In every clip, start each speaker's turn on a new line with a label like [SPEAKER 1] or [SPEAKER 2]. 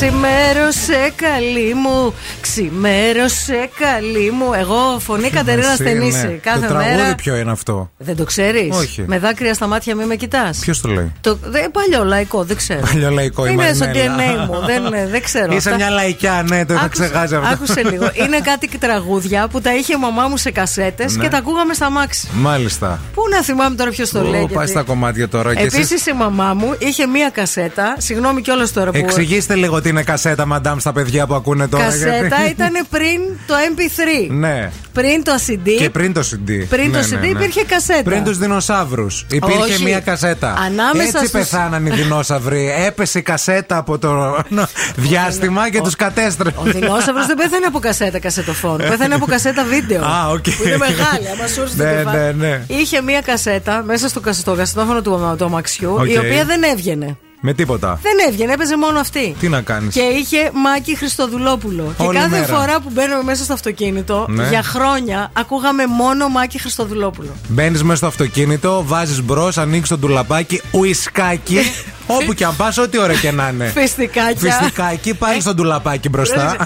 [SPEAKER 1] Ξημέρωσε καλή μου, ξημέρωσε καλή μου. Εγώ φωνή Κατερίνα Στενίση.
[SPEAKER 2] Ναι.
[SPEAKER 1] Κάθε
[SPEAKER 2] το
[SPEAKER 1] μέρα.
[SPEAKER 2] τραγούδι ποιο είναι αυτό;
[SPEAKER 1] Δεν το ξέρεις;
[SPEAKER 2] Όχι.
[SPEAKER 1] Με δάκρυα στα μάτια μη με κοιτάς;
[SPEAKER 2] Ποιος το λέει;
[SPEAKER 1] Το δε, παλιό λαϊκό, δεν ξέρω.
[SPEAKER 2] Παλιό λαϊκό, η
[SPEAKER 1] Είναι στο
[SPEAKER 2] Μαρινέλα.
[SPEAKER 1] DNA μου. Δεν, δεν ξέρω.
[SPEAKER 2] Είσαι
[SPEAKER 1] Αυτά-
[SPEAKER 2] μια λαϊκιά, ναι, το είχα
[SPEAKER 1] Άκουσε-
[SPEAKER 2] ξεχάσει αυτό.
[SPEAKER 1] Άκουσε λίγο. Είναι κάτι τραγούδια που τα είχε η μαμά μου σε κασέτες
[SPEAKER 2] Ναι.
[SPEAKER 1] και τα ακούγαμε στα μάξι.
[SPEAKER 2] Μάλιστα.
[SPEAKER 1] Πού να θυμάμαι τώρα ποιος το λέει.
[SPEAKER 2] Ω,
[SPEAKER 1] γιατί-
[SPEAKER 2] Πάει στα κομμάτια τώρα και εσείς-
[SPEAKER 1] Επίση η μαμά μου είχε μία κασέτα. Συγγνώμη κιόλας τώρα που.
[SPEAKER 2] Εξηγήστε λίγο τι είναι κασέτα, μαντάμ, στα παιδιά που ακούνε τώρα.
[SPEAKER 1] Κασέτα
[SPEAKER 2] γιατί-
[SPEAKER 1] ήταν πριν το MP3.
[SPEAKER 2] Ναι.
[SPEAKER 1] Πριν το CD.
[SPEAKER 2] Και πριν το CD.
[SPEAKER 1] Πριν το
[SPEAKER 2] Ναι,
[SPEAKER 1] CD
[SPEAKER 2] ναι, ναι.
[SPEAKER 1] υπήρχε κασέτα.
[SPEAKER 2] Πριν τους δεινοσαύρους. Υπήρχε
[SPEAKER 1] Όχι.
[SPEAKER 2] μία κασέτα.
[SPEAKER 1] Ανάμεσα
[SPEAKER 2] Έτσι
[SPEAKER 1] στους-
[SPEAKER 2] πεθάναν οι δεινόσαυροι. Έπεσε η κασέτα από το διάστημα και τους κατέστρεψε.
[SPEAKER 1] Ο δεινόσαυρος δεν πέθανε από κασέτα κασετοφόνο. Πέθανε από κασέτα βίντεο.
[SPEAKER 2] Α, οκ.
[SPEAKER 1] Που είναι μεγάλη. Άμα σου έρθει στο
[SPEAKER 2] Ναι,
[SPEAKER 1] κεφάλι.
[SPEAKER 2] ναι, ναι.
[SPEAKER 1] Είχε μία κασέτα μέσα στο, κασ- στο κασετόφωνο του, του αμαξιού,
[SPEAKER 2] Οκ.
[SPEAKER 1] η οποία δεν έβγαινε.
[SPEAKER 2] Με τίποτα.
[SPEAKER 1] Δεν έβγαινε, έπαιζε μόνο αυτή.
[SPEAKER 2] Τι να κάνεις.
[SPEAKER 1] Και είχε Μάκη Χριστοδουλόπουλο.
[SPEAKER 2] Όλη
[SPEAKER 1] και κάθε
[SPEAKER 2] μέρα.
[SPEAKER 1] φορά που μπαίνουμε μέσα στο αυτοκίνητο,
[SPEAKER 2] Ναι.
[SPEAKER 1] για χρόνια ακούγαμε μόνο Μάκη Χριστοδουλόπουλο.
[SPEAKER 2] Μπαίνεις μέσα στο αυτοκίνητο, βάζεις μπρος, ανοίξεις το ντουλαπάκι, ουισκάκι. όπου και αν πας, ό,τι ώρα και να είναι.
[SPEAKER 1] Φιστικάκια.
[SPEAKER 2] Φιστικάκι, πάλι στο ντουλαπάκι μπροστά.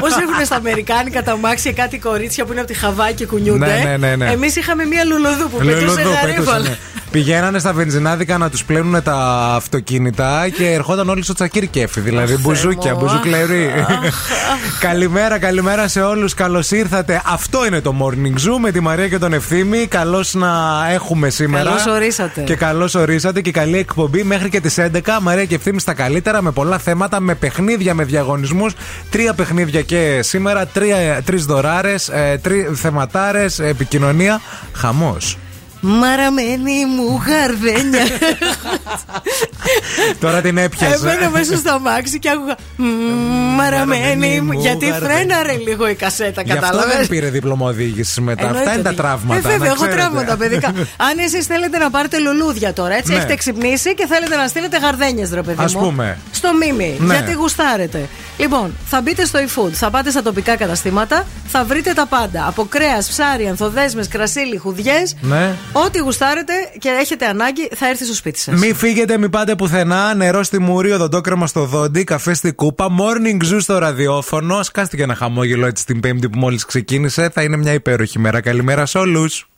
[SPEAKER 1] Πώ έχουν στα Αμερικάνικα τα μάξια κάτι κορίτσια που είναι από τη Χαβάη και κουνιούνται.
[SPEAKER 2] Ναι, ναι, ναι, ναι.
[SPEAKER 1] Εμείς είχαμε μία λουλουδού που πετούσε
[SPEAKER 2] Λουλουδού,
[SPEAKER 1] γαρίβαλα.
[SPEAKER 2] Πετούσανε. Πηγαίνανε στα βενζινάδικα να τους πλένουν τα αυτοκίνητα και ερχόταν όλοι στο τσακίρ κέφι. Δηλαδή
[SPEAKER 1] Αχ,
[SPEAKER 2] μπουζούκια,
[SPEAKER 1] Θεέ μου,
[SPEAKER 2] μπουζουκλερί. καλημέρα, καλημέρα σε όλους. Καλώς ήρθατε. Αυτό είναι το Morning Zoo με τη Μαρία και τον Ευθύμη. Καλώς να έχουμε σήμερα.
[SPEAKER 1] Καλώς ορίσατε.
[SPEAKER 2] Και καλώς ορίσατε και καλή εκπομπή μέχρι και τις 11. Μαρία και Ευθύμη στα καλύτερα με πολλά θέματα, με παιχνίδια, με διαγωνισμούς. Τρία παιχνίδια και σήμερα, τρεις δωράρες, τρει θεματάρες, επικοινωνία. Χαμός.
[SPEAKER 1] Μαραμένη μου γαρδένια.
[SPEAKER 2] Τώρα την έπιασε.
[SPEAKER 1] Έμπαινα μέσα στο αμάξι και άκουγα. «Μμμ, Μαραμένη μου.
[SPEAKER 2] μου
[SPEAKER 1] Γιατί
[SPEAKER 2] γαρδένια».
[SPEAKER 1] φρέναρε λίγο η κασέτα,
[SPEAKER 2] Γι' αυτό
[SPEAKER 1] κατάλαβες;
[SPEAKER 2] δεν πήρε δίπλωμα οδήγησης μετά. Αυτά είναι τα τραύματα.
[SPEAKER 1] Ε, βέβαια,
[SPEAKER 2] να
[SPEAKER 1] έχω
[SPEAKER 2] ξέρετε.
[SPEAKER 1] τραύματα παιδικά. Αν εσείς θέλετε να πάρετε λουλούδια τώρα, έτσι
[SPEAKER 2] Ναι.
[SPEAKER 1] έχετε ξυπνήσει και θέλετε να στείλετε γαρδένιες, ρε παιδί
[SPEAKER 2] Ας
[SPEAKER 1] μου.
[SPEAKER 2] πούμε.
[SPEAKER 1] Στο μίμη.
[SPEAKER 2] Ναι.
[SPEAKER 1] Γιατί γουστάρετε. Λοιπόν, θα μπείτε στο eFood, θα πάτε στα τοπικά καταστήματα, θα βρείτε τα πάντα. Από κρέας, ψάρι, ανθοδέσμες, κρασί, λιχουδιές.
[SPEAKER 2] Ναι.
[SPEAKER 1] Ό,τι γουστάρετε και έχετε ανάγκη θα έρθει στο σπίτι σας.
[SPEAKER 2] Μην φύγετε, μην πάτε πουθενά. Νερό στη μουρή, οδοντόκρεμα στο δόντι, καφέ στη κούπα, morning zoo στο ραδιόφωνο. Σκάστηκε ένα χαμόγελο έτσι την Πέμπτη που μόλις ξεκίνησε. Θα είναι μια υπέροχη μέρα. Καλημέρα σε
[SPEAKER 3] όλους.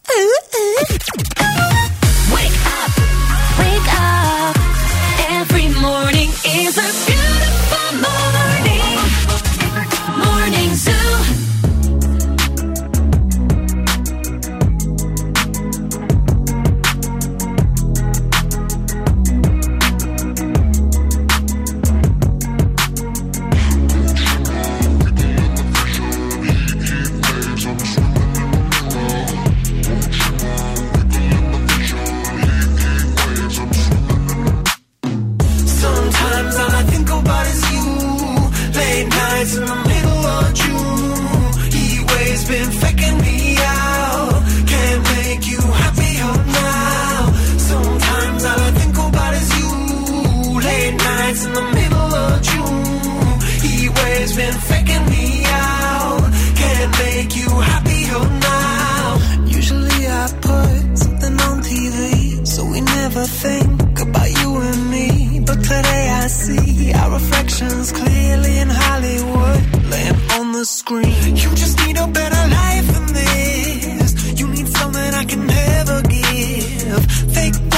[SPEAKER 3] Been faking me out. Can't make you happier oh, now. Usually I put something on TV, so we never think about you and me. But today I see our reflections clearly in Hollywood, laying on the screen. You just need a better life than this. You need something I can never give. Fake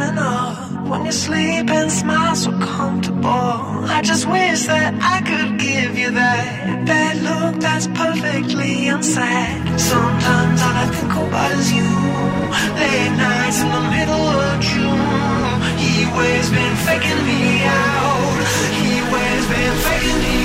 [SPEAKER 3] coming up
[SPEAKER 4] when you sleep and smile so comfortable. I just wish that I could give you that that look that's perfectly unsaid. Sometimes all I think about is you. Late nights in the middle of June. He always been faking me out. He always been faking me.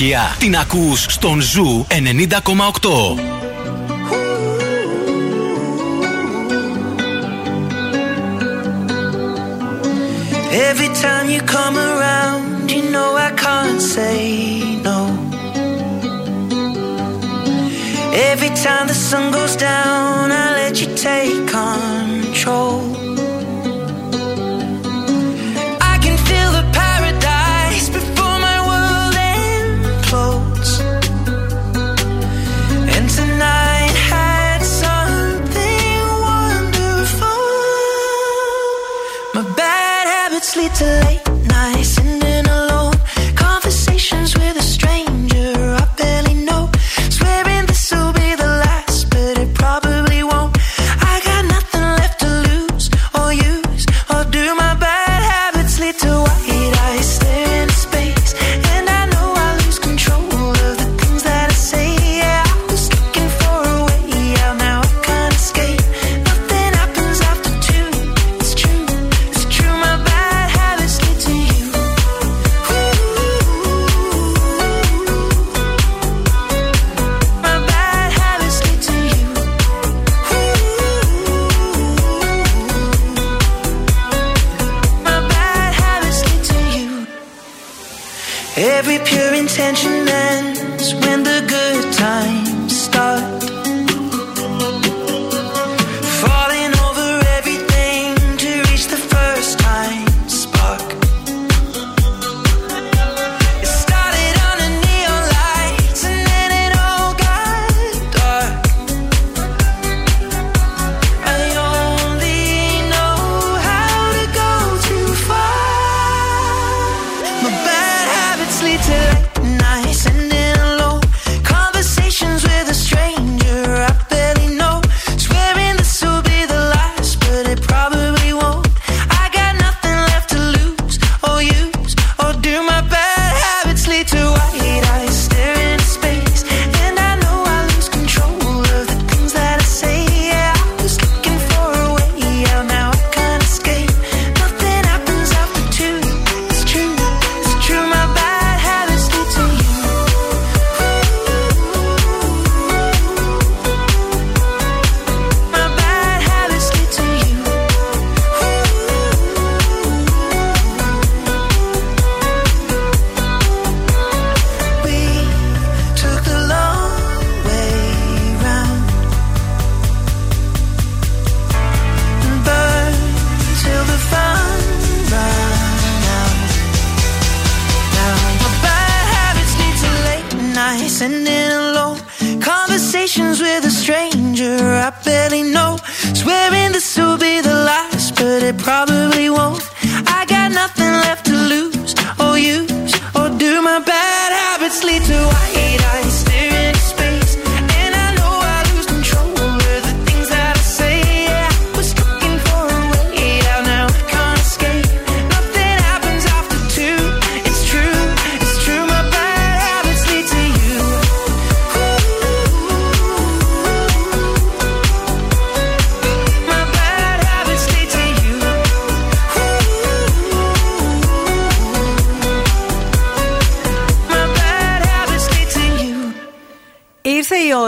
[SPEAKER 5] επιτυχία την ακούς στον Ζου 90,8.
[SPEAKER 4] Every time you come around, you know I can't say no. Every time the sun goes down, I let you take control.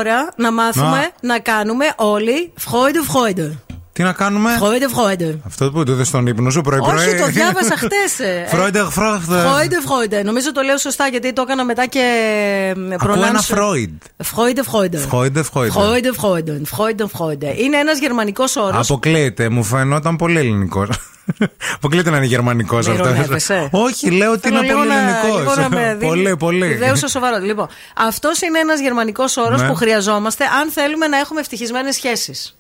[SPEAKER 1] Ώρα να μάθουμε
[SPEAKER 2] Να.
[SPEAKER 1] να κάνουμε όλοι Freude, Freude.
[SPEAKER 2] Τι να κάνουμε;
[SPEAKER 1] Freude, Freude.
[SPEAKER 2] Αυτό που το είδες στον ύπνο σου πρωί-πρωί.
[SPEAKER 1] Όχι, το διάβασα χτες.
[SPEAKER 2] Φρόιντερ, Φρόιντερ.
[SPEAKER 1] Freude, Freude. Νομίζω το λέω σωστά γιατί το έκανα μετά και
[SPEAKER 2] Ακούω ένα
[SPEAKER 1] προλάμψω.
[SPEAKER 2] Φρόιντ.
[SPEAKER 1] Freude, Freude.
[SPEAKER 2] Freude, Freude.
[SPEAKER 1] Freude, Freude. Freude, Freude. Είναι ένας γερμανικός όρος.
[SPEAKER 2] Αποκλείεται, μου φαινόταν πολύ ελληνικό. Αποκλείεται να είναι γερμανικός
[SPEAKER 1] Με
[SPEAKER 2] αυτός.
[SPEAKER 1] ηρωνεύεσαι.
[SPEAKER 2] Όχι, λέω ότι είναι
[SPEAKER 1] Θέλω
[SPEAKER 2] πολύ
[SPEAKER 1] λίγο να-
[SPEAKER 2] ελληνικός.
[SPEAKER 1] λίγο να με δίνει
[SPEAKER 2] Πολύ, πολύ.
[SPEAKER 1] Δέουσα σοβαρός. Λοιπόν, αυτός είναι ένας γερμανικός όρος
[SPEAKER 2] Ναι.
[SPEAKER 1] που χρειαζόμαστε αν θέλουμε να έχουμε ευτυχισμένες σχέσεις.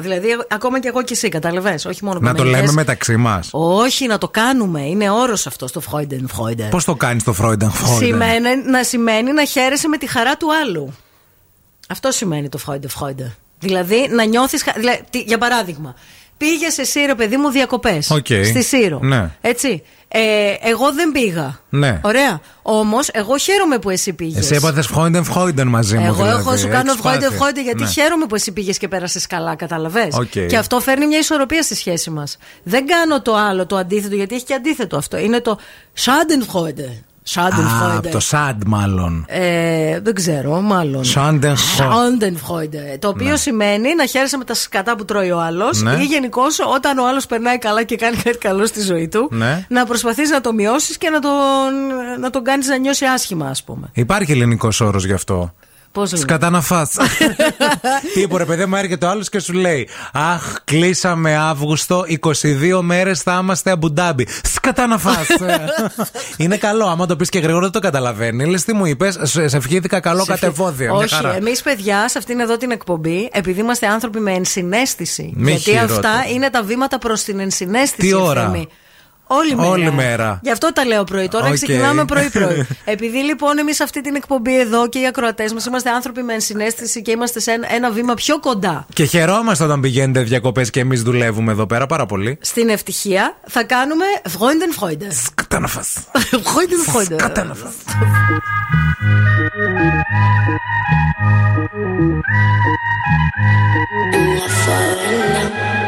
[SPEAKER 1] Δηλαδή, εγώ- ακόμα και εγώ και εσύ, καταλαβες, όχι μόνο
[SPEAKER 2] Να το
[SPEAKER 1] πανελληνίες.
[SPEAKER 2] λέμε μεταξύ μας.
[SPEAKER 1] Όχι, να το κάνουμε. Είναι όρος αυτό το Freuden, Freude.
[SPEAKER 2] Πώς το κάνεις το Freude, Freude.
[SPEAKER 1] Σημαίνει, να σημαίνει να χαίρεσαι με τη χαρά του άλλου. Αυτό σημαίνει το Freude, Freude. Δηλαδή, να νιώθεις. Δηλαδή, τι- για παράδειγμα, πήγες εσύ, ρε παιδί μου, διακοπές.
[SPEAKER 2] Οκ.
[SPEAKER 1] Στη Σύρο.
[SPEAKER 2] Ναι.
[SPEAKER 1] Έτσι. Ε, εγώ δεν πήγα.
[SPEAKER 2] Ναι.
[SPEAKER 1] Ωραία. Όμως, εγώ χαίρομαι που εσύ πήγες.
[SPEAKER 2] Εσύ έπαθες Φρόιντερ, Φρόιντερ μαζί μου.
[SPEAKER 1] Εγώ
[SPEAKER 2] δηλαδή.
[SPEAKER 1] έχω σου κάνω
[SPEAKER 2] Έχεις
[SPEAKER 1] Freude,
[SPEAKER 2] πάθει.
[SPEAKER 1] Freude γιατί
[SPEAKER 2] Ναι.
[SPEAKER 1] χαίρομαι που εσύ πήγες και πέρασες καλά, κατάλαβες.
[SPEAKER 2] Οκ.
[SPEAKER 1] Και αυτό φέρνει μια ισορροπία στη σχέση μας. Δεν κάνω το άλλο, το αντίθετο, γιατί έχει και αντίθετο αυτό. Είναι το Schadenfreude.
[SPEAKER 2] Α,
[SPEAKER 1] Schadenfreude.
[SPEAKER 2] από το sad, μάλλον.
[SPEAKER 1] Ε, δεν ξέρω, μάλλον.
[SPEAKER 2] Schadenfreude.
[SPEAKER 1] Schadenfreude. Το οποίο σημαίνει να χαίρεσαι με τα σκατά που τρώει ο άλλος
[SPEAKER 2] Ναι.
[SPEAKER 1] ή γενικώς όταν ο άλλος περνάει καλά και κάνει κάτι καλό στη ζωή του,
[SPEAKER 2] Ναι.
[SPEAKER 1] να προσπαθείς να το μειώσεις και να τον, να τον κάνεις να νιώσει άσχημα, ας πούμε.
[SPEAKER 2] Υπάρχει ελληνικός όρος γι' αυτό.
[SPEAKER 1] Πώς λέμε.
[SPEAKER 2] Σκατά να φας. Τι είπε ρε παιδί μου, έρχεται ο άλλος και σου λέει Αχ, κλείσαμε Αύγουστο, 22 μέρες θα είμαστε Αμπουντάμπι. Σκατά να φας. Είναι καλό. Άμα το πεις και γρήγορα δεν το καταλαβαίνει. Λες τι μου είπες, σε σε ευχήθηκα καλό κατεβόδιο. μια
[SPEAKER 1] Όχι,
[SPEAKER 2] χαρά.
[SPEAKER 1] εμείς παιδιά σε αυτήν εδώ την εκπομπή, επειδή είμαστε άνθρωποι με ενσυναίσθηση.
[SPEAKER 2] Μη
[SPEAKER 1] γιατί
[SPEAKER 2] χειρότερο.
[SPEAKER 1] αυτά είναι τα βήματα προς την ενσυναίσθηση.
[SPEAKER 2] Τι ώρα;
[SPEAKER 1] Ευθύμη. Όλη μέρα.
[SPEAKER 2] Όλη μέρα.
[SPEAKER 1] Γι' αυτό τα λέω πρωί. Τώρα
[SPEAKER 2] Οκ.
[SPEAKER 1] ξεκινάμε πρωί-πρωί. Επειδή λοιπόν εμείς αυτή την εκπομπή εδώ και οι ακροατές μας είμαστε άνθρωποι με ενσυναίσθηση και είμαστε σε ένα, ένα βήμα πιο κοντά
[SPEAKER 2] Και χαιρόμαστε όταν πηγαίνετε διακοπές και εμείς δουλεύουμε εδώ πέρα πάρα πολύ.
[SPEAKER 1] στην ευτυχία, θα κάνουμε Freudenfreude.
[SPEAKER 2] Σκατά να φας.
[SPEAKER 1] Freudenfreude.
[SPEAKER 2] Σκατά να φας.
[SPEAKER 4] They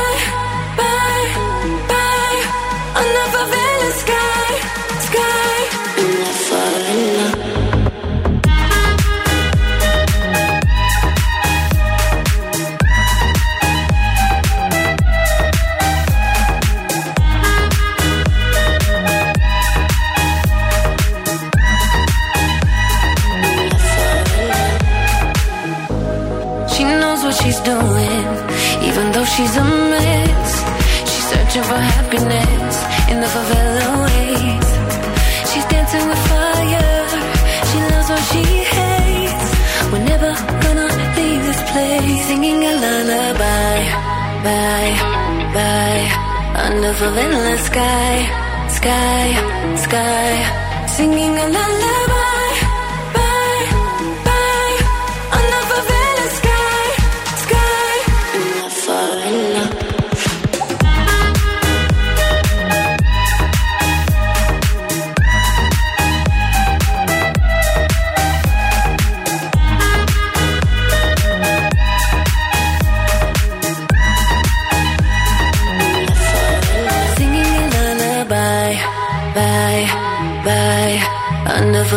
[SPEAKER 4] doing, even though she's a mess. She's searching for happiness in the favela ways. She's dancing with fire. She loves what she hates. We're never gonna leave this place. Singing a lullaby, bye, bye, under favela sky, sky, sky. Singing a lullaby,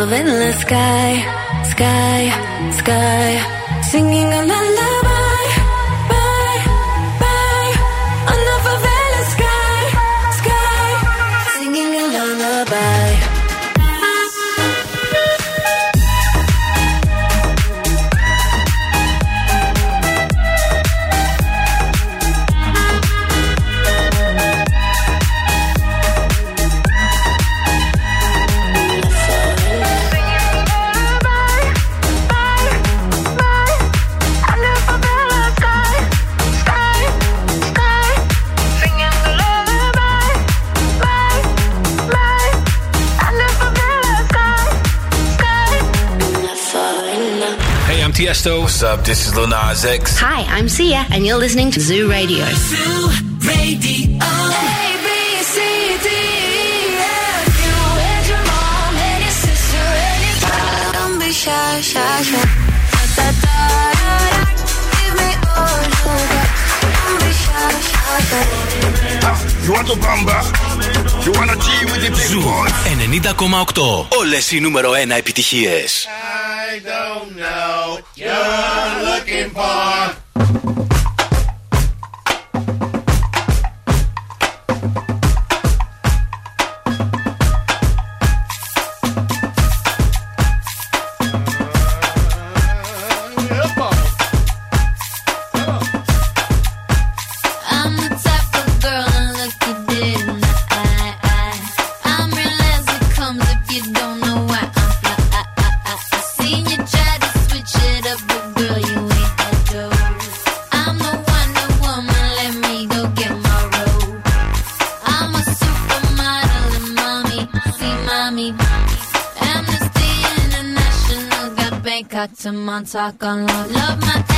[SPEAKER 4] of endless sky, sky, sky, singing a la la.
[SPEAKER 5] Tiesto.
[SPEAKER 6] What's up? This is Lil Nas X.
[SPEAKER 7] Hi, I'm Sia, and you're listening to Zoo Radio.
[SPEAKER 8] Zoo Radio. A, B, C, D, E, F. You and your mom and your sister and your Don't be shy, shy, shy. Da, da, da, da, da. Give me all you got. Don't be shy, shy, shy.
[SPEAKER 9] You want to bamba? You want to G with the big
[SPEAKER 5] Ζου
[SPEAKER 9] boys?
[SPEAKER 5] 90,8. Όλες οι νούμερο 1 επιτυχίες.
[SPEAKER 9] I don't know. Looking for.
[SPEAKER 8] to I on love. Love my.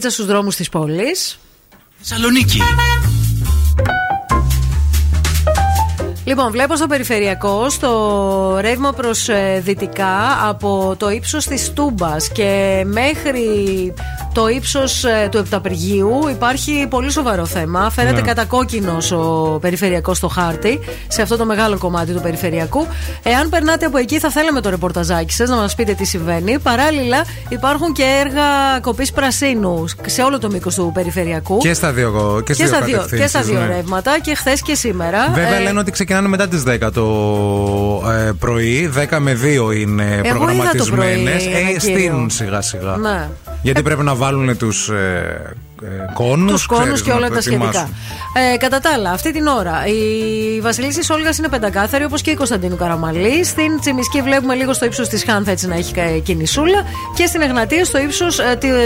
[SPEAKER 1] Βγούμε μια βολτίτσα στους δρόμους της πόλης.
[SPEAKER 5] Θεσσαλονίκη.
[SPEAKER 1] Λοιπόν, βλέπω στο περιφερειακό, στο ρεύμα προς δυτικά, από το ύψος της Τούμπας και μέχρι το ύψος του Επταπεργείου υπάρχει πολύ σοβαρό θέμα. Φαίνεται
[SPEAKER 2] Ναι.
[SPEAKER 1] κατακόκκινος ο περιφερειακός στο χάρτη, σε αυτό το μεγάλο κομμάτι του περιφερειακού. Εάν περνάτε από εκεί, θα θέλαμε το ρεπορταζάκι σας να μας πείτε τι συμβαίνει. Παράλληλα, υπάρχουν και έργα κοπής πρασίνου σε όλο το μήκος του περιφερειακού.
[SPEAKER 2] Και στα δύο, και
[SPEAKER 1] Και στα δύο, και στα δύο
[SPEAKER 2] ναι.
[SPEAKER 1] ρεύματα και χθες και σήμερα.
[SPEAKER 2] Βέβαια
[SPEAKER 1] Ε,
[SPEAKER 2] λένε ότι ξεκινάνε μετά τις 10 το ε, πρωί. 10 με 2 είναι
[SPEAKER 1] είδα το
[SPEAKER 2] προγραμματισμένες.
[SPEAKER 1] πρωί ένα
[SPEAKER 2] Ε,
[SPEAKER 1] κύριο.
[SPEAKER 2] στείνουν σιγά σιγά.
[SPEAKER 1] Ναι.
[SPEAKER 2] Γιατί πρέπει να βάλουν τους ε, ε, κόνους.
[SPEAKER 1] Τους κόνους και όλα τα σχετικά. Ε, κατά τα άλλα, αυτή την ώρα η Βασιλίση Όλγας είναι πεντακάθαρη όπως και η Κωνσταντίνου Καραμαλή. Στην Τσιμισκή βλέπουμε λίγο στο ύψος της Χάνθα έτσι να έχει κα- κινησούλα. Και στην Εγνατία στο ύψος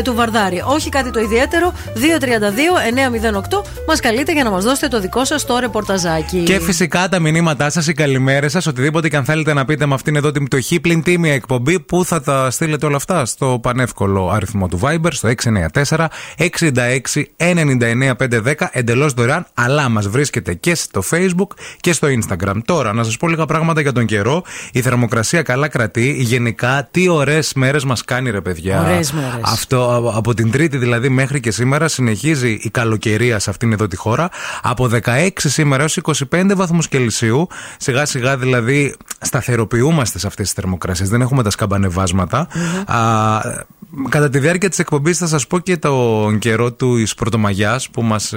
[SPEAKER 1] του Βαρδάρη. Όχι κάτι το ιδιαίτερο. 232-908 μας καλείτε για να μας δώσετε το δικό σας το ρεπορταζάκι.
[SPEAKER 2] Και φυσικά τα μηνύματά σας, οι καλημέρες σας, οτιδήποτε και αν θέλετε να πείτε με αυτήν εδώ την πτωχή πλην τίμια εκπομπή, που θα τα στείλετε όλα αυτά στο πανεύκολο αριθμό του Viber, στο 694 66
[SPEAKER 4] 266-99-510 εντελώς δωρεάν, αλλά μας βρίσκεται και στο Facebook και στο Instagram. Τώρα, να σας πω λίγα πράγματα για τον καιρό. Η θερμοκρασία καλά κρατεί. Γενικά, τι ωραίες μέρες μας κάνει, ρε παιδιά.
[SPEAKER 1] Ωραίες μέρες.
[SPEAKER 4] Αυτό α- από την Τρίτη δηλαδή μέχρι και σήμερα συνεχίζει η καλοκαιρία σε αυτήν εδώ τη χώρα. Από 16 σήμερα έως 25 βαθμούς Κελσίου. Σιγά σιγά δηλαδή σταθεροποιούμαστε σε αυτές τις θερμοκρασίες. Δεν έχουμε τα σκαμπανεβάσματα. Α, κατά τη διάρκεια της εκπομπής θα σας πω και τον καιρό του πρωτομαγιάς που μας.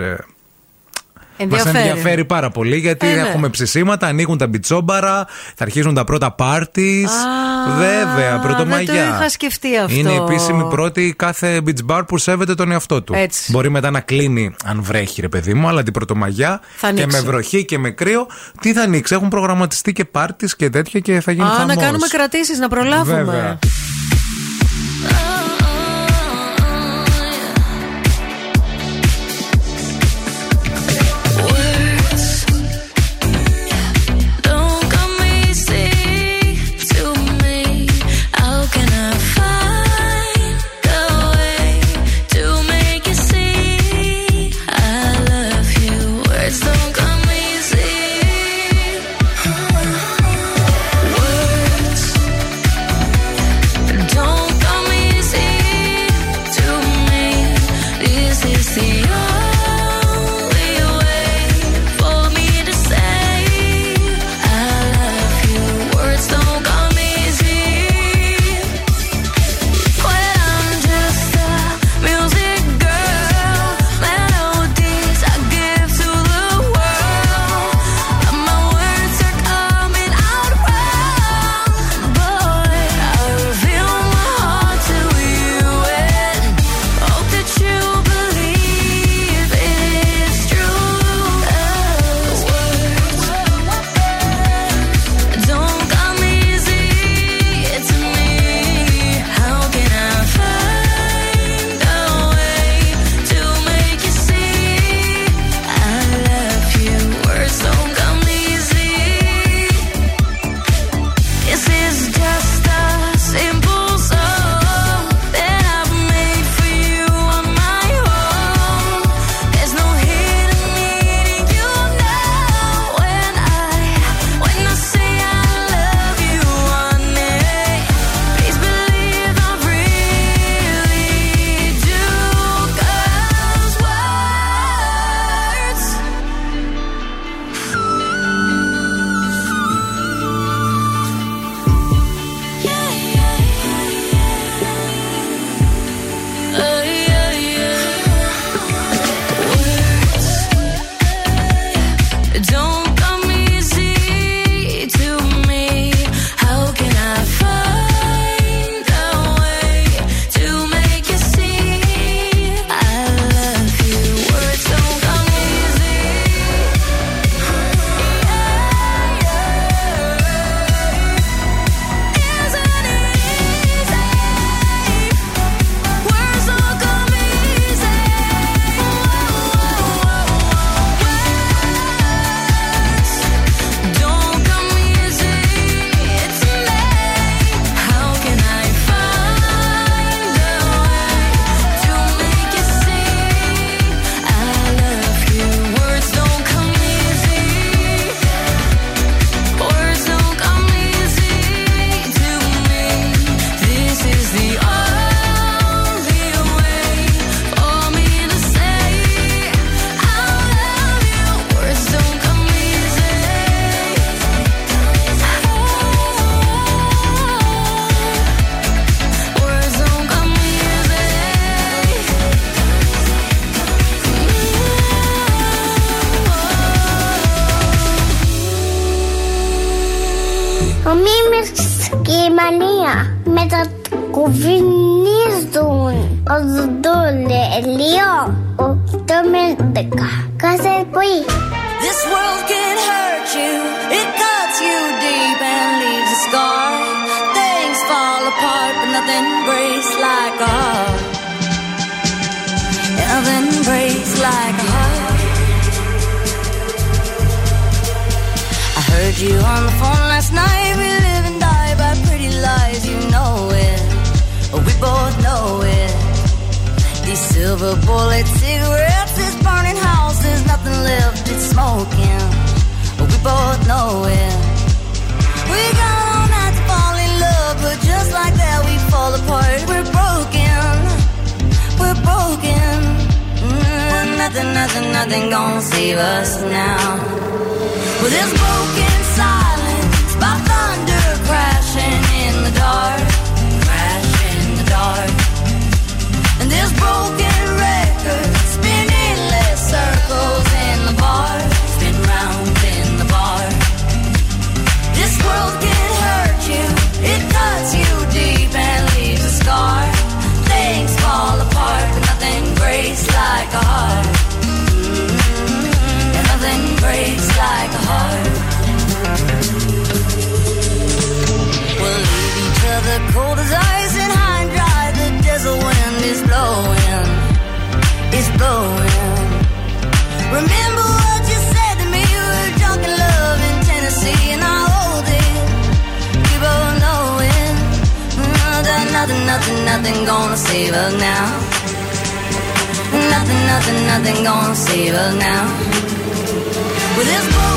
[SPEAKER 4] Μας
[SPEAKER 1] Ενδιαφέρει.
[SPEAKER 4] ενδιαφέρει πάρα πολύ γιατί
[SPEAKER 1] Ε, ναι.
[SPEAKER 4] έχουμε ψησίματα, ανοίγουν τα μπιτσόμπαρα, θα αρχίζουν τα πρώτα πάρτις.
[SPEAKER 1] Α,
[SPEAKER 4] Βέβαια, πρωτομαγιά.
[SPEAKER 1] δεν το είχα σκεφτεί αυτό.
[SPEAKER 4] Είναι η επίσημη πρώτη κάθε beach bar που σέβεται τον εαυτό του.
[SPEAKER 1] Έτσι.
[SPEAKER 4] Μπορεί μετά να κλείνει, αν βρέχει, ρε παιδί μου, αλλά την πρωτομαγιά
[SPEAKER 1] Θα
[SPEAKER 4] και
[SPEAKER 1] ανοίξει.
[SPEAKER 4] με βροχή και με κρύο, τι θα ανοίξει. Έχουν προγραμματιστεί και πάρτις και τέτοια και θα γίνει
[SPEAKER 1] Α, να
[SPEAKER 4] χαμός.
[SPEAKER 1] κάνουμε κρατήσεις, να προλάβουμε.
[SPEAKER 4] Βέβαια.
[SPEAKER 10] Nothing, nothing,
[SPEAKER 4] nothing gonna save us now. With this broken silence, by thunder crashing in the dark, crash in the dark. And this broken record spinning endless circles in the bar, spin round in the bar. This world can hurt you, it cuts you deep and leaves a scar. Things fall apart, but nothing breaks like a heart. Like a heart. We'll leave each other cold as ice and high and dry. The desert wind is blowing, it's blowing. Remember what you said to me? We love in Tennessee, and I hold it. We both know it. Mm, that nothing, nothing, nothing gonna save us now. Nothing, nothing, nothing gonna save us now with this. bones.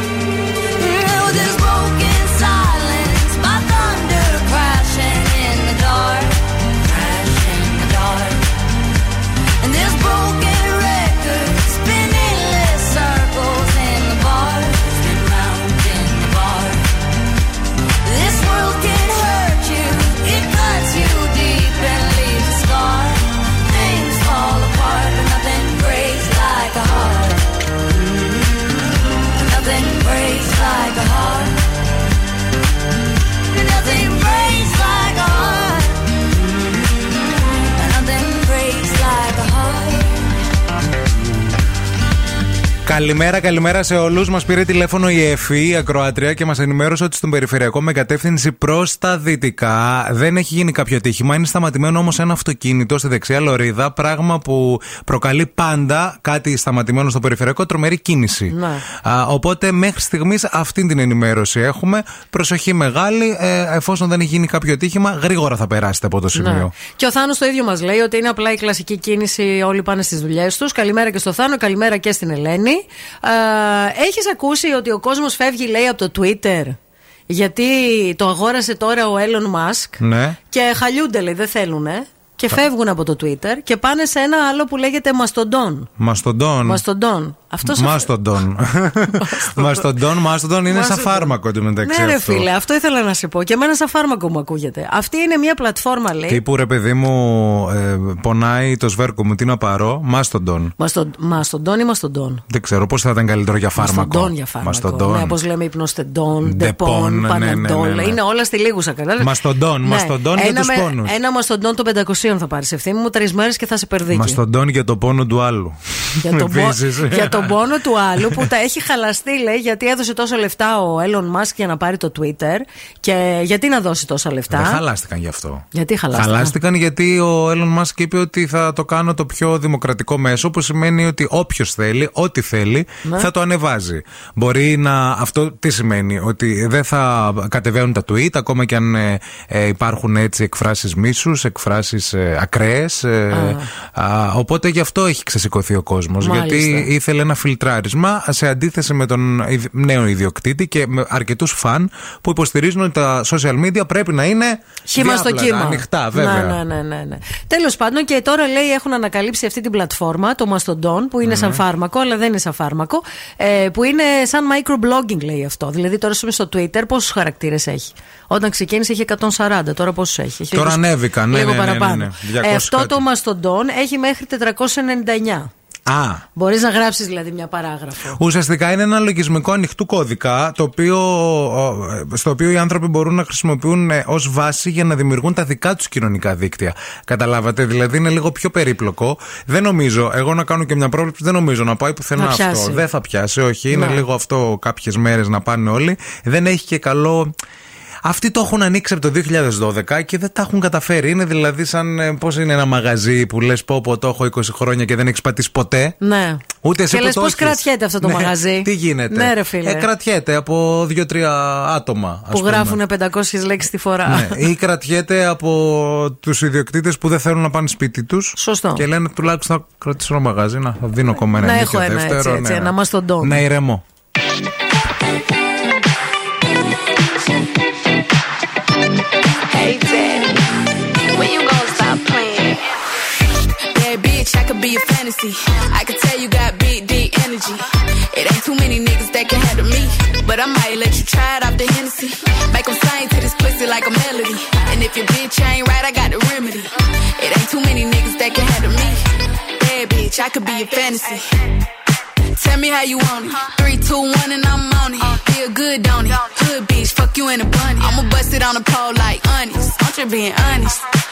[SPEAKER 2] Καλημέρα, καλημέρα σε όλους. Μας πήρε τηλέφωνο η ΕΦΗ, η Ακροατρία, και μας ενημέρωσε ότι στον περιφερειακό με κατεύθυνση προς τα δυτικά δεν έχει γίνει κάποιο ατύχημα. Είναι σταματημένο όμως ένα αυτοκίνητο στη δεξιά λωρίδα. Πράγμα που προκαλεί πάντα κάτι σταματημένο στο περιφερειακό, τρομερή κίνηση.
[SPEAKER 1] Ναι.
[SPEAKER 2] Α, οπότε μέχρι στιγμής αυτή την ενημέρωση έχουμε. Προσοχή μεγάλη. Ε, εφόσον δεν έχει γίνει κάποιο ατύχημα, γρήγορα θα περάσετε από το σημείο.
[SPEAKER 1] Ναι. Και ο Θάνος το ίδιο μας λέει ότι είναι απλά η κλασική κίνηση. Όλοι πάνε στις δουλειές τους. Καλημέρα και στο Θάνο, καλημέρα και στην Ελένη. Έχεις ακούσει ότι ο κόσμος φεύγει, λέει, από το Twitter; Γιατί το αγόρασε τώρα ο Elon Musk
[SPEAKER 2] Ναι.
[SPEAKER 1] και χαλιούνται, λέει, δεν θέλουν. Και φεύγουν από το Twitter και πάνε σε ένα άλλο που λέγεται Μαστοντόν.
[SPEAKER 2] Μαστοντών.
[SPEAKER 1] Μαστοντόν. Αυτός ο-
[SPEAKER 2] Μάστοντον. Μαστοντον, μάστοντον είναι σαν
[SPEAKER 1] Μάστοντον.
[SPEAKER 2] φάρμακο εντωμεταξύ.
[SPEAKER 1] Ναι, ρε
[SPEAKER 2] αυτό.
[SPEAKER 1] φίλε, αυτό ήθελα να σε πω. Και εμένα σαν φάρμακο μου ακούγεται. Αυτή είναι μια πλατφόρμα, λέει.
[SPEAKER 2] Τύπου ρε παιδί μου, ε, πονάει το σβέρκο μου, τι να πάρω; Μάστοντον.
[SPEAKER 1] Μαστον- Μαστοντόν ή μαστοντόν;
[SPEAKER 2] Δεν ξέρω πώς θα ήταν καλύτερο για φάρμακο;
[SPEAKER 1] Μαστοντόν για φάρμακο.
[SPEAKER 2] Μαστοντόν.
[SPEAKER 1] Ναι, όπως λέμε υπνοστεντόν,
[SPEAKER 2] Ντεπών,
[SPEAKER 1] ντεπών,
[SPEAKER 2] ναι, ναι, ναι,
[SPEAKER 1] Panadol.
[SPEAKER 2] ναι.
[SPEAKER 1] Είναι όλα στη λήγουσα, κατάλαβες;
[SPEAKER 2] Μαστοντόν, μαστοντόν για
[SPEAKER 1] ένα
[SPEAKER 2] τους
[SPEAKER 1] με-
[SPEAKER 2] πόνους.
[SPEAKER 1] Ένα μαστοντόν των 500 θα πάρεις ευθύνη μου τρεις μέρες και θα 'σαι περδίκι.
[SPEAKER 2] Μαστοντόν για το πόνο του άλλου.
[SPEAKER 1] Για τον, πο-
[SPEAKER 2] Επίσης.
[SPEAKER 1] για τον πόνο του άλλου που τα έχει χαλαστεί, λέει, γιατί έδωσε τόσο λεφτά ο Elon Musk για να πάρει το Twitter. Και γιατί να δώσει τόσα λεφτά;
[SPEAKER 2] Δεν χαλάστηκαν γι' αυτό.
[SPEAKER 1] Γιατί χαλάστηκαν;
[SPEAKER 2] Χαλάστηκαν γιατί ο Elon Musk είπε ότι θα το κάνω το πιο δημοκρατικό μέσο, που σημαίνει ότι όποιος θέλει, ό,τι θέλει,
[SPEAKER 1] Ναι.
[SPEAKER 2] θα το ανεβάζει. Μπορεί να. Αυτό τι σημαίνει, ότι δεν θα κατεβαίνουν τα tweet, ακόμα και αν ε, ε, υπάρχουν έτσι εκφράσεις μίσους, εκφράσεις ε, ακραίες. οπότε γι' αυτό έχει ξεσηκωθεί ο κόσμος.
[SPEAKER 1] Μάλιστα.
[SPEAKER 2] Γιατί ήθελε ένα φιλτράρισμα σε αντίθεση με τον ιδ- νέο ιδιοκτήτη και με αρκετούς φαν που υποστηρίζουν ότι τα social media πρέπει να είναι
[SPEAKER 1] Χήμα στο
[SPEAKER 2] διάπλατα,
[SPEAKER 1] κύμα.
[SPEAKER 2] Ανοιχτά, βέβαια.
[SPEAKER 1] Ναι, ναι, ναι, ναι, ναι. Τέλος πάντων, και τώρα λέει έχουν ανακαλύψει αυτή την πλατφόρμα, το Mastodon, που είναι σαν φάρμακο, αλλά δεν είναι σαν φάρμακο. Ε, που είναι σαν microblogging, λέει αυτό. Δηλαδή, τώρα σου στο Twitter πόσους χαρακτήρες έχει. Όταν ξεκίνησε είχε 140, τώρα πόσους έχει. έχει
[SPEAKER 2] Τώρα
[SPEAKER 1] λίγο-
[SPEAKER 2] ανέβηκαν, ναι,
[SPEAKER 1] λίγο
[SPEAKER 2] ναι, ναι, ναι,
[SPEAKER 1] παραπάνω.
[SPEAKER 2] ναι, 200
[SPEAKER 1] Ε, αυτό
[SPEAKER 2] κάτι.
[SPEAKER 1] το Mastodon έχει μέχρι 499.
[SPEAKER 2] Α,
[SPEAKER 1] Μπορείς να γράψεις δηλαδή μια παράγραφο.
[SPEAKER 2] Ουσιαστικά είναι ένα λογισμικό ανοιχτού κώδικα το οποίο, ο, στο οποίο οι άνθρωποι μπορούν να χρησιμοποιούν ως βάση για να δημιουργούν τα δικά τους κοινωνικά δίκτυα. Καταλάβατε, δηλαδή είναι λίγο πιο περίπλοκο. Δεν νομίζω, εγώ να κάνω και μια πρόβλεψη, δεν νομίζω να πάει πουθενά
[SPEAKER 1] Να
[SPEAKER 2] αυτό.
[SPEAKER 1] πιάσει.
[SPEAKER 2] Δεν θα πιάσει, όχι. Είναι
[SPEAKER 1] Ναι.
[SPEAKER 2] λίγο αυτό κάποιες μέρες να πάνε όλοι. Δεν έχει και καλό. Αυτοί το έχουν ανοίξει από το 2012 και δεν τα έχουν καταφέρει. Είναι δηλαδή σαν πώς είναι ένα μαγαζί που λες πω, πω το έχω 20 χρόνια και δεν έχεις πατήσει ποτέ.
[SPEAKER 1] Ναι.
[SPEAKER 2] Ούτε εσύ
[SPEAKER 1] και
[SPEAKER 2] που
[SPEAKER 1] λες
[SPEAKER 2] το
[SPEAKER 1] πώς
[SPEAKER 2] έχεις.
[SPEAKER 1] κρατιέται αυτό το
[SPEAKER 2] Ναι,
[SPEAKER 1] μαγαζί;
[SPEAKER 2] Τι γίνεται.
[SPEAKER 1] Ναι, ρε φίλε.
[SPEAKER 2] Ε, κρατιέται από δύο-τρία άτομα. ας
[SPEAKER 1] που
[SPEAKER 2] πούμε.
[SPEAKER 1] γράφουν 500 λέξεις τη φορά.
[SPEAKER 2] Ναι, ή κρατιέται από τους ιδιοκτήτες που δεν θέλουν να πάνε σπίτι τους.
[SPEAKER 1] Σωστό.
[SPEAKER 2] Και λένε τουλάχιστον θα κρατήσω ένα μαγαζί, να θα δίνω ακόμα ένα
[SPEAKER 1] Να
[SPEAKER 2] ενίκιο
[SPEAKER 1] έχω ένα
[SPEAKER 2] δεύτερο.
[SPEAKER 1] έτσι, έτσι,
[SPEAKER 2] ναι,
[SPEAKER 1] ένα μαστοντόν.
[SPEAKER 2] Να ηρεμώ.
[SPEAKER 11] You gonna stop playing? Bad bitch, I could be a fantasy. I could tell you got big, deep energy. It ain't too many niggas that can handle me. But I might let you try it off the Hennessy. Make 'em sing to this pussy like a melody. And if your bitch ain't right, I got the remedy. It ain't too many niggas that can handle me. Bad bitch, I could be a fantasy. Tell me how you want it. Three, two, one, and I'm on it. Feel good, don't it? Hood bitch, fuck you in a bunny. I'ma bust it on the pole like honest. I'm just being honest.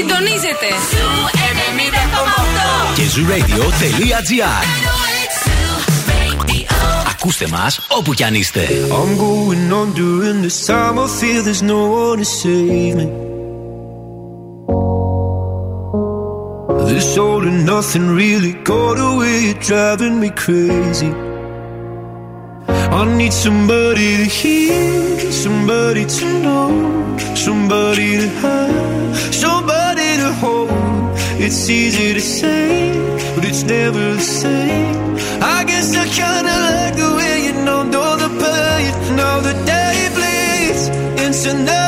[SPEAKER 11] Πόλη συντονίζεται. Zoo 90,8.
[SPEAKER 12] Και zooradio.gr Ακούστε μας όπου κι αν είστε.
[SPEAKER 3] I'm going on during this time. I feel there's no one to save me. This all and nothing really got away, you're driving me crazy. I need somebody to hear, somebody to know, somebody to have, somebody to hold. It's easy to say, but it's never the same. I guess I kinda like the way you know, know the pain. Now the day bleeds into nightfall,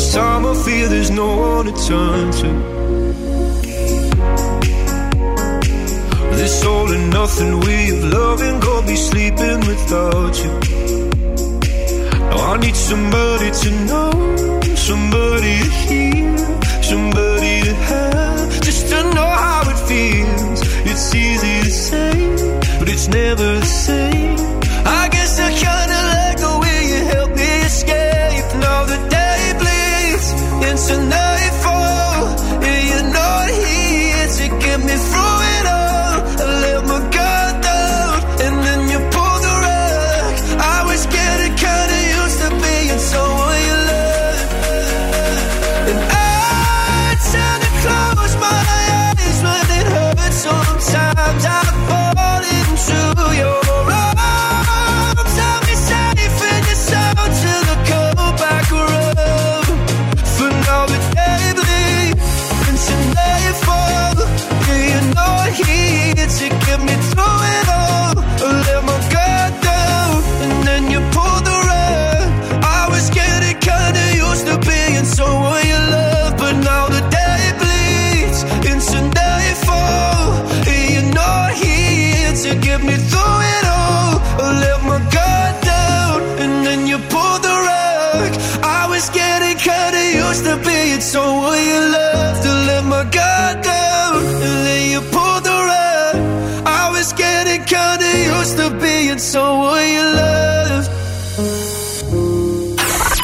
[SPEAKER 3] this time I fear there's no one to turn to. This all and nothing way of loving, go be sleeping without you. Now I need somebody to know, somebody to hear, somebody to have, just to know how it feels. It's easy to say, but it's never the same. this. room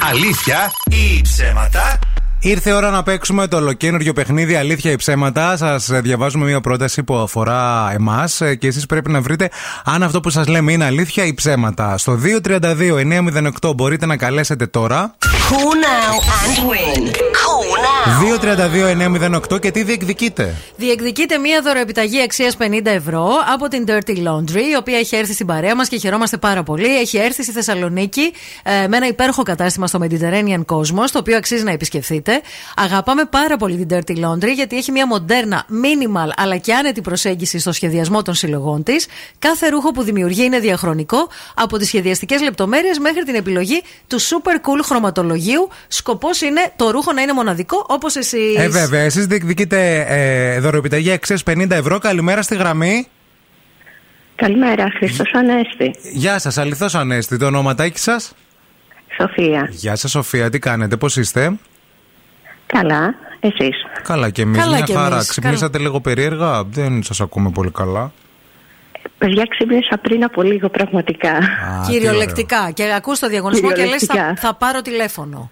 [SPEAKER 12] Αλήθεια ή ψέματα;
[SPEAKER 2] Ήρθε η ώρα να παίξουμε το ολοκένουργιο παιχνίδι Αλήθεια ή ψέματα. Σας διαβάζουμε μια πρόταση που αφορά εμάς και εσείς πρέπει να βρείτε αν αυτό που σας λέμε είναι αλήθεια ή ψέματα. Στο 232-908 μπορείτε να καλέσετε τώρα.
[SPEAKER 13] Call now and win; Call now.
[SPEAKER 2] 232-908 και τι διεκδικείτε;
[SPEAKER 1] Διεκδικείται μία δωροεπιταγή αξίας 50 ευρώ από την Dirty Laundry, η οποία έχει έρθει στην παρέα μας και χαιρόμαστε πάρα πολύ. Έχει έρθει στη Θεσσαλονίκη ε, με ένα υπέροχο κατάστημα στο Mediterranean Cosmos, το οποίο αξίζει να επισκεφθείτε. Αγαπάμε πάρα πολύ την Dirty Laundry, γιατί έχει μία μοντέρνα, minimal αλλά και άνετη προσέγγιση στο σχεδιασμό των συλλογών της. Κάθε ρούχο που δημιουργεί είναι διαχρονικό, από τις σχεδιαστικές λεπτομέρειες μέχρι την επιλογή του super cool χρωματολογίου. Σκοπός είναι το ρούχο να είναι μοναδικό, όπως εσείς.
[SPEAKER 2] Ε, βέβαια, εσείς διεκδικείτε ε, δωροεπιταγή αξία 50 ευρώ. Καλημέρα στη γραμμή.
[SPEAKER 14] Καλημέρα, Χριστό Ανέστη.
[SPEAKER 2] Γεια σας, αληθώς Ανέστη. Το ονοματάκι σας;
[SPEAKER 14] Σοφία.
[SPEAKER 2] Γεια σας, Σοφία, τι κάνετε, πώς είστε;
[SPEAKER 14] Καλά, εσείς;
[SPEAKER 2] Καλά και εμείς.
[SPEAKER 14] Καλά
[SPEAKER 2] Μια
[SPEAKER 14] κι
[SPEAKER 2] χαρά.
[SPEAKER 14] εμείς.
[SPEAKER 2] Ξυπνήσατε λίγο περίεργα; Δεν σας ακούμε πολύ καλά.
[SPEAKER 14] Παιδιά, ξύπνησα πριν από λίγο πραγματικά.
[SPEAKER 1] Κυριολεκτικά. Και ακούς το διαγωνισμό και λες θα,
[SPEAKER 14] Κυριολεκτικά.
[SPEAKER 1] θα πάρω τηλέφωνο.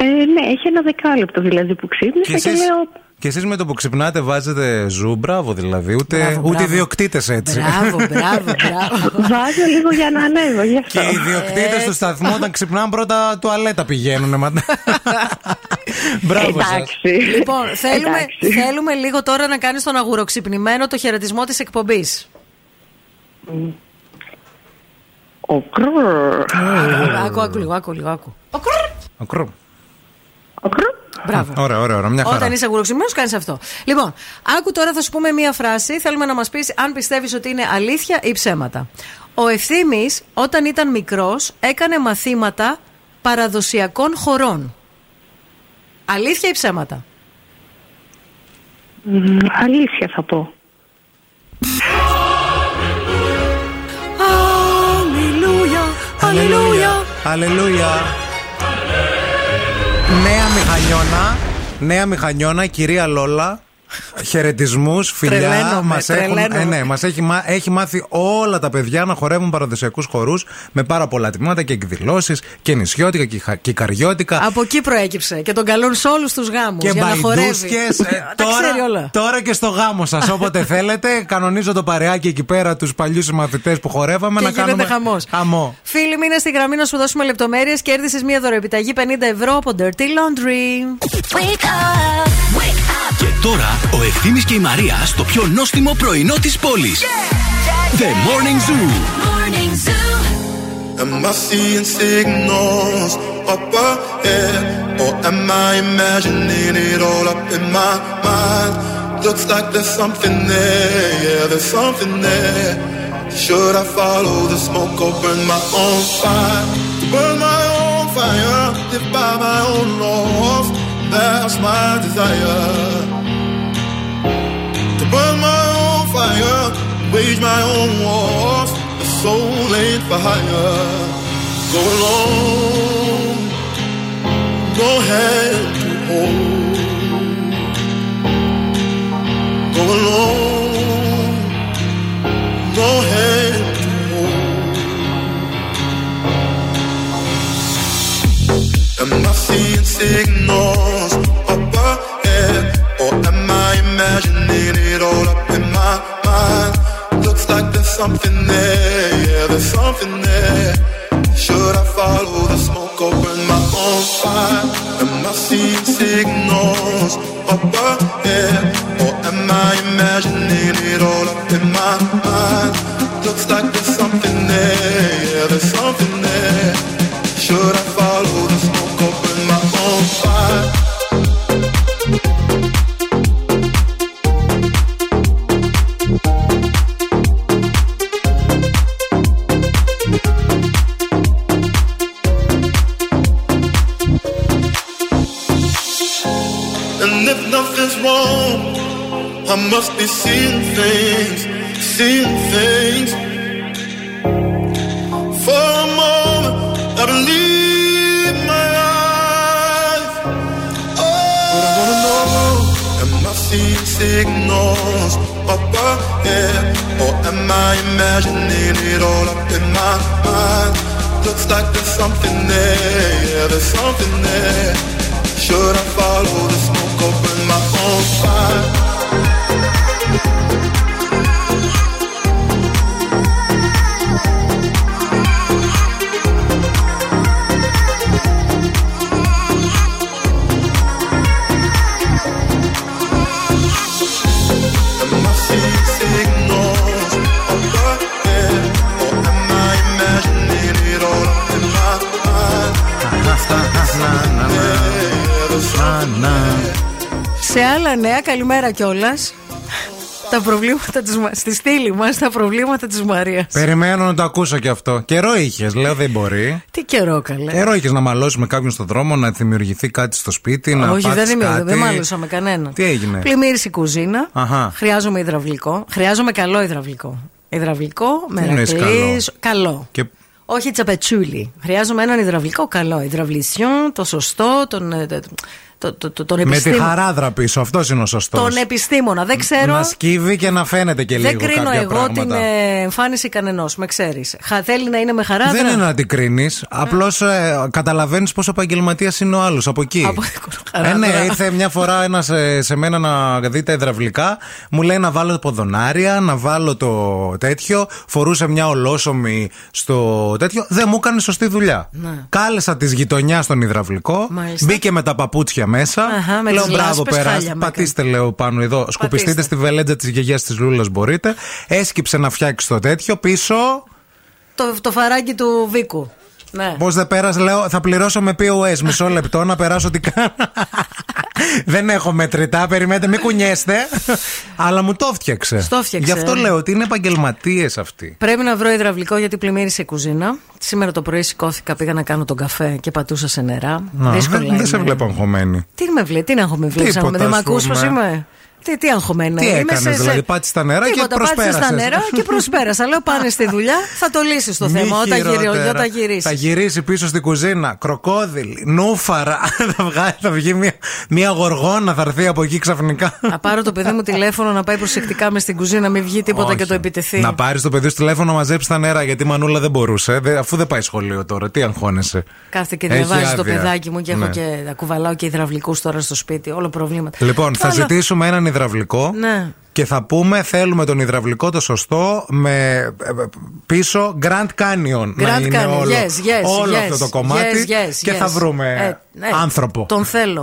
[SPEAKER 14] Ε, ναι, έχει ένα δεκάλεπτο δηλαδή που ξύπνησα
[SPEAKER 2] Και
[SPEAKER 14] και,
[SPEAKER 2] εσείς-
[SPEAKER 14] λέω.
[SPEAKER 2] Και εσείς με το που ξυπνάτε βάζετε ζου, μπράβο δηλαδή. Ούτε,
[SPEAKER 14] Μπράβο,
[SPEAKER 2] ούτε
[SPEAKER 14] μπράβο.
[SPEAKER 2] ιδιοκτήτες έτσι.
[SPEAKER 1] Μπράβο, μπράβο, μπράβο.
[SPEAKER 14] Βάζω λίγο για να ανέβω, γι' αυτό.
[SPEAKER 2] Και οι ιδιοκτήτες του σταθμού όταν ξυπνάνε πρώτα τουαλέτα πηγαίνουν. μα- Μπράβο σας.
[SPEAKER 1] Λοιπόν, θέλουμε, θέλουμε λίγο τώρα να κάνεις τον αγουροξυπνημένο το χαιρετισμό της εκπομπής.
[SPEAKER 14] Ο κρρρρ.
[SPEAKER 1] Άκου, άκου λίγο, άκου λίγο, άκου. Μπράβο.
[SPEAKER 2] Ωραία, ωραία, ωραία. Μια χαρά.
[SPEAKER 1] Όταν είσαι αγουροξυπνημένο, κάνεις αυτό. Λοιπόν, άκου τώρα θα σου πούμε μία φράση. Θέλουμε να μας πεις αν πιστεύεις ότι είναι αλήθεια ή ψέματα. Ο ευθύνη, όταν ήταν μικρός, έκανε μαθήματα παραδοσιακών χωρών. Αλήθεια ή ψέματα;
[SPEAKER 14] Μ, Αλήθεια θα πω.
[SPEAKER 1] Αλληλούια, αλληλούια.
[SPEAKER 2] Αλληλούια. Νέα μηχανιώνα. Νέα μηχανιώνα, κυρία Λόλα. Χαιρετισμούς, φιλιά.
[SPEAKER 1] Τρελαίνομαι,
[SPEAKER 2] Μας έχουν,
[SPEAKER 1] τρελαίνομαι.
[SPEAKER 2] ε, ναι, μας έχει, μά- έχει μάθει όλα τα παιδιά να χορεύουν παραδοσιακούς χορούς με πάρα πολλά τμήματα και εκδηλώσεις και νησιώτικα και, χα- και καριώτικα.
[SPEAKER 1] Από εκεί προέκυψε και τον καλούν σε όλους τους γάμους.
[SPEAKER 2] Και
[SPEAKER 1] για να χορεύει.
[SPEAKER 2] μπαϊντούσκες, ε,
[SPEAKER 1] Τα ξέρει όλα.
[SPEAKER 2] τώρα, τώρα και στο γάμο σας. Όποτε θέλετε, κανονίζω το παρεάκι εκεί πέρα τους παλιούς συμμαθητές που χορεύαμε
[SPEAKER 1] Και
[SPEAKER 2] να
[SPEAKER 1] γίνεται
[SPEAKER 2] κάνουμε.
[SPEAKER 1] χαμός.
[SPEAKER 2] Χαμό.
[SPEAKER 1] Φίλοι, μείνε στη γραμμή να σου δώσουμε λεπτομέρειες. Κέρδισες μία δωροεπιταγή 50 ευρώ από Dirty Laundry.
[SPEAKER 12] Και τώρα ο Ευθύμης και η Μαρία στο πιο νόστιμο πρωινό της πόλης. The Morning Zoo.
[SPEAKER 15] Am I seeing signals up ahead? Or am I imagining it all up in my mind? Looks like there's something there, yeah, there's something there. Should I follow the smoke or burn my own fire? To burn my own fire, live by my own laws. That's my desire. To burn my own fire, wage my own wars. The soul ain't for hire. Go alone, go hand to hold. Go alone, go hand to hold. Am I seeing signals imagining it all up in my mind? Looks like there's something there, yeah, there's something there.
[SPEAKER 1] Κιόλας. Τα προβλήματα της, Μα- στη στήλη μας, τα προβλήματα της Μαρίας.
[SPEAKER 2] Περιμένω να το ακούσω κι αυτό. Καιρό είχες, λέω δεν μπορεί.
[SPEAKER 1] Τι καιρό καλέ.
[SPEAKER 2] Καιρό είχες να μαλώσεις με κάποιον στον δρόμο, να δημιουργηθεί κάτι στο σπίτι, να
[SPEAKER 1] Όχι,
[SPEAKER 2] πάθεις
[SPEAKER 1] δεν είμαι.
[SPEAKER 2] κάτι;
[SPEAKER 1] Δεν μάλωσα με κανένα.
[SPEAKER 2] Τι έγινε;
[SPEAKER 1] Πλημμύρισε η κουζίνα.
[SPEAKER 2] Αχα.
[SPEAKER 1] Χρειάζομαι υδραυλικό. Χρειάζομαι καλό υδραυλικό. Υδραυλικό,
[SPEAKER 2] Τι εννοείς
[SPEAKER 1] μερακλή. Καλό;
[SPEAKER 2] Και
[SPEAKER 1] Όχι τσαπετσούλι. Χρειάζομαι έναν υδραυλικό καλό. Υδραυλισιόν, το σωστό, τον, ε, το, το, το, τον
[SPEAKER 2] με τη
[SPEAKER 1] επιστήμονα.
[SPEAKER 2] χαράδρα πίσω, αυτός είναι ο σωστός.
[SPEAKER 1] Τον επιστήμονα. Δεν ξέρω.
[SPEAKER 2] Να σκύβει και να φαίνεται και
[SPEAKER 1] δεν
[SPEAKER 2] λίγο
[SPEAKER 1] κρίνω
[SPEAKER 2] κάποια
[SPEAKER 1] εγώ
[SPEAKER 2] πράγματα.
[SPEAKER 1] την ε, εμφάνιση κανενός. Με ξέρεις. Θέλει να είναι με χαράδρα.
[SPEAKER 2] Δεν είναι να την κρίνεις. Απλώς ε, καταλαβαίνεις πόσο επαγγελματίας είναι ο άλλος από εκεί.
[SPEAKER 1] Από
[SPEAKER 2] ε, ναι, ήρθε μια φορά ένας σε, σε μένα να δει τα υδραυλικά. Μου λέει να βάλω ποδονάρια, να βάλω το τέτοιο. Φορούσε μια ολόσωμη στο τέτοιο. Δεν μου έκανε σωστή δουλειά.
[SPEAKER 1] Ναι.
[SPEAKER 2] Κάλεσα της γειτονιάς στον υδραυλικό.
[SPEAKER 1] Μάλιστα.
[SPEAKER 2] Μπήκε με τα παπούτσια μέσα.
[SPEAKER 1] Αχα, με
[SPEAKER 2] λέω
[SPEAKER 1] τις
[SPEAKER 2] μπράβο,
[SPEAKER 1] λάσπες,
[SPEAKER 2] περάστε.
[SPEAKER 1] χάλια με
[SPEAKER 2] Πατήστε, λέω πάνω εδώ. Σκουπιστείτε
[SPEAKER 1] Πατήστε.
[SPEAKER 2] στη βελέτζα της γιαγιάς της Λούλας μπορείτε. Έσκυψε να φτιάξει το τέτοιο. Πίσω
[SPEAKER 1] Το, το φαράκι του Βίκου. Ναι.
[SPEAKER 2] Πώς δεν πέρασε, λέω, θα πληρώσω με POS. Μισό λεπτό να περάσω τι κάνω. δεν έχω μετρητά, περιμένετε, μην κουνιέστε. Αλλά μου το φτιάξε.
[SPEAKER 1] Στο φτιάξε,
[SPEAKER 2] Γι' αυτό
[SPEAKER 1] ε.
[SPEAKER 2] λέω ότι είναι επαγγελματίες αυτοί.
[SPEAKER 1] Πρέπει να βρω υδραυλικό γιατί πλημμύρισε η κουζίνα. Σήμερα το πρωί σηκώθηκα, πήγα να κάνω τον καφέ και πατούσα σε νερά.
[SPEAKER 2] Να,
[SPEAKER 1] Δύσκολα
[SPEAKER 2] δεν, δεν σε
[SPEAKER 1] είναι.
[SPEAKER 2] βλέπω αγχωμένη.
[SPEAKER 1] Τι με βλέπει, τι να έχω με βλέπει,
[SPEAKER 2] Τίποτα,
[SPEAKER 1] δεν με
[SPEAKER 2] ας
[SPEAKER 1] ακούς πως
[SPEAKER 2] πούμε.
[SPEAKER 1] είμαι. Τι, τι αγχωμένα.
[SPEAKER 2] Τι
[SPEAKER 1] είμαι
[SPEAKER 2] έκανες, δηλαδή, πάτησες στα νερά και
[SPEAKER 1] Τίποτα, πάτησες
[SPEAKER 2] προσπέρασες.
[SPEAKER 1] στα νερά και προσπέρασα. Λέω πάνε στη δουλειά, θα το λύσεις το
[SPEAKER 2] Μη
[SPEAKER 1] θέμα όταν, γυρι,
[SPEAKER 2] χειρότερα.
[SPEAKER 1] όταν γυρίσεις.
[SPEAKER 2] Θα γυρίσει πίσω στην κουζίνα. Κροκόδιλη, νούφαρα. θα, βγάλει, θα βγει μια, μια γοργόνα, θα έρθει από εκεί ξαφνικά.
[SPEAKER 1] Να πάρω το παιδί μου τηλέφωνο να πάει προσεκτικά μες στην κουζίνα, μην βγει τίποτα
[SPEAKER 2] Όχι.
[SPEAKER 1] και το επιτεθεί.
[SPEAKER 2] Να πάρεις το παιδί σου τηλέφωνο να μαζέψεις τα νερά γιατί η Μανούλα δεν μπορούσε. Δε- αφού δεν πάει σχολείο τώρα, τι αγχώνεσαι;
[SPEAKER 1] Κάθεται και
[SPEAKER 2] Έχει
[SPEAKER 1] διαβάζει το
[SPEAKER 2] άδεια.
[SPEAKER 1] παιδάκι μου και έχω
[SPEAKER 2] Ναι.
[SPEAKER 1] και κουβαλάω και υδραυλικούς τώρα στο σπίτι. Όλο προβλήματα.
[SPEAKER 2] Λοιπόν, θα
[SPEAKER 1] Αλλά-
[SPEAKER 2] ζητήσουμε έναν υδραυλικό.
[SPEAKER 1] Ναι.
[SPEAKER 2] Και θα πούμε, θέλουμε τον υδραυλικό το σωστό με ε, πίσω Grand Canyon. να
[SPEAKER 1] Grand
[SPEAKER 2] είναι
[SPEAKER 1] Canyon,
[SPEAKER 2] όλο,
[SPEAKER 1] yes, yes,
[SPEAKER 2] όλο
[SPEAKER 1] yes,
[SPEAKER 2] αυτό το κομμάτι.
[SPEAKER 1] yes, yes,
[SPEAKER 2] και θα
[SPEAKER 1] yes.
[SPEAKER 2] βρούμε
[SPEAKER 1] Ε, ναι,
[SPEAKER 2] άνθρωπο.
[SPEAKER 1] Τον θέλω.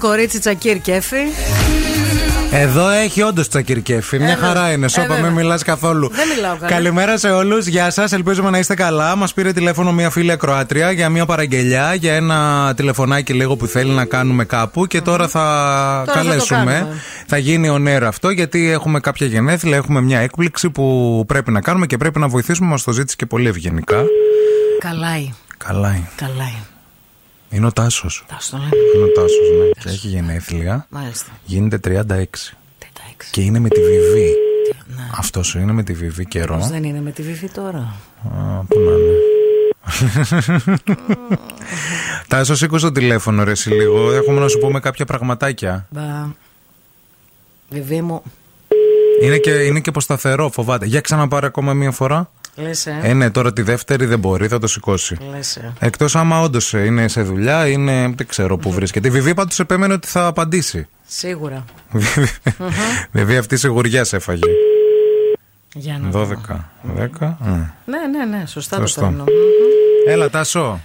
[SPEAKER 12] Κορίτσι τσακίρ κέφι.
[SPEAKER 2] Εδώ έχει όντως τσακυρκέφι. Μια
[SPEAKER 12] Ε,
[SPEAKER 2] χαρά είναι.
[SPEAKER 12] ε,
[SPEAKER 2] Σώπα,
[SPEAKER 12] βέβαια.
[SPEAKER 2] μην μιλάς καθόλου.
[SPEAKER 12] Δεν μιλάω καλά.
[SPEAKER 2] Καλημέρα σε όλους. Γεια σας. Ελπίζουμε να είστε καλά. Μας πήρε τηλέφωνο μια φίλη ακροάτρια για μια παραγγελιά, για ένα τηλεφωνάκι λίγο που θέλει να κάνουμε κάπου. Και τώρα θα
[SPEAKER 12] Τώρα θα το
[SPEAKER 2] καλέσουμε.
[SPEAKER 12] κάνουμε.
[SPEAKER 2] Θα γίνει ο νέο αυτό, γιατί έχουμε κάποια γενέθλια, έχουμε μια έκπληξη που πρέπει να κάνουμε και πρέπει να βοηθήσουμε. Μας το ζήτησε και πολύ ευγενικά.
[SPEAKER 12] Καλάει.
[SPEAKER 2] Καλά.
[SPEAKER 12] Καλάει.
[SPEAKER 2] Είναι ο Τάσος.
[SPEAKER 12] Τάσος το λέμε.
[SPEAKER 2] Είναι ο Τάσος, ναι. Και έχει γενέθλια.
[SPEAKER 12] Μάλιστα.
[SPEAKER 2] Γίνεται 36. Και είναι με τη Βιβί. Αυτός σου είναι με τη Βιβί καιρό.
[SPEAKER 12] Πώς δεν είναι με τη Βιβί τώρα.
[SPEAKER 2] Α, πού να είναι. Τάσο, σήκω το τηλέφωνο, ρε, εσύ λίγο. Έχουμε να σου πούμε κάποια πραγματάκια.
[SPEAKER 12] Μπα. Βιβί μου.
[SPEAKER 2] Είναι και, είναι και αποσταθερό, φοβάται. Για ξαναπάρε ακόμα μία φορά.
[SPEAKER 12] Λες, ε.
[SPEAKER 2] Ε, ναι, τώρα τη δεύτερη δεν μπορεί, θα το σηκώσει.
[SPEAKER 12] Λες, ε.
[SPEAKER 2] Εκτός άμα όντως είναι σε δουλειά, είναι. Δεν ξέρω πού βρίσκεται. Η Βιβί πάντως επέμενε ότι θα απαντήσει.
[SPEAKER 12] Σίγουρα.
[SPEAKER 2] Βιβί αυτή σιγουριά σε έφαγε.
[SPEAKER 12] Για να
[SPEAKER 2] 12.
[SPEAKER 12] δω.
[SPEAKER 2] 10. Mm.
[SPEAKER 12] Ναι, ναι, ναι, σωστά
[SPEAKER 2] Σωστό.
[SPEAKER 12] το παίρνω.
[SPEAKER 2] Έλα, Τάσο.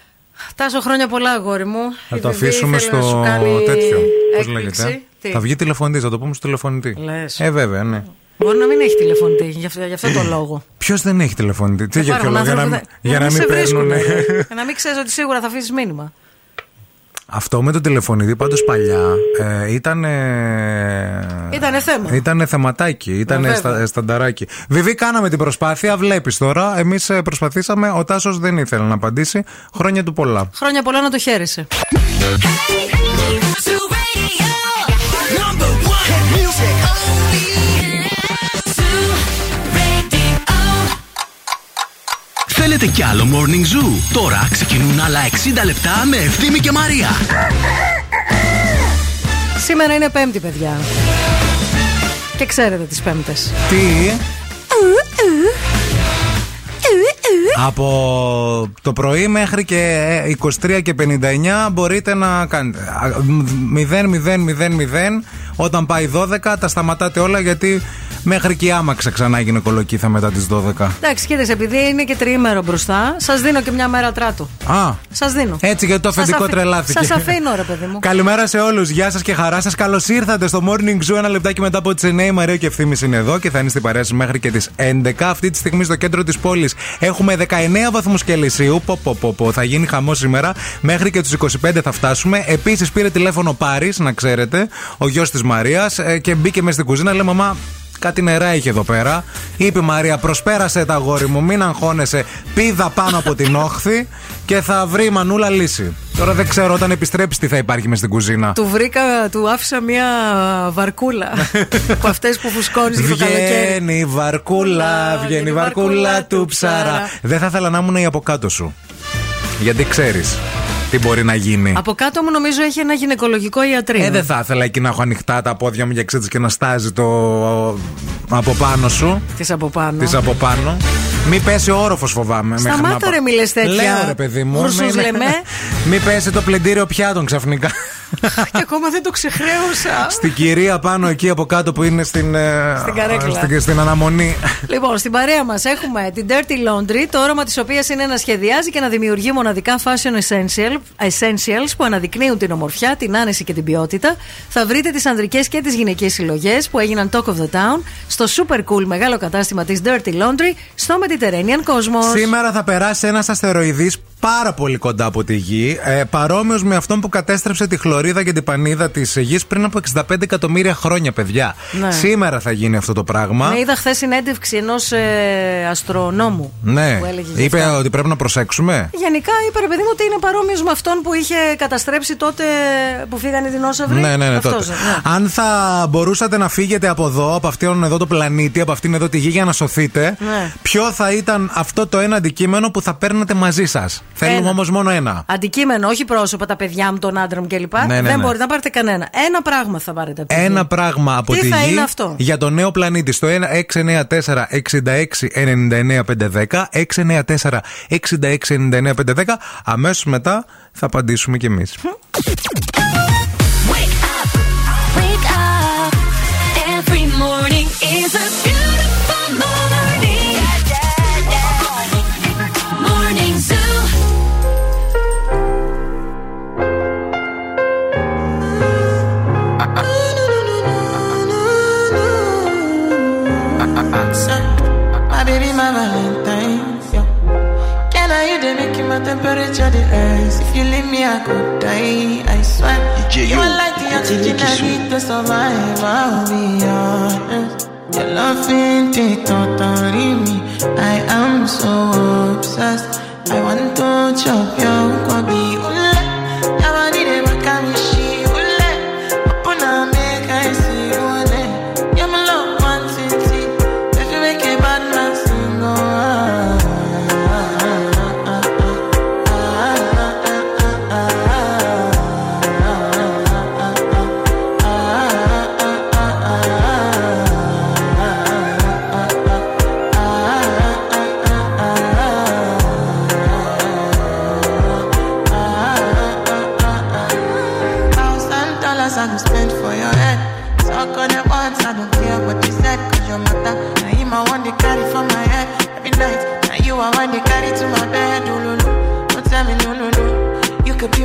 [SPEAKER 12] Τάσο χρόνια πολλά, αγόρι μου.
[SPEAKER 2] Θα
[SPEAKER 12] Η
[SPEAKER 2] το
[SPEAKER 12] Βιβί
[SPEAKER 2] αφήσουμε
[SPEAKER 12] ήθελε να
[SPEAKER 2] στο
[SPEAKER 12] σου κάνει
[SPEAKER 2] τέτοιο. Πώς
[SPEAKER 12] έκπληξη.
[SPEAKER 2] λέγεται.
[SPEAKER 12] Τι;
[SPEAKER 2] Θα βγει τηλεφωνητής, θα το πούμε στο τηλεφωνητή.
[SPEAKER 12] Λες.
[SPEAKER 2] Ε, βέβαια, ναι.
[SPEAKER 1] Μπορεί να μην έχει τηλεφωνητή γι' αυτό, γι' αυτό το λόγο.
[SPEAKER 2] Ποιος δεν έχει τηλεφωνητή, τι για ποιο
[SPEAKER 1] Υπάρχουν
[SPEAKER 2] λόγο, για να,
[SPEAKER 1] άνθρωποι που δεν-
[SPEAKER 2] για να μην
[SPEAKER 1] σε βρίσκουν.
[SPEAKER 2] παίρνουν.
[SPEAKER 1] Για να μην ξέρεις ότι σίγουρα θα αφήσεις μήνυμα.
[SPEAKER 2] Αυτό με το τηλεφωνητή πάντως παλιά ε, ήταν.
[SPEAKER 1] Ήτανε θέμα.
[SPEAKER 2] Ήταν θεματάκι, ήταν
[SPEAKER 1] βέβαια.
[SPEAKER 2] στα, στανταράκι. Βιβί, κάναμε την προσπάθεια, βλέπεις τώρα. Εμείς προσπαθήσαμε, ο Τάσος δεν ήθελε να απαντήσει. Χρόνια του πολλά.
[SPEAKER 1] Χρόνια πολλά να το χαίρεσαι.
[SPEAKER 12] Θέλετε κι άλλο Morning Zoo. Τώρα ξεκινούν άλλα 60 λεπτά με Ευθύμη και Μαρία.
[SPEAKER 1] Σήμερα είναι Πέμπτη, παιδιά. Και ξέρετε τις Πέμπτες.
[SPEAKER 2] Τι; Από το πρωί μέχρι και 23 και 59 μπορείτε να κάνετε. 0-0-0-0. Όταν πάει 12 τα σταματάτε όλα γιατί μέχρι και η άμαξα ξανά γυναικολοκύθα μετά τις 12.
[SPEAKER 1] Εντάξει, κοίταξε, επειδή είναι και τριήμερο μπροστά, σας δίνω και μια μέρα τράτου.
[SPEAKER 2] Α,
[SPEAKER 1] Σας δίνω.
[SPEAKER 2] έτσι γιατί το
[SPEAKER 1] Σας
[SPEAKER 2] αφεντικό
[SPEAKER 1] αφή-
[SPEAKER 2] τρελάθηκε.
[SPEAKER 1] Σας αφήνω, ρε παιδί μου.
[SPEAKER 2] Καλημέρα σε όλους. Γεια σας και χαρά σας. Καλώς ήρθατε στο Morning Zoo. Ένα λεπτάκι μετά από τις 9 η Μαρία και ευθύνη είναι εδώ και θα είναι στην παρέα σας μέχρι και τις 11. Αυτή τη στιγμή στο κέντρο της πόλης έχουμε 19 βαθμούς Κελσίου. Πω, πω, πω, πω. Θα γίνει χαμός σήμερα. Μέχρι και τους 25 θα φτάσουμε. Επίσης πήρε τηλέφωνο Πάρης, να ξέρετε, ο γιος της Μαρίας και μπήκε μέσα στην κουζίνα. Λέει μαμά, Κάτι νερά είχε εδώ πέρα. Είπε η Μαρία, προσπέρασε τα γόρι μου, μην αγχώνεσαι. Πήδα πάνω από την όχθη και θα βρει η μανούλα λύση. Τώρα δεν ξέρω όταν επιστρέψει τι θα υπάρχει μες στην κουζίνα.
[SPEAKER 1] Του βρήκα, του άφησα μια βαρκούλα. από αυτές που φουσκώνεις το καλοκαίρι.
[SPEAKER 2] Βγαίνει η βαρκούλα, βγαίνει η βαρκούλα του ψαρά. Δεν θα ήθελα να ήμουν η από κάτω σου. Γιατί ξέρεις τι μπορεί να γίνει.
[SPEAKER 1] Από κάτω μου νομίζω έχει ένα γυναικολογικό ιατρείο.
[SPEAKER 2] Ε, δεν θα ήθελα εκεί να έχω ανοιχτά τα πόδια μου για ξέρεις και να στάζει το από πάνω σου.
[SPEAKER 1] Τη από πάνω.
[SPEAKER 2] Τη από πάνω. Μην πέσει ο όροφος, φοβάμαι. μέχρι
[SPEAKER 1] Σταμάτα,
[SPEAKER 2] να πα-
[SPEAKER 1] ρε, μη λες τέτοια.
[SPEAKER 2] Λέω, ρε, παιδί μου.
[SPEAKER 1] Γουρσούς
[SPEAKER 2] μην-
[SPEAKER 1] λέμε.
[SPEAKER 2] Μην πέσει το πλυντήριο πιάτων ξαφνικά.
[SPEAKER 1] Και ακόμα δεν το ξεχρέωσα.
[SPEAKER 2] στην κυρία πάνω εκεί από κάτω που είναι στην, ε,
[SPEAKER 1] Στην καρέκλα.
[SPEAKER 2] στην, στην αναμονή.
[SPEAKER 1] Λοιπόν, στην παρέα μας έχουμε την Dirty Laundry, το όραμα της οποίας είναι να σχεδιάζει και να δημιουργεί μοναδικά fashion essential, essentials που αναδεικνύουν την ομορφιά, την άνεση και την ποιότητα. Θα βρείτε τις ανδρικές και τις γυναικείε συλλογές που έγιναν Talk of the Town στο super cool μεγάλο κατάστημα της Dirty Laundry στο Mediterranean Cosmos.
[SPEAKER 2] Σήμερα θα περάσει ένας αστεροειδής πάρα πολύ κοντά από τη γη, ε, παρόμοιος με αυτόν που κατέστρεψε τη χλωρίδα και την πανίδα της γης πριν από 65 εκατομμύρια χρόνια, παιδιά.
[SPEAKER 1] Ναι.
[SPEAKER 2] Σήμερα θα γίνει αυτό το πράγμα.
[SPEAKER 1] Ναι, είδα χθες συνέντευξη ενός ε, αστρονόμου
[SPEAKER 2] Ναι,
[SPEAKER 1] που έλεγε γι'
[SPEAKER 2] είπε
[SPEAKER 1] αυτά.
[SPEAKER 2] ότι πρέπει να προσέξουμε.
[SPEAKER 1] Γενικά είπε ρε παιδί μου ότι είναι παρόμοιος με αυτόν που είχε καταστρέψει τότε που φύγανε οι δεινόσαυροι.
[SPEAKER 2] Ναι, ναι, ναι,
[SPEAKER 1] Αυτός,
[SPEAKER 2] τότε.
[SPEAKER 1] ναι.
[SPEAKER 2] Αν θα μπορούσατε να φύγετε από εδώ, από αυτόν εδώ το πλανήτη, από αυτήν εδώ τη γη για να σωθείτε,
[SPEAKER 1] Ναι.
[SPEAKER 2] ποιο θα ήταν αυτό το ένα αντικείμενο που θα παίρνετε μαζί σας; Θέλουμε
[SPEAKER 1] Ένα.
[SPEAKER 2] όμω μόνο ένα.
[SPEAKER 1] Αντικείμενο, όχι πρόσωπα, τα παιδιά μου, τον άντρα μου κλπ.
[SPEAKER 2] Ναι, ναι,
[SPEAKER 1] Δεν
[SPEAKER 2] ναι.
[SPEAKER 1] μπορείτε να πάρετε κανένα. Ένα πράγμα θα πάρετε από τη γη.
[SPEAKER 2] Ένα πράγμα από
[SPEAKER 1] Τι
[SPEAKER 2] τη
[SPEAKER 1] θα
[SPEAKER 2] γη
[SPEAKER 1] είναι αυτό?
[SPEAKER 2] για το νέο πλανήτη στο 694-6699-510. 694-6699-510. Αμέσω μετά θα απαντήσουμε κι εμεί.
[SPEAKER 16] Temperature the rise? If you leave me, I could die. I swear. you are like the oxygen I need to survive. I'll be honest. Your love ain't it totally me. I am so obsessed. I want to chop your kwabi. Ule, yabani de makamishi.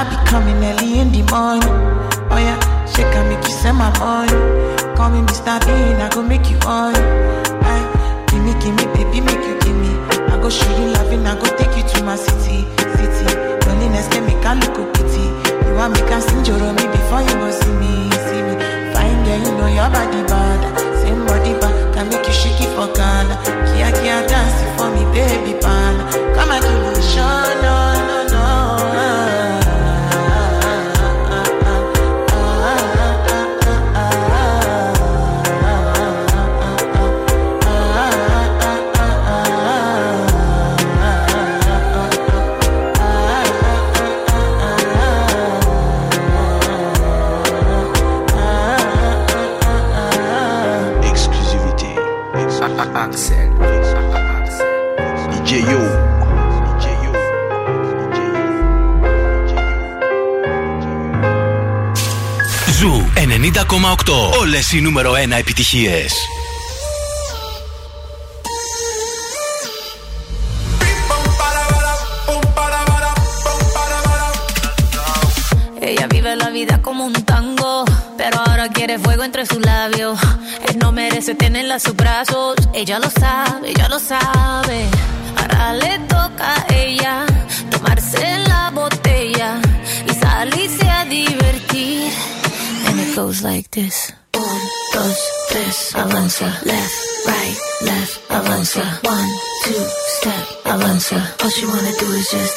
[SPEAKER 16] I be coming early in the morning? Oh yeah, she can make you send my money. Call me Mr. Bean, I go make you on. Aye, give me, give me, baby, make you give me. I go show you loving, I go take you to my city, city. Loneliness can make a look pity. You want me can sing your me before you go see me, see me. Fine girl, you know your body bad. Same body bad, can make you shake it for Ghana. Kia kia dance for me, baby pan. Come and give me a show,
[SPEAKER 5] Όλες οι νούμερο 1 επιτυχίες.
[SPEAKER 4] Ella vive la vida como un tango, pero ahora quiere fuego entre sus labios. Él no merece tenerla a sus brazos, ella lo sabe, ella lo sabe. Ahora le toca a ella Goes like this. Un, dos, tres, avanza, left, right, left, avanza. One, two, step, avanza. All she wanna do is just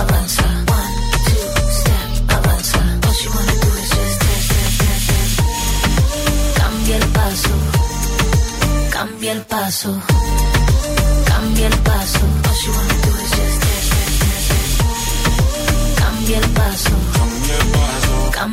[SPEAKER 4] avanza. One, two, step. All do is just step, step, step, step. Cambia el paso, cambia el paso,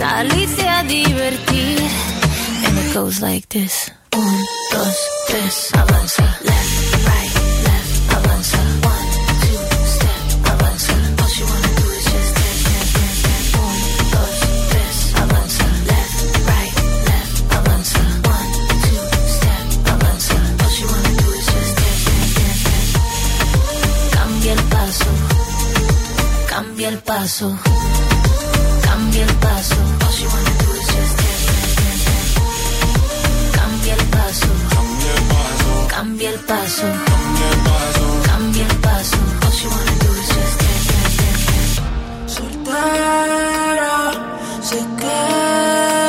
[SPEAKER 4] salirse a divertir. And it goes like this. Un, dos, tres, avanza, left, right, left, avanza. One, two, step, avanza. All she wanna do is just step, step, step. Un, dos, tres, avanza, left, right, left, avanza. One, two, step, avanza. All she wanna do is just step, step, step, step. Cambia el paso, cambia el paso, cambia el paso. Cambia el paso, cambia el paso. All she wanna do is just
[SPEAKER 3] soltera se queda,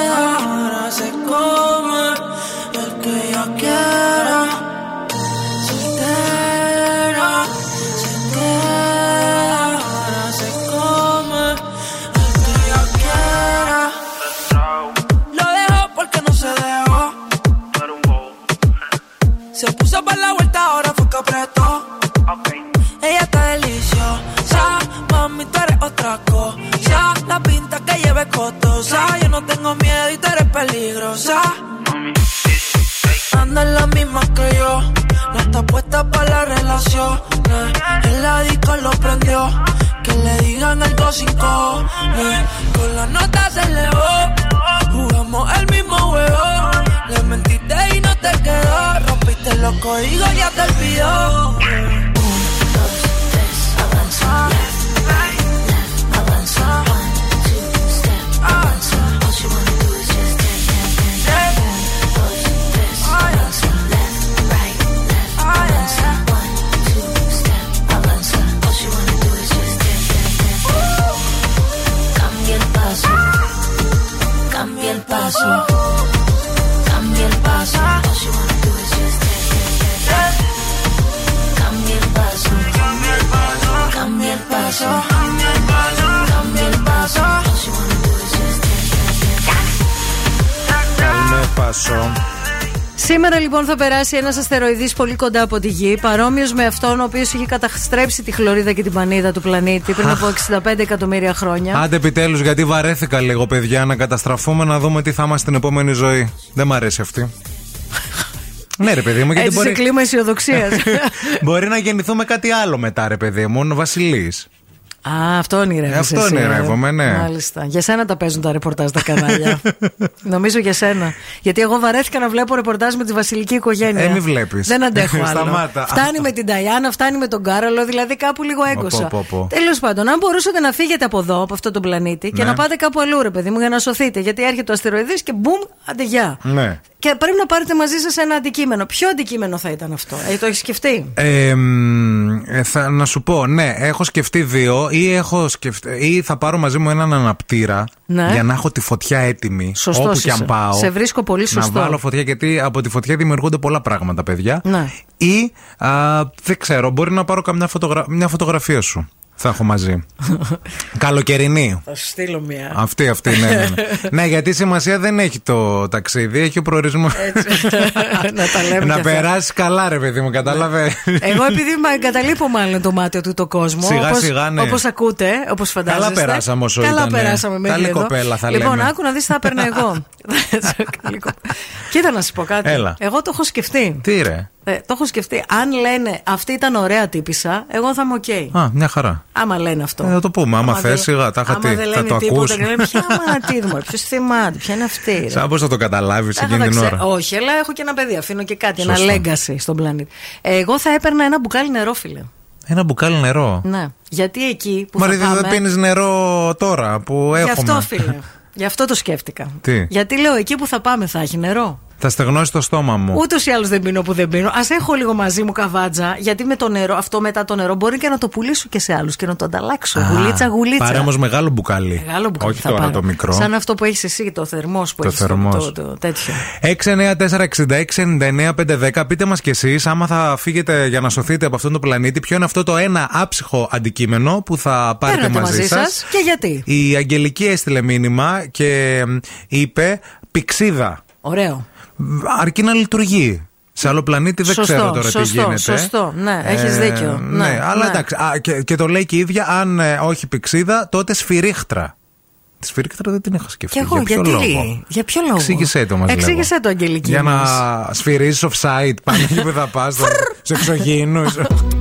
[SPEAKER 3] cojones. Con la nota se elevó, jugamos el mismo juego. Le mentiste y no te quedó, rompiste los códigos, ya te olvidó.
[SPEAKER 17] paso, cambia el paso. Cambia el paso, cambia el paso, cambia el paso. Hoy
[SPEAKER 2] me pasó
[SPEAKER 1] Σήμερα λοιπόν θα περάσει ένας αστεροειδής πολύ κοντά από τη γη, παρόμοιος με αυτόν ο οποίος είχε καταστρέψει τη χλωρίδα και την πανίδα του πλανήτη πριν από 65 εκατομμύρια χρόνια.
[SPEAKER 2] Άντε επιτέλους, γιατί βαρέθηκα λίγο, παιδιά, να καταστραφούμε να δούμε τι θα είμαστε στην επόμενη ζωή. Δεν μ' αρέσει αυτή. ναι, ρε παιδί μου, γιατί
[SPEAKER 1] Έτσι σε
[SPEAKER 2] μπορεί,
[SPEAKER 1] κλίμα αισιοδοξίας.
[SPEAKER 2] μπορεί να γεννηθούμε κάτι άλλο μετά, ρε παιδί μου. Βασιλή.
[SPEAKER 1] Α, αυτό ονειρεύεσαι.
[SPEAKER 2] Αυτό
[SPEAKER 1] εσύ, ε.
[SPEAKER 2] ονειρεύομαι, ναι.
[SPEAKER 1] Μάλιστα. Για σένα τα παίζουν τα ρεπορτάζ τα κανάλια. Νομίζω για σένα. Γιατί εγώ βαρέθηκα να βλέπω ρεπορτάζ με τη βασιλική οικογένεια.
[SPEAKER 2] Ε, μη βλέπεις.
[SPEAKER 1] Δεν αντέχω άλλο.
[SPEAKER 2] Σταμάτα.
[SPEAKER 1] Φτάνει με την Ταϊάννα, φτάνει με τον Κάρολο, δηλαδή κάπου λίγο έγκωσα.
[SPEAKER 2] πω, πω, πω.
[SPEAKER 1] Τέλος πάντων, αν μπορούσατε να φύγετε από εδώ, από αυτό τον πλανήτη και
[SPEAKER 2] Ναι.
[SPEAKER 1] να πάτε κάπου αλλού, ρε παιδί μου, για να σωθείτε. Γιατί έρχεται το αστεροειδής και μπουμ, αντεγιά.
[SPEAKER 2] Ναι.
[SPEAKER 1] Και πρέπει να πάρετε μαζί σας ένα αντικείμενο. Ποιο αντικείμενο θα ήταν αυτό, ε, το έχεις σκεφτεί;
[SPEAKER 2] Ε, μ, ε, θα, να σου πω, ναι, έχω σκεφτεί δύο ή, έχω σκεφτεί, ή θα πάρω μαζί μου έναν αναπτήρα
[SPEAKER 1] Ναι.
[SPEAKER 2] για να έχω τη φωτιά έτοιμη
[SPEAKER 1] Σωστός
[SPEAKER 2] όπου και
[SPEAKER 1] είσαι.
[SPEAKER 2] αν πάω.
[SPEAKER 1] Σε βρίσκω πολύ σωστό.
[SPEAKER 2] Να βάλω φωτιά γιατί από τη φωτιά δημιουργούνται πολλά πράγματα, παιδιά.
[SPEAKER 1] Ναι.
[SPEAKER 2] Ή α, δεν ξέρω, μπορεί να πάρω καμιά φωτογρα... μια φωτογραφία σου. Θα έχω μαζί. Καλοκαιρινή.
[SPEAKER 1] Θα σου στείλω μία.
[SPEAKER 2] Αυτή, αυτή, ναι, ναι, ναι. ναι, γιατί σημασία δεν έχει το ταξίδι, έχει ο προορισμός.
[SPEAKER 1] να τα λέμε
[SPEAKER 2] να
[SPEAKER 1] και αυτά.
[SPEAKER 2] περάσει καλά, ρε παιδί μου, κατάλαβε;
[SPEAKER 1] Εγώ επειδή μα εγκαταλείπω μάλλον το μάταιο τούτο κόσμο.
[SPEAKER 2] Σιγά,
[SPEAKER 1] όπως,
[SPEAKER 2] σιγά, ναι.
[SPEAKER 1] Όπως ακούτε, όπως φαντάζεστε.
[SPEAKER 2] Καλά περάσαμε όσο
[SPEAKER 1] Καλά
[SPEAKER 2] ήτανε.
[SPEAKER 1] περάσαμε μέχρι
[SPEAKER 2] Καλή
[SPEAKER 1] εδώ.
[SPEAKER 2] κοπέλα, θα
[SPEAKER 1] Λοιπόν,
[SPEAKER 2] λέμε.
[SPEAKER 1] άκου να δεις τι θα έπαιρνα εγώ. Καλή κοπέλα. Κοίτα να σου πω κάτι.
[SPEAKER 2] Έλα.
[SPEAKER 1] Εγώ το έχω σκεφτεί.
[SPEAKER 2] Τι ρε;
[SPEAKER 1] Ε, το έχω σκεφτεί. Αν λένε αυτή ήταν ωραία τύπισσα, εγώ θα είμαι οκ.
[SPEAKER 2] Α, μια χαρά.
[SPEAKER 1] Άμα λένε αυτό.
[SPEAKER 2] Ε, θα το πούμε. Άμα θες,
[SPEAKER 1] δεν-
[SPEAKER 2] σιγά, τα είχα
[SPEAKER 1] άμα
[SPEAKER 2] τι.
[SPEAKER 1] δεν
[SPEAKER 2] Θα
[SPEAKER 1] λένε
[SPEAKER 2] το
[SPEAKER 1] τίποτα
[SPEAKER 2] ακούς.
[SPEAKER 1] και λένε ποια μάνα τι ποιος θυμάται, ποια είναι αυτή. ρε.
[SPEAKER 2] Σαν πώς θα το καταλάβεις
[SPEAKER 1] Τα
[SPEAKER 2] εκείνη
[SPEAKER 1] θα
[SPEAKER 2] την
[SPEAKER 1] ξέ-
[SPEAKER 2] ώρα.
[SPEAKER 1] Όχι, αλλά έχω και ένα παιδί. Αφήνω και κάτι,
[SPEAKER 2] Σωστό.
[SPEAKER 1] ένα legacy στον πλανήτη. Ε, Εγώ θα έπαιρνα ένα μπουκάλι νερό, φίλε.
[SPEAKER 2] Ένα μπουκάλι νερό.
[SPEAKER 1] Ναι. Γιατί εκεί που
[SPEAKER 2] Μα
[SPEAKER 1] θα
[SPEAKER 2] ρε,
[SPEAKER 1] πάμε...
[SPEAKER 2] δεν πίνεις νερό τώρα που
[SPEAKER 1] Γι'
[SPEAKER 2] έχουμε.
[SPEAKER 1] αυτό, φίλε. Γι' αυτό το σκέφτηκα.
[SPEAKER 2] Τι;
[SPEAKER 1] Γιατί λέω εκεί που θα πάμε θα έχει νερό.
[SPEAKER 2] Θα στεγνώσει το στόμα μου.
[SPEAKER 1] Ούτως ή άλλως δεν πίνω που δεν πίνω. Α έχω λίγο μαζί μου καβάτζα, γιατί με το νερό, αυτό μετά το νερό μπορεί και να το πουλήσω και σε άλλους και να το ανταλλάξω.
[SPEAKER 2] Α,
[SPEAKER 1] γουλίτσα, γουλίτσα.
[SPEAKER 2] Πάρε όμως μεγάλο μπουκάλι.
[SPEAKER 1] Μεγάλο μπουκάλι
[SPEAKER 2] Όχι
[SPEAKER 1] θα
[SPEAKER 2] τώρα
[SPEAKER 1] πάρω.
[SPEAKER 2] το μικρό.
[SPEAKER 1] Σαν αυτό που έχεις εσύ, το θερμός που
[SPEAKER 2] Το
[SPEAKER 1] έχεις,
[SPEAKER 2] θερμός.
[SPEAKER 1] Το, το, τέτοιο.
[SPEAKER 2] 694-6699-510. Πείτε μας κι εσείς, άμα θα φύγετε για να σωθείτε από αυτόν τον πλανήτη, ποιο είναι αυτό το ένα άψυχο αντικείμενο που θα πάρετε
[SPEAKER 1] Παίρνετε
[SPEAKER 2] μαζί,
[SPEAKER 1] μαζί
[SPEAKER 2] σας.
[SPEAKER 1] σας και γιατί;
[SPEAKER 2] Η Αγγελική έστειλε μήνυμα και μ, είπε πηξίδα.
[SPEAKER 1] Ωραίο.
[SPEAKER 2] Αρκεί να λειτουργεί. Σε άλλο πλανήτη δεν
[SPEAKER 1] Σωστό,
[SPEAKER 2] ξέρω τώρα
[SPEAKER 1] σωστό,
[SPEAKER 2] τι γίνεται.
[SPEAKER 1] σωστό. Ναι, έχεις δίκιο.
[SPEAKER 2] Ναι,
[SPEAKER 1] Ναι,
[SPEAKER 2] αλλά
[SPEAKER 1] ναι.
[SPEAKER 2] εντάξει. Α, και, και το λέει και η ίδια, αν ε, όχι πηξίδα, τότε σφυρίχτρα. Τη σφυρίχτρα δεν την έχω σκεφτεί.
[SPEAKER 1] Και εγώ,
[SPEAKER 2] για ποιο
[SPEAKER 1] γιατί,
[SPEAKER 2] λόγο;
[SPEAKER 1] για ποιο λόγο;
[SPEAKER 2] Εξήγησέ το μας
[SPEAKER 1] Εξήγησέ το, Αγγελική.
[SPEAKER 2] Για να
[SPEAKER 1] μας.
[SPEAKER 2] σφυρίζεις offside πάνω εκεί που θα πας. σε
[SPEAKER 4] εξωγήινους.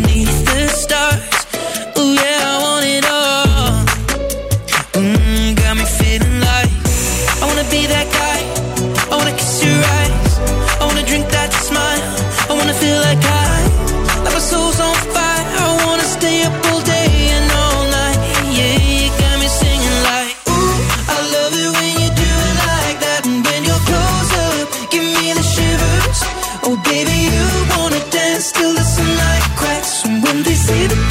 [SPEAKER 4] see the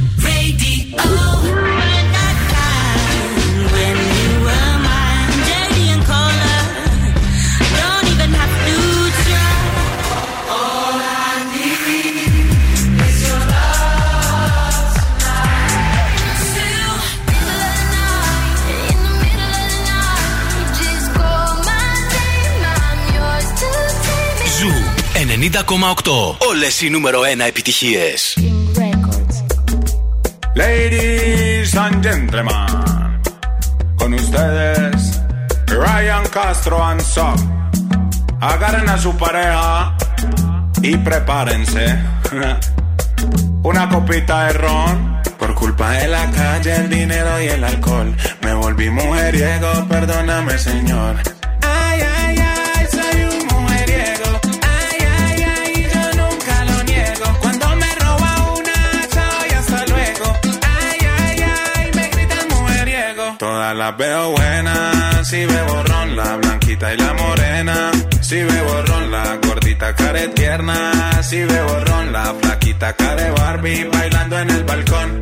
[SPEAKER 12] Όλες οι νούμερο 1 επιτυχίες.
[SPEAKER 18] Ladies and gentlemen, con ustedes Ryan Castro and Sock. Agarren a su pareja y prepárense. Una copita de ron. Por culpa de la calle, el dinero y el alcohol. Me volví mujeriego, perdóname, señor. Todas las veo buenas, si bebo ron, la blanquita y la morena. Si bebo ron, la gordita care tierna. Si bebo ron, la flaquita care Barbie bailando en el balcón.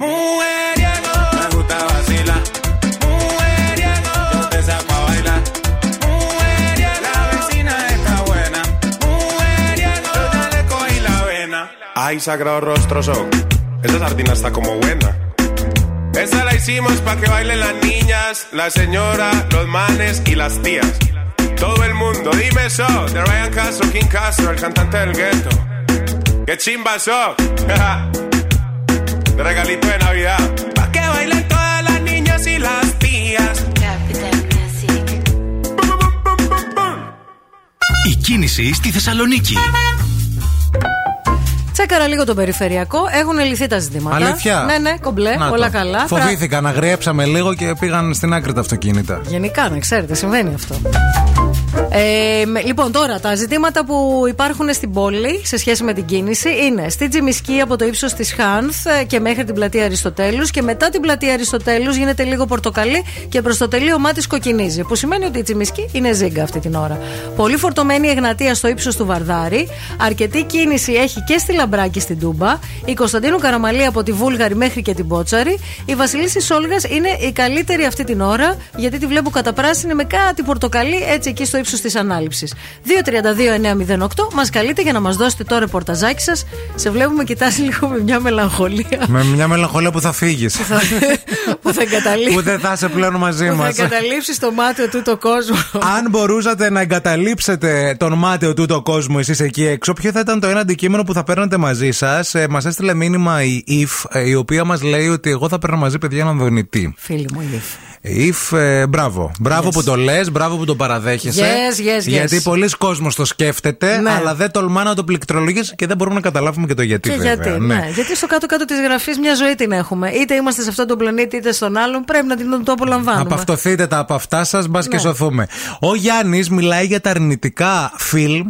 [SPEAKER 18] Mujeriego. Me gusta vacilar. Mujeriego. Yo te saco a bailar. Mujeriego. La vecina está buena. Mujeriego. Yo ya le cogí la vena. Ay, sagrado rostro son. Esa sardina está como buena. Esa la hicimos pa' que bailen las niñas, la señora, los manes y las tías. Todo el mundo, dime eso, de Ryan Castro, King Castro, el cantante del gueto. ¡Qué chimba so! de regalito de Navidad. Pa' que bailen todas las niñas y las tías.
[SPEAKER 12] Η κίνηση στη Θεσσαλονίκη.
[SPEAKER 1] Τσέκαρα λίγο το περιφερειακό. Έχουν λυθεί τα ζητήματα.
[SPEAKER 2] Αλήθεια;
[SPEAKER 1] Ναι, ναι, κομπλέ.
[SPEAKER 2] Να το.
[SPEAKER 1] όλα καλά.
[SPEAKER 2] Φοβήθηκαν, αγριέψαμε λίγο και πήγαν στην άκρη τα αυτοκίνητα.
[SPEAKER 1] Γενικά, να ξέρετε, συμβαίνει αυτό. Ε, με- λοιπόν, τώρα τα ζητήματα που υπάρχουν στην πόλη σε σχέση με την κίνηση είναι στη Τζιμισκή από το ύψος της Χάνθ ε, και μέχρι την πλατεία Αριστοτέλους και μετά την πλατεία Αριστοτέλους γίνεται λίγο πορτοκαλί και προς το τελείωμά της κοκκινίζει. Που σημαίνει ότι η Τζιμισκή είναι ζίγκα αυτή την ώρα. Πολύ φορτωμένη η Εγνατία στο ύψος του Βαρδάρη. Αρκετή κίνηση έχει και στη Λαμπράκη στην Τούμπα. Η Κωνσταντίνου Καραμαλή από τη Βούλγαρη μέχρι και την Πότσαρη. Η Βασιλίση Σόλγα είναι η καλύτερη αυτή την ώρα γιατί τη βλέπω κατά πράσινη με κάτι πορτοκαλί έτσι εκεί στο ύψος της ανάληψης. 232-908 μας καλείτε για να μας δώσετε το ρεπορταζάκι σας. Σε βλέπουμε, κοιτάζει λίγο με μια μελαγχολία
[SPEAKER 2] Με μια μελαγχολία που θα φύγεις.
[SPEAKER 1] που θα εγκαταλείψεις.
[SPEAKER 2] που δεν θα είσαι πλέον μαζί
[SPEAKER 1] που θα
[SPEAKER 2] μας.
[SPEAKER 1] εγκαταλείψεις το μάτιο του το κόσμο.
[SPEAKER 2] Αν μπορούσατε να εγκαταλείψετε τον μάτιο του το κόσμο εσείς εκεί έξω, ποιο θα ήταν το ένα αντικείμενο που θα παίρνατε μαζί σας; Ε, μας έστειλε μήνυμα η If, ε, η οποία μας λέει ότι εγώ θα παίρνω μαζί παιδιά έναν δονητή.
[SPEAKER 1] Φίλοι μου, η Ιφ.
[SPEAKER 2] If, ε, μπράβο. Μπράβο που το λες, μπράβο που το παραδέχεσαι.
[SPEAKER 1] Yes, yes, yes.
[SPEAKER 2] Γιατί πολλοί κόσμος το σκέφτεται,
[SPEAKER 1] Ναι.
[SPEAKER 2] αλλά δεν τολμά να το πληκτρολογήσει και δεν μπορούμε να καταλάβουμε και το γιατί.
[SPEAKER 1] Και
[SPEAKER 2] βέβαια.
[SPEAKER 1] γιατί, ναι. Γιατί στο κάτω-κάτω της γραφής μια ζωή την έχουμε. Είτε είμαστε σε αυτόν τον πλανήτη, είτε στον άλλον. Πρέπει να την το απολαμβάνουμε.
[SPEAKER 2] Απαυτοθείτε τα από αυτά σας, μπας και
[SPEAKER 1] Ναι.
[SPEAKER 2] σωθούμε. Ο Γιάννης μιλάει για τα αρνητικά φιλμ.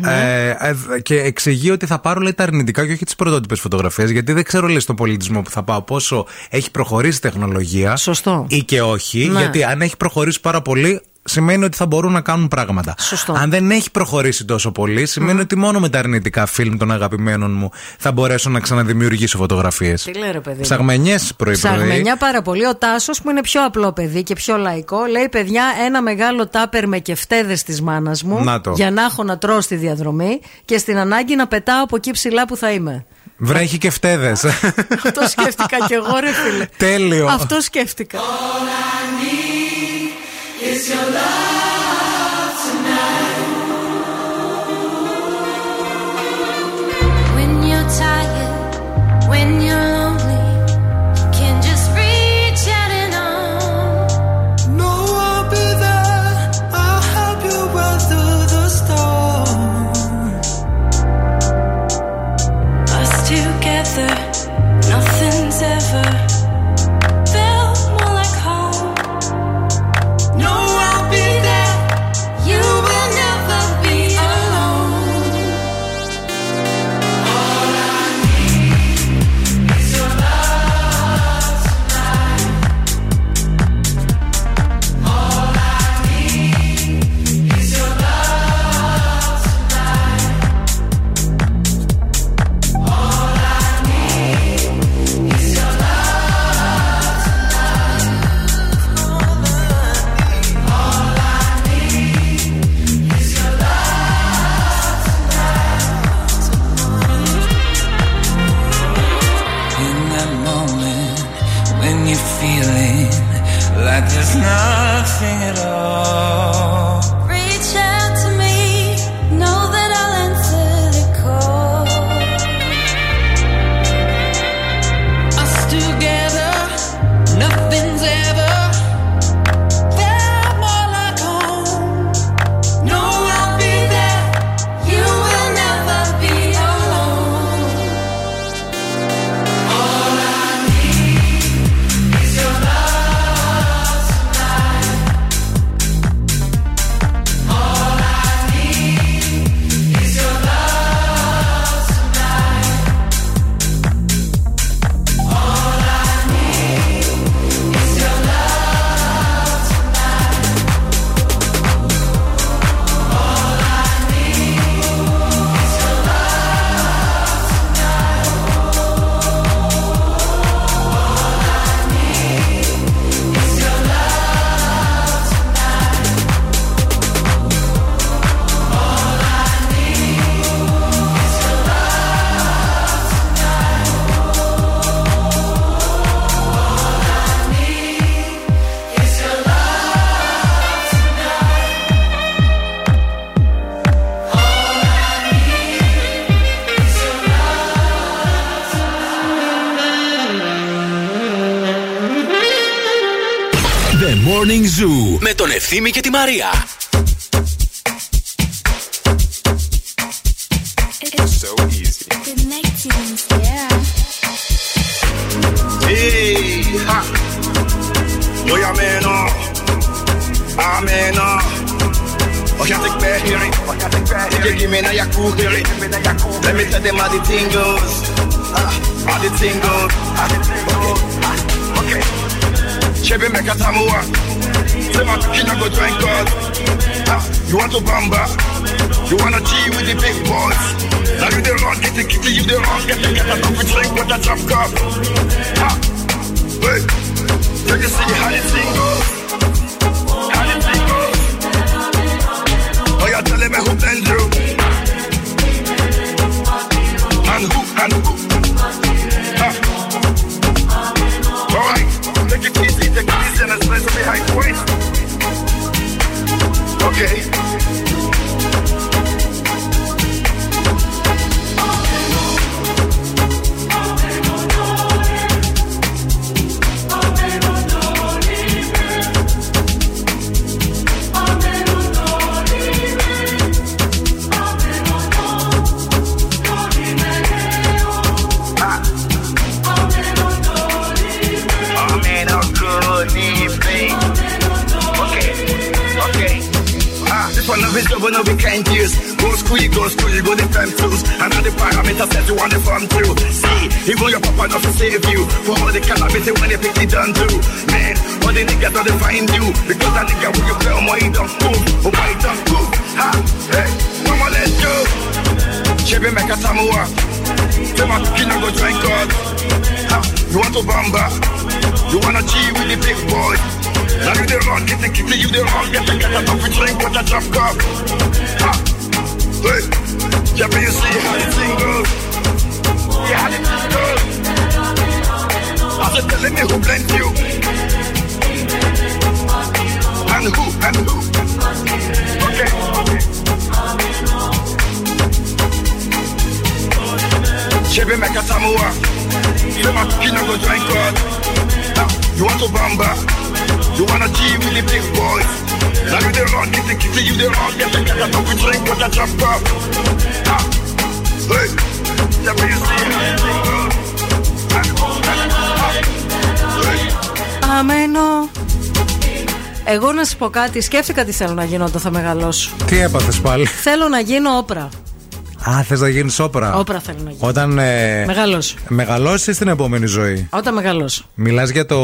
[SPEAKER 1] Ναι.
[SPEAKER 2] Ε, ε, και εξηγεί ότι θα πάρω λέει, τα αρνητικά και όχι τις πρωτότυπες φωτογραφίες. Γιατί δεν ξέρω λέει, στον πολιτισμό που θα πάω πόσο έχει προχωρήσει η τεχνολογία.
[SPEAKER 1] Σωστό.
[SPEAKER 2] Ή και όχι.
[SPEAKER 1] Ναι.
[SPEAKER 2] Γιατί αν έχει προχωρήσει πάρα πολύ, σημαίνει ότι θα μπορούν να κάνουν πράγματα.
[SPEAKER 1] Σωστό.
[SPEAKER 2] Αν δεν έχει προχωρήσει τόσο πολύ, σημαίνει ότι μόνο με τα αρνητικά φιλμ των αγαπημένων μου θα μπορέσω να ξαναδημιουργήσω φωτογραφίες.
[SPEAKER 1] Τι λέει ρε παιδί.
[SPEAKER 2] Ψαγμενιές πρωί-πρωί.
[SPEAKER 1] Ψαγμενιά πάρα πολύ. Ο Τάσος που είναι πιο απλό παιδί και πιο λαϊκό λέει: Παιδιά, ένα μεγάλο τάπερ με κεφτέδες της μάνας μου
[SPEAKER 2] Να το.
[SPEAKER 1] για να έχω να τρώω στη διαδρομή και στην ανάγκη να πετάω από εκεί ψηλά που θα είμαι.
[SPEAKER 2] Βρέχει και φταίδε.
[SPEAKER 1] Αυτό σκέφτηκα κι εγώ, ρε φίλε.
[SPEAKER 2] Τέλειο.
[SPEAKER 1] Αυτό σκέφτηκα.
[SPEAKER 4] When you're tired, when you're
[SPEAKER 9] Ευθύμη
[SPEAKER 1] να σου πω κάτι, σκέφτηκα τι θέλω να γίνω όταν θα μεγαλώσω.
[SPEAKER 2] Τι έπαθες πάλι;
[SPEAKER 1] Θέλω να γίνω όπρα.
[SPEAKER 2] Α, θες να γίνεις όπρα;
[SPEAKER 1] Όπρα θέλω να γίνω.
[SPEAKER 2] Όταν ε,
[SPEAKER 1] Μεγαλώσω.
[SPEAKER 2] μεγαλώσεις στην επόμενη ζωή;
[SPEAKER 1] Όταν μεγαλώσω.
[SPEAKER 2] Μιλάς για το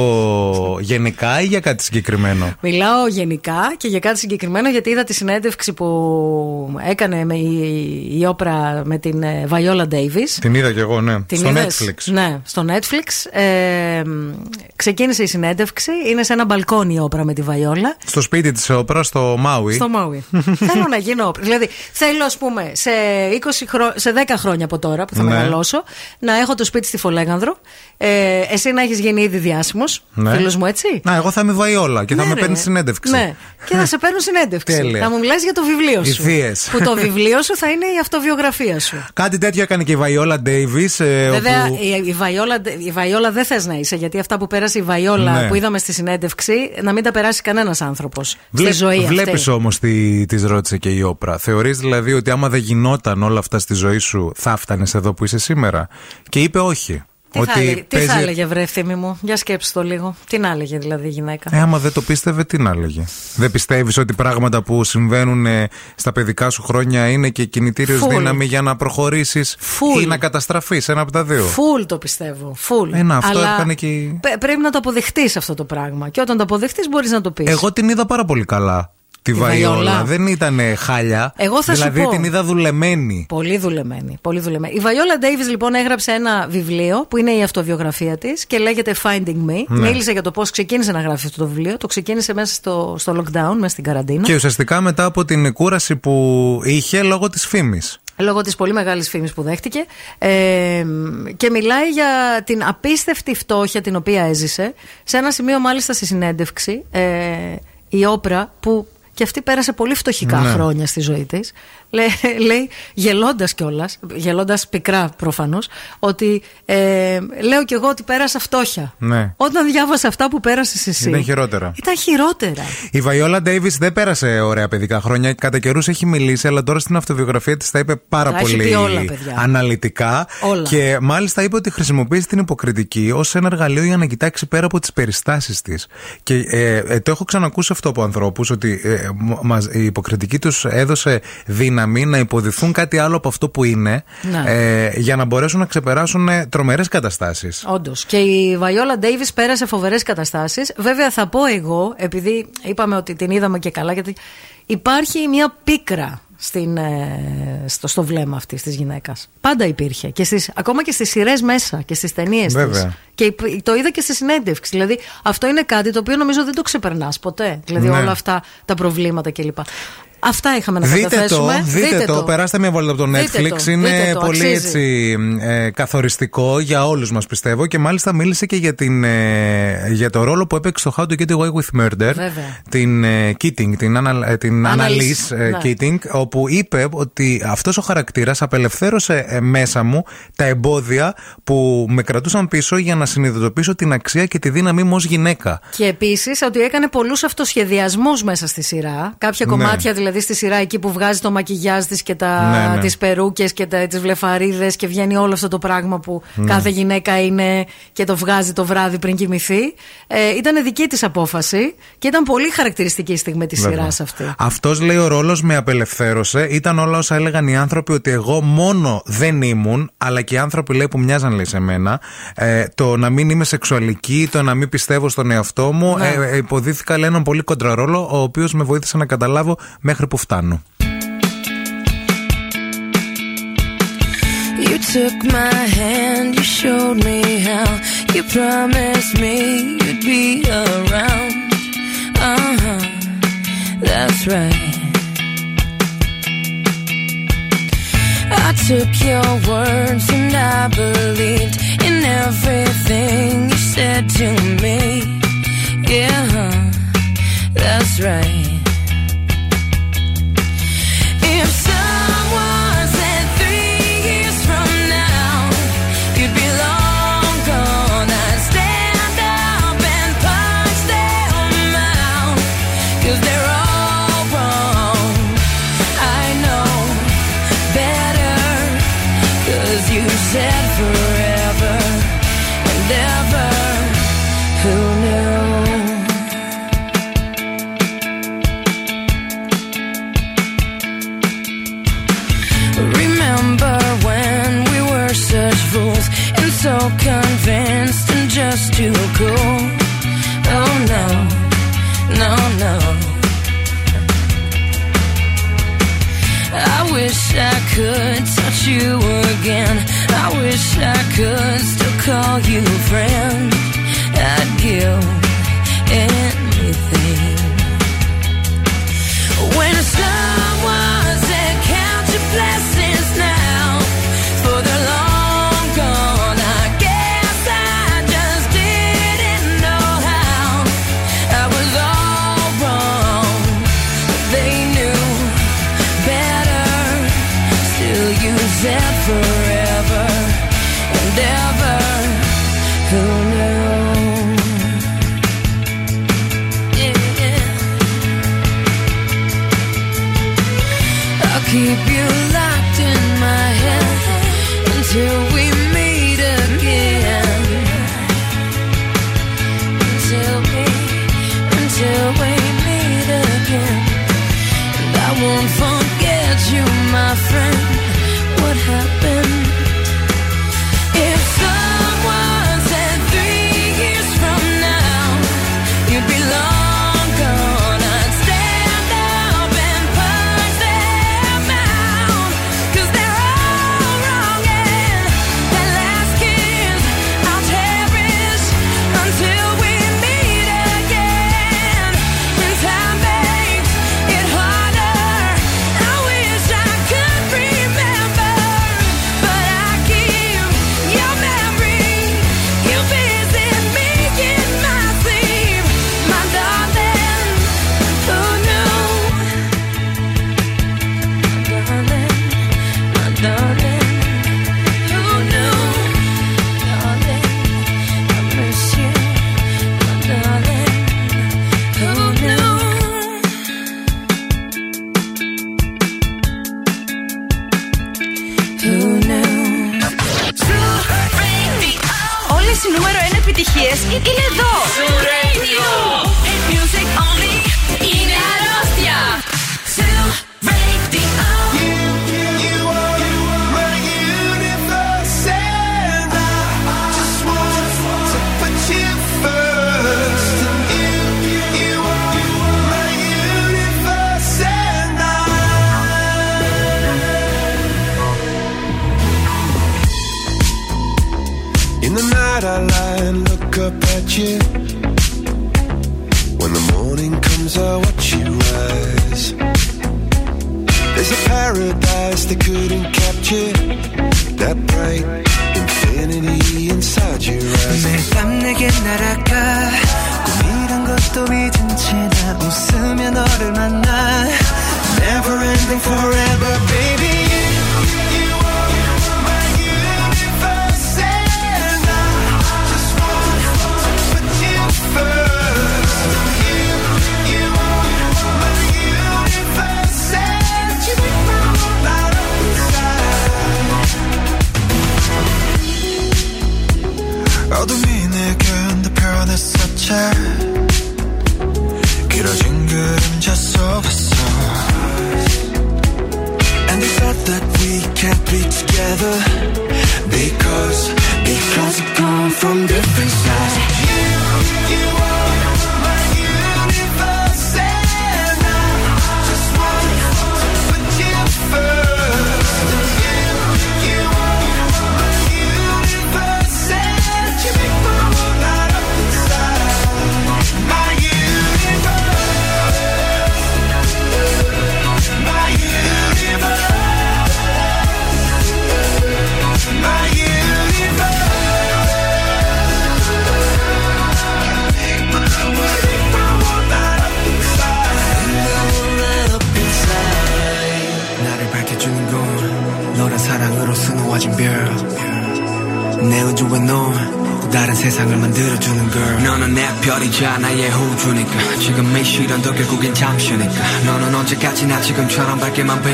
[SPEAKER 2] γενικά ή για κάτι συγκεκριμένο;
[SPEAKER 1] Μιλάω γενικά και για κάτι συγκεκριμένο γιατί είδα τη συνέντευξη που έκανε με η, η όπρα με την ε, Βαϊόλα Ντέιβις
[SPEAKER 2] Την είδα κι εγώ, ναι.
[SPEAKER 1] Την
[SPEAKER 2] στο
[SPEAKER 1] είδες;
[SPEAKER 2] Netflix.
[SPEAKER 1] Ναι, στο Netflix. Ε, ξεκίνησε η συνέντευξη. Είναι σε ένα μπαλκόνι η όπρα με τη Βαϊόλα.
[SPEAKER 2] Στο σπίτι της όπρας, στο Μάουι.
[SPEAKER 1] Στο Μάουι. θέλω να γίνω όπρα. Δηλαδή, θέλω, ας πούμε, σε, 20 χρο... σε 10 χρόνια από τώρα που θα
[SPEAKER 2] Ναι.
[SPEAKER 1] μεγαλώσω, να έχω το σπίτι στη Φολέγανδρο. Ε, εσύ να έχεις γίνει ήδη διάσημος.
[SPEAKER 2] Ναι.
[SPEAKER 1] Φίλος μου, έτσι;
[SPEAKER 2] Να, εγώ θα είμαι Βαϊόλα και θα
[SPEAKER 1] Ναι,
[SPEAKER 2] με
[SPEAKER 1] ρε.
[SPEAKER 2] παίρνει συνέντευξη.
[SPEAKER 1] Ναι. Και θα σε παίρνω συνέντευξη.
[SPEAKER 2] Τέλεια.
[SPEAKER 1] Θα μου μιλάς για το βιβλίο
[SPEAKER 2] Οι
[SPEAKER 1] σου.
[SPEAKER 2] θείες.
[SPEAKER 1] Που το βιβλίο σου θα είναι η αυτοβιογραφία σου.
[SPEAKER 2] Κάτι τέτοιο έκανε και η Βαϊόλα Ντέιβις.
[SPEAKER 1] Βέβαια, η, η, Βαϊόλα, η Βαϊόλα δεν θες να είσαι, γιατί αυτά που πέρασε η Βαϊόλα
[SPEAKER 2] Ναι.
[SPEAKER 1] που είδαμε στη συνέντευξη, να μην τα περάσει κανένας άνθρωπος στη ζωή αυτή.
[SPEAKER 2] Βλέπει όμως τι τη ρώτησε και η Όπρα. Θεωρείς δηλαδή ότι άμα δεν γινόταν όλα αυτά στη ζωή σου, θα φτάνε εδώ που είσαι σήμερα; Και είπε όχι.
[SPEAKER 1] Τι,
[SPEAKER 2] ότι
[SPEAKER 1] θα, έλεγε, τι
[SPEAKER 2] παίζει-
[SPEAKER 1] θα έλεγε, βρε ευθύμη μου, για σκέψου το λίγο. Τι να έλεγε δηλαδή η γυναίκα;
[SPEAKER 2] Ε, άμα δεν το πίστευε, τι να έλεγε; Δεν πιστεύεις ότι πράγματα που συμβαίνουν ε, στα παιδικά σου χρόνια είναι και κινητήριος
[SPEAKER 1] Φουλ.
[SPEAKER 2] δύναμη για να προχωρήσεις
[SPEAKER 1] Φουλ.
[SPEAKER 2] ή να καταστραφείς ένα από τα δύο;
[SPEAKER 1] Φουλ το πιστεύω. Φουλ.
[SPEAKER 2] Ε, να, αυτό
[SPEAKER 1] Αλλά
[SPEAKER 2] έκανε και η-
[SPEAKER 1] πε- πρέπει να το αποδεχτείς αυτό το πράγμα. Και όταν το αποδεχτείς, μπορείς να το πεις.
[SPEAKER 2] Εγώ την είδα πάρα πολύ καλά. Τη,
[SPEAKER 1] Τη
[SPEAKER 2] Βαϊόλα.
[SPEAKER 1] Βαϊόλα.
[SPEAKER 2] Δεν ήταν χάλια.
[SPEAKER 1] Εγώ θα σου
[SPEAKER 2] δηλαδή
[SPEAKER 1] πω.
[SPEAKER 2] την είδα δουλεμένη.
[SPEAKER 1] Πολύ δουλεμένη, πολύ δουλεμένη. Η Βαϊόλα Ντέιβις λοιπόν έγραψε ένα βιβλίο που είναι η αυτοβιογραφία της και λέγεται Finding Me.
[SPEAKER 2] Ναι.
[SPEAKER 1] Μίλησε για το πώς ξεκίνησε να γράφει αυτό το βιβλίο. Το ξεκίνησε μέσα στο, στο lockdown, μέσα στην καραντίνα.
[SPEAKER 2] Και ουσιαστικά μετά από την κούραση που είχε λόγω της φήμης.
[SPEAKER 1] Λόγω της πολύ μεγάλης φήμης που δέχτηκε ε, και μιλάει για την απίστευτη φτώχεια την οποία έζησε σε ένα σημείο μάλιστα στη συνέντευξη ε, η Όπρα που και αυτή πέρασε πολύ φτωχικά
[SPEAKER 2] Ναι.
[SPEAKER 1] χρόνια στη ζωή της λέει, λέει γελώντας κιόλας, γελώντας πικρά προφανώς ότι ε, λέω κι εγώ ότι πέρασα φτώχεια
[SPEAKER 2] Ναι.
[SPEAKER 1] όταν διάβασα αυτά που πέρασες εσύ
[SPEAKER 2] Ήταν χειρότερα.
[SPEAKER 1] ήταν χειρότερα
[SPEAKER 2] Η Βαϊόλα Ντέιβις δεν πέρασε ωραία παιδικά χρόνια. Κατά καιρούς έχει μιλήσει, αλλά τώρα στην αυτοβιογραφία της τα είπε πάρα
[SPEAKER 1] Τα έχει
[SPEAKER 2] πολύ
[SPEAKER 1] πει όλα, παιδιά.
[SPEAKER 2] αναλυτικά.
[SPEAKER 1] Όλα.
[SPEAKER 2] Και μάλιστα είπε ότι χρησιμοποίησε την υποκριτική ως ένα εργαλείο για να κοιτάξει πέρα από τις περιστάσεις της. Και ε, ε, το έχω ξανακούσει αυτό από ανθρώπους, ότι ε, μ- μας- η υποκριτική τους έδωσε δύναμη να υποδηθούν κάτι άλλο από αυτό που είναι,
[SPEAKER 1] Ναι.
[SPEAKER 2] ε, για να μπορέσουν να ξεπεράσουν τρομερές καταστάσεις.
[SPEAKER 1] Όντως. Και η Βαϊόλα Ντέιβι πέρασε φοβερές καταστάσεις. Βέβαια, θα πω εγώ, επειδή είπαμε ότι την είδαμε και καλά, γιατί υπάρχει μια πίκρα στην, ε, στο, στο βλέμμα αυτής της γυναίκας. Πάντα υπήρχε. Και στις, ακόμα και στις σειρές μέσα και στις ταινίες της.
[SPEAKER 2] Βέβαια.
[SPEAKER 1] Και υπ- το είδα και στη συνέντευξη. Δηλαδή, αυτό είναι κάτι το οποίο νομίζω δεν το ξεπερνάς ποτέ. Δηλαδή,
[SPEAKER 2] Ναι.
[SPEAKER 1] όλα αυτά τα προβλήματα κλπ. Αυτά είχαμε να
[SPEAKER 2] Δείτε το,
[SPEAKER 1] καταθέσουμε.
[SPEAKER 2] δείτε, το, περάστε μια βόλτα από το
[SPEAKER 1] Δείτε
[SPEAKER 2] Netflix.
[SPEAKER 1] το,
[SPEAKER 2] είναι
[SPEAKER 1] δείτε το,
[SPEAKER 2] πολύ
[SPEAKER 1] αξίζει.
[SPEAKER 2] έτσι ε, καθοριστικό για όλους μας πιστεύω και μάλιστα μίλησε και για, την, ε, για το ρόλο που έπαιξε στο How to Get Away with Murder.
[SPEAKER 1] Βέβαια.
[SPEAKER 2] Την ε, Keating, την, ανα, ε, την
[SPEAKER 1] Annalise,
[SPEAKER 2] Annalise ε,
[SPEAKER 1] ναι.
[SPEAKER 2] Keating, όπου είπε ότι αυτός ο χαρακτήρας απελευθέρωσε ε, μέσα μου τα εμπόδια που με κρατούσαν πίσω για να συνειδητοποιήσω την αξία και τη δύναμή μου ως γυναίκα.
[SPEAKER 1] Και επίσης ότι έκανε πολλούς αυτοσχεδιασμούς μέσα στη σειρά. Κάποια
[SPEAKER 2] Ναι.
[SPEAKER 1] κομμάτια δηλαδή στη σειρά εκεί που βγάζει το μακιγιάζ της και τα,
[SPEAKER 2] Ναι, ναι.
[SPEAKER 1] τις περούκες και τα, τις βλεφαρίδες και βγαίνει όλο αυτό το πράγμα που
[SPEAKER 2] Ναι.
[SPEAKER 1] κάθε γυναίκα είναι και το βγάζει το βράδυ πριν κοιμηθεί. Ε, ήταν δική της απόφαση και ήταν πολύ χαρακτηριστική η στιγμή της
[SPEAKER 2] Βέβαια.
[SPEAKER 1] σειράς αυτή.
[SPEAKER 2] Αυτός λέει ο ρόλος με απελευθέρωσε. Ήταν όλα όσα έλεγαν οι άνθρωποι ότι εγώ μόνο δεν ήμουν, αλλά και οι άνθρωποι λέει που μοιάζαν λέει σε μένα. Ε, το να μην είμαι σεξουαλική, το να μην πιστεύω στον εαυτό μου.
[SPEAKER 1] Ναι.
[SPEAKER 2] Ε, ε, υποδίθηκα λέει έναν πολύ κοντραρόλο, ο οποίος με βοήθησε να καταλάβω μέχρι που φτάνω.
[SPEAKER 5] You took my hand, you showed me how. You promised me you'd be around. Uh huh, that's right. I took your words and I believed in everything you said to me. Yeah, huh, that's right. Someone
[SPEAKER 4] so convinced and just too cool. Oh no, no, no. I wish I could touch you again. I wish I could still call you friend. I'd give anything.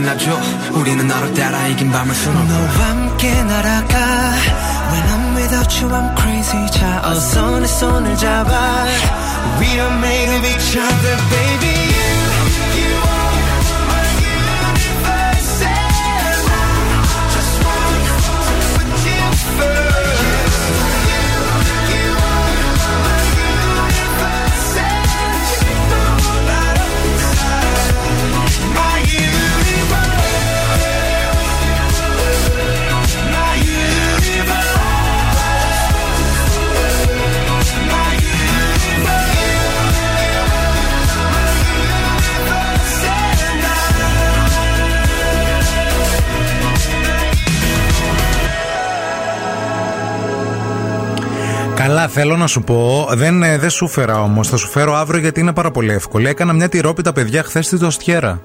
[SPEAKER 19] 만나줘
[SPEAKER 2] θέλω να σου πω, δεν, ε, δεν σου φέρα όμως. Θα σου φέρω αύριο γιατί είναι πάρα πολύ εύκολη. Έκανα μια τυρόπιτα, παιδιά, χθες στη Τοστιέρα.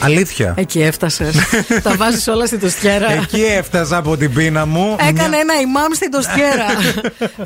[SPEAKER 2] Αλήθεια.
[SPEAKER 1] Εκεί έφτασες. Τα βάζεις όλα στην τοστιέρα.
[SPEAKER 2] Εκεί έφτασα από την πείνα μου.
[SPEAKER 1] Έκανε ένα ημάμ στην τοστιέρα.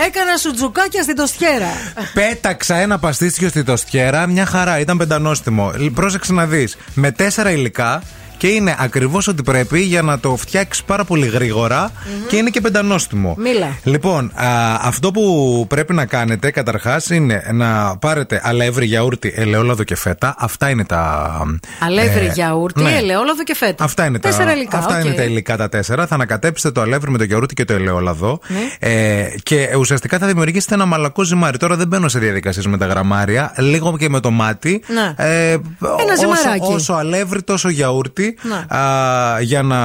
[SPEAKER 1] Έκανα σουτζουκάκια στην τοστιέρα.
[SPEAKER 2] Πέταξα ένα παστίτσιο στη τοστιέρα, μια χαρά, ήταν πεντανόστιμο. Λ- Πρόσεξε να δεις. Με τέσσερα υλικά και είναι ακριβώς ό,τι πρέπει για να το φτιάξεις πάρα πολύ γρήγορα και είναι και πεντανόστιμο.
[SPEAKER 1] Μίλα.
[SPEAKER 2] Λοιπόν, α, αυτό που πρέπει να κάνετε καταρχάς είναι να πάρετε αλεύρι, γιαούρτι, ελαιόλαδο και φέτα. Αυτά είναι τα.
[SPEAKER 1] Αλεύρι,
[SPEAKER 2] ε,
[SPEAKER 1] γιαούρτι,
[SPEAKER 2] ναι.
[SPEAKER 1] ελαιόλαδο και φέτα.
[SPEAKER 2] Αυτά είναι,
[SPEAKER 1] Τέσσερα
[SPEAKER 2] τα,
[SPEAKER 1] υλικά.
[SPEAKER 2] αυτά
[SPEAKER 1] οκ.
[SPEAKER 2] είναι τα υλικά τα τέσσερα. Θα ανακατέψετε το αλεύρι με το γιαούρτι και το ελαιόλαδο.
[SPEAKER 1] Ναι.
[SPEAKER 2] Ε, και ουσιαστικά θα δημιουργήσετε ένα μαλακό ζυμάρι. Τώρα δεν μπαίνω σε διαδικασίες με τα γραμμάρια. Λίγο και με το μάτι.
[SPEAKER 1] Ναι.
[SPEAKER 2] Ε, όσο,
[SPEAKER 1] ζυμαράκι.
[SPEAKER 2] όσο αλεύρι, τόσο γιαούρτι.
[SPEAKER 1] Ναι.
[SPEAKER 2] Α, για να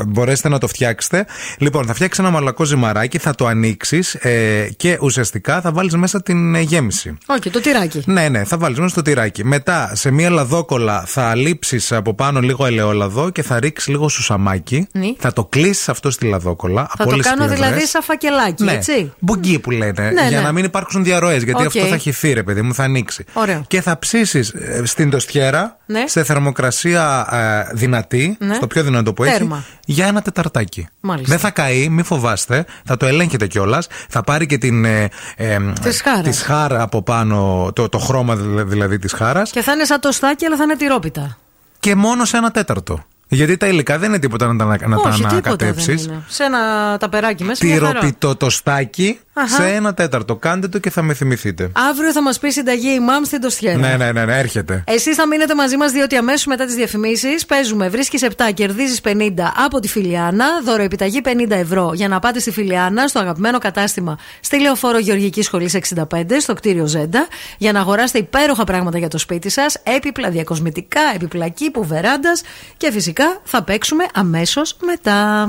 [SPEAKER 2] ε, μπορέσετε να το φτιάξετε. Λοιπόν, θα φτιάξεις ένα μαλακό ζυμαράκι, θα το ανοίξεις ε, και ουσιαστικά θα βάλεις μέσα την ε, γέμιση.
[SPEAKER 1] Όχι, το τυράκι.
[SPEAKER 2] Ναι, ναι, θα βάλεις μέσα στο τυράκι. Μετά σε μία λαδόκολα θα αλείψεις από πάνω λίγο ελαιόλαδο και θα ρίξεις λίγο σουσαμάκι.
[SPEAKER 1] Ναι.
[SPEAKER 2] Θα το κλείσεις αυτό στη λαδόκολα.
[SPEAKER 1] Θα
[SPEAKER 2] από
[SPEAKER 1] το
[SPEAKER 2] όλες τις
[SPEAKER 1] κάνω
[SPEAKER 2] πλευρές.
[SPEAKER 1] δηλαδή σαν φακελάκι,
[SPEAKER 2] Ναι,
[SPEAKER 1] έτσι.
[SPEAKER 2] πουγκί που λένε.
[SPEAKER 1] Ναι,
[SPEAKER 2] για
[SPEAKER 1] ναι.
[SPEAKER 2] να μην υπάρξουν διαρροές. Γιατί
[SPEAKER 1] Οκ.
[SPEAKER 2] αυτό θα χυθεί, ρε παιδί μου, θα ανοίξει.
[SPEAKER 1] Ωραίο.
[SPEAKER 2] Και θα ψήσεις στην τοστιέρα
[SPEAKER 1] Ναι.
[SPEAKER 2] σε θερμοκρασία ε, δυνατή,
[SPEAKER 1] Ναι.
[SPEAKER 2] στο πιο δυνατό που
[SPEAKER 1] Τέρμα.
[SPEAKER 2] έχει, για ένα τεταρτάκι.
[SPEAKER 1] Μάλιστα.
[SPEAKER 2] Δεν θα καεί, μη φοβάστε. Θα το ελέγχετε κιόλας. Θα πάρει και την. Ε, ε,
[SPEAKER 1] Της χάρας.
[SPEAKER 2] της σχάρα από πάνω, το, το χρώμα δηλα- δηλαδή της χάρας.
[SPEAKER 1] Και θα είναι σαν τοστάκι, αλλά θα είναι τυρόπιτα.
[SPEAKER 2] Και μόνο σε ένα τέταρτο. Γιατί τα υλικά δεν είναι τίποτα να τα, να τα
[SPEAKER 1] Όχι, τίποτα δεν
[SPEAKER 2] ανακατέψεις.
[SPEAKER 1] είναι. Σε ένα ταπεράκι μέσα. μια χαρά.
[SPEAKER 2] Τυροπιτό τοστάκι
[SPEAKER 1] Αχα.
[SPEAKER 2] σε ένα τέταρτο. Κάντε το και θα με θυμηθείτε.
[SPEAKER 1] Αύριο θα μας πει συνταγή η μάμ στην τοστιέρα.
[SPEAKER 2] Ναι, ναι, ναι, ναι, έρχεται.
[SPEAKER 1] Εσείς θα μείνετε μαζί μας, διότι αμέσως μετά τις διαφημίσεις παίζουμε. Βρίσκεις 7, κερδίζεις 50 από τη Φιλιάνα. Δώρο επιταγή 50 ευρώ για να πάτε στη Φιλιάνα, στο αγαπημένο κατάστημα στη Λεωφόρο Γεωργικής Σχολής 65, στο κτίριο Ζέντα, για να αγοράσετε υπέροχα πράγματα για το σπίτι σας, έπιπλα διακοσμητικά, έπιπλα κήπου, βεράντας και φυσικά θα παίξουμε αμέσως μετά.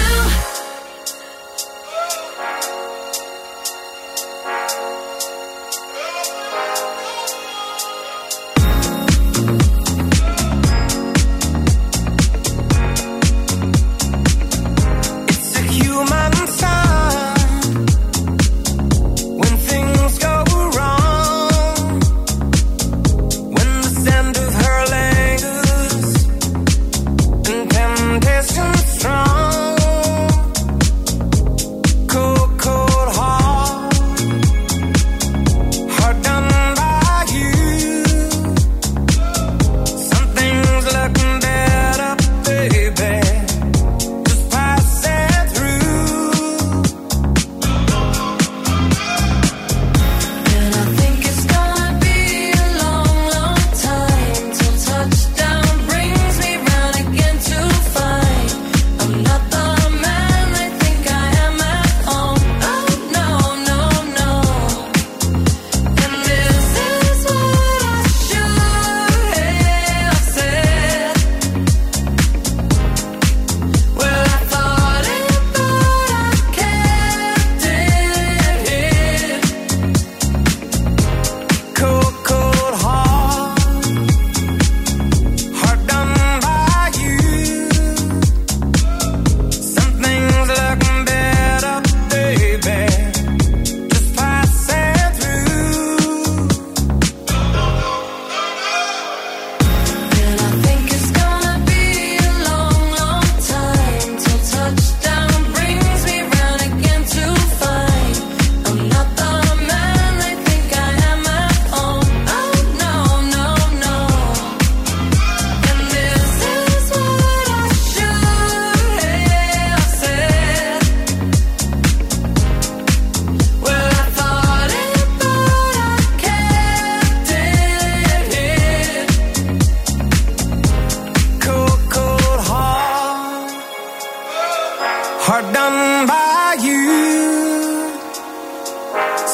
[SPEAKER 3] by you.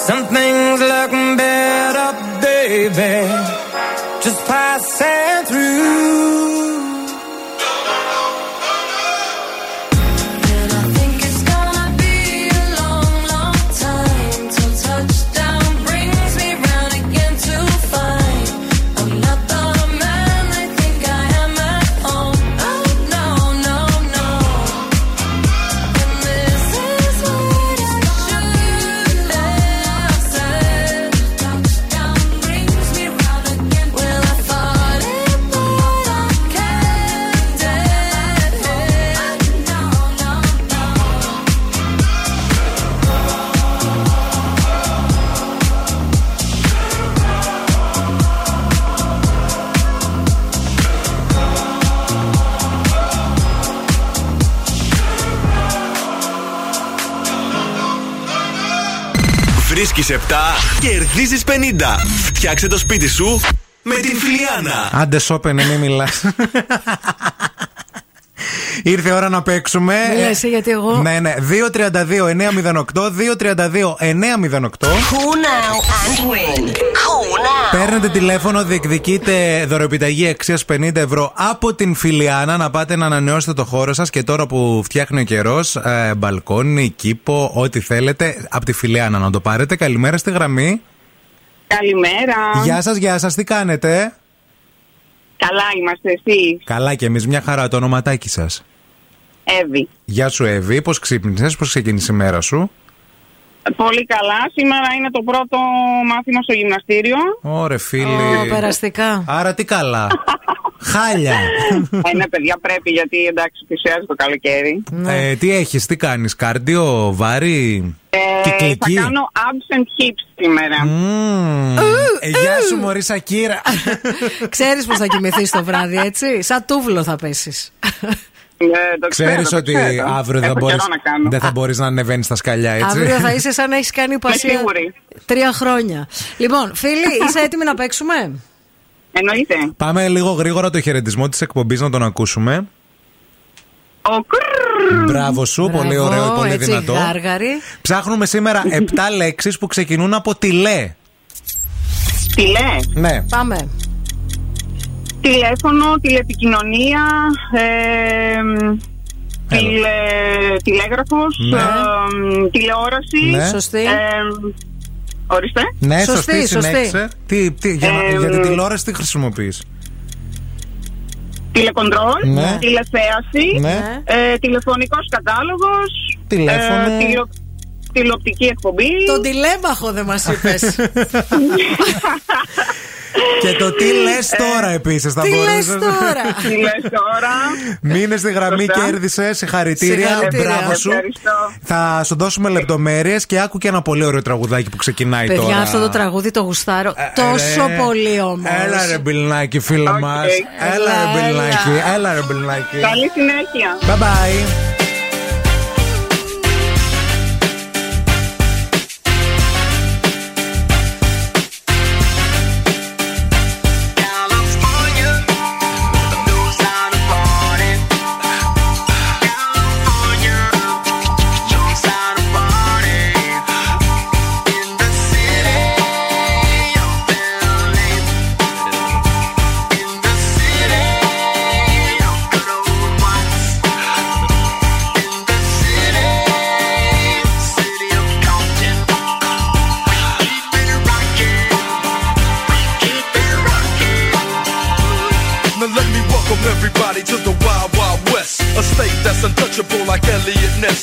[SPEAKER 3] Something's looking better, baby. Just passing through.
[SPEAKER 12] 7, κερδίζεις 50. Φτιάξε το σπίτι σου με την Φιλιάνα.
[SPEAKER 2] Άντε σώπαινε, μην μιλάς. Ήρθε η ώρα να παίξουμε.
[SPEAKER 1] Μίλα εσύ, γιατί εγώ.
[SPEAKER 2] Ναι, ναι. 232-908. 232-908.
[SPEAKER 13] Call now and win. Call now.
[SPEAKER 2] Παίρνετε τηλέφωνο, διεκδικείτε δωρεοπιταγή αξίας 50 ευρώ από την Φιλιάνα να πάτε να ανανεώσετε το χώρο σας και τώρα που φτιάχνει ο καιρός, ε, μπαλκόνι, κήπο, ό,τι θέλετε, από τη Φιλιάνα να το πάρετε. Καλημέρα στη γραμμή.
[SPEAKER 20] Καλημέρα.
[SPEAKER 2] Γεια σας, γεια σας, τι κάνετε;
[SPEAKER 20] Καλά είμαστε εσείς.
[SPEAKER 2] Καλά και εμείς, μια χαρά το ονοματάκι σας.
[SPEAKER 20] Εύη.
[SPEAKER 2] Γεια σου, Εύη, πώς ξύπνησες, πώς ξεκίνησε η μέρα σου;
[SPEAKER 20] Πολύ καλά. Σήμερα είναι το πρώτο μάθημα στο γυμναστήριο.
[SPEAKER 2] Ωρε φίλοι.
[SPEAKER 1] Ω, περαστικά.
[SPEAKER 2] Άρα τι καλά. Χάλια.
[SPEAKER 20] Ε, ναι, παιδιά, πρέπει γιατί εντάξει, πλησιάζει το καλοκαίρι.
[SPEAKER 2] Ε, τι έχεις, τι κάνεις, κάρντιο, βάρη,
[SPEAKER 20] Ε,
[SPEAKER 2] κυκλική;
[SPEAKER 20] θα κάνω abs and hips σήμερα.
[SPEAKER 2] Μμμ. Ε, γεια σου μωρή Σακύρα.
[SPEAKER 1] Ξέρεις πώς θα κοιμηθείς το βράδυ, έτσι; Σαν τούβλο θα πέσεις.
[SPEAKER 20] Ε, το ξέρω,
[SPEAKER 2] Ξέρεις
[SPEAKER 20] το
[SPEAKER 2] ότι
[SPEAKER 20] ξέρω.
[SPEAKER 2] αύριο δεν,
[SPEAKER 20] Έχω
[SPEAKER 2] μπορείς,
[SPEAKER 20] καιρό να κάνω.
[SPEAKER 2] δεν θα μπορείς να ανεβαίνεις στα σκαλιά, έτσι;
[SPEAKER 1] Αύριο θα είσαι σαν να έχεις κάνει υπασία
[SPEAKER 20] σίγουρη.
[SPEAKER 1] τρία χρόνια. Λοιπόν, φίλοι, είσαι έτοιμοι να παίξουμε;
[SPEAKER 20] Εννοείται.
[SPEAKER 2] Πάμε λίγο γρήγορα το χαιρετισμό της εκπομπής να τον ακούσουμε.
[SPEAKER 20] Ο κρρρρ.
[SPEAKER 2] Μπράβο σου, πολύ
[SPEAKER 1] Μπράβο,
[SPEAKER 2] ωραίο, πολύ
[SPEAKER 1] έτσι,
[SPEAKER 2] δυνατό.
[SPEAKER 1] Γάργαρη.
[SPEAKER 2] Ψάχνουμε σήμερα 7 λέξεις που ξεκινούν από τηλέ.
[SPEAKER 20] Τηλέ.
[SPEAKER 2] Ναι.
[SPEAKER 1] Πάμε.
[SPEAKER 20] Τηλέφωνο, τηλεπικοινωνία, ε, τηλε, τηλέγραφος,
[SPEAKER 2] Ναι.
[SPEAKER 20] ε, τηλεόραση.
[SPEAKER 2] Ναι.
[SPEAKER 1] Σωστή.
[SPEAKER 20] Ε, ορίστε.
[SPEAKER 2] Ναι,
[SPEAKER 1] Σωστή,
[SPEAKER 2] σωστή,
[SPEAKER 1] σωστή.
[SPEAKER 2] συνέχισε. Τι, τι, για, να-
[SPEAKER 20] Ε,
[SPEAKER 2] για την τηλεόραση τι χρησιμοποιείς;
[SPEAKER 20] Τηλεκοντρόλ,
[SPEAKER 2] Ναι.
[SPEAKER 20] τηλεθέαση,
[SPEAKER 2] Ναι.
[SPEAKER 20] ε, τηλεφωνικός κατάλογος,
[SPEAKER 2] Τηλέφωνο.
[SPEAKER 20] ε, τηλεο- τηλεοπτική εκπομπή.
[SPEAKER 1] Τον τηλέμαχο δεν μας είπες.
[SPEAKER 2] Και το τι λες τώρα επίσης θα
[SPEAKER 1] Τι
[SPEAKER 2] μπορείς
[SPEAKER 1] λες
[SPEAKER 2] να-
[SPEAKER 1] τώρα;
[SPEAKER 20] Τι λες τώρα;
[SPEAKER 2] Μείνε στη γραμμή,
[SPEAKER 20] Σωστά.
[SPEAKER 2] κέρδισε. Συγχαρητήρια.
[SPEAKER 1] Συγχαρητήρια.
[SPEAKER 2] Μπράβο σου.
[SPEAKER 20] Ευχαριστώ.
[SPEAKER 2] Θα σου δώσουμε λεπτομέρειες και άκου και ένα πολύ ωραίο τραγουδάκι που ξεκινάει
[SPEAKER 1] Παιδιά,
[SPEAKER 2] τώρα.
[SPEAKER 1] αυτό το τραγούδι το γουστάρω τόσο
[SPEAKER 2] ρε.
[SPEAKER 1] πολύ όμως.
[SPEAKER 2] Έλα ρε μπιλνάκι, φίλε
[SPEAKER 20] Οκ.
[SPEAKER 2] μας Έλα ρε
[SPEAKER 1] Έλα,
[SPEAKER 2] μπιλνάκι,
[SPEAKER 1] έλα.
[SPEAKER 2] έλα ρε μπιλνάκι.
[SPEAKER 20] Καλή συνέχεια.
[SPEAKER 2] Bye bye.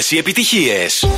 [SPEAKER 5] Σταθμό. Όλες οι
[SPEAKER 21] επιτυχίες.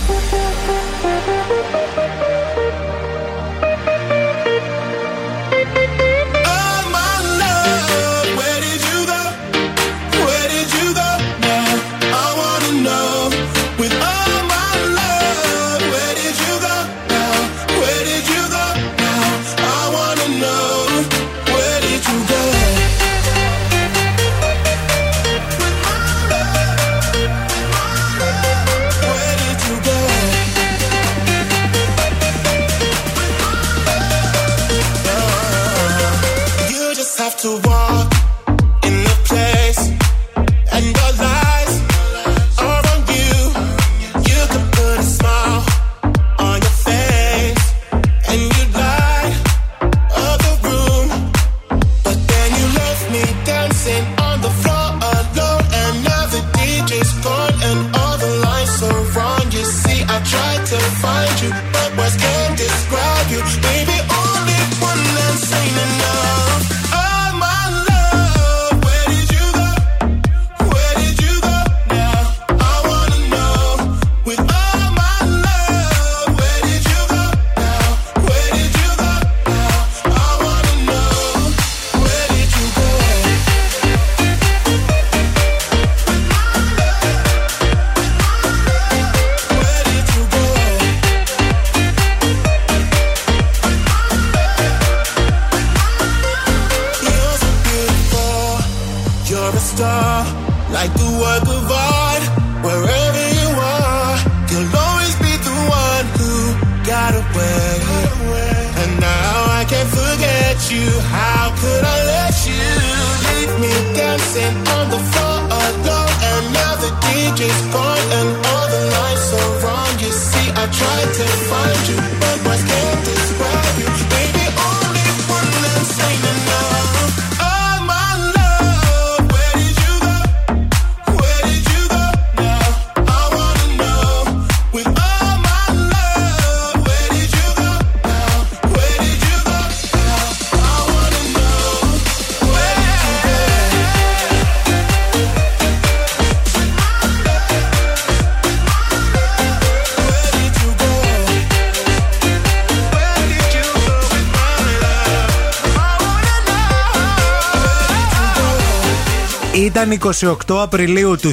[SPEAKER 2] Ήταν 28 Απριλίου του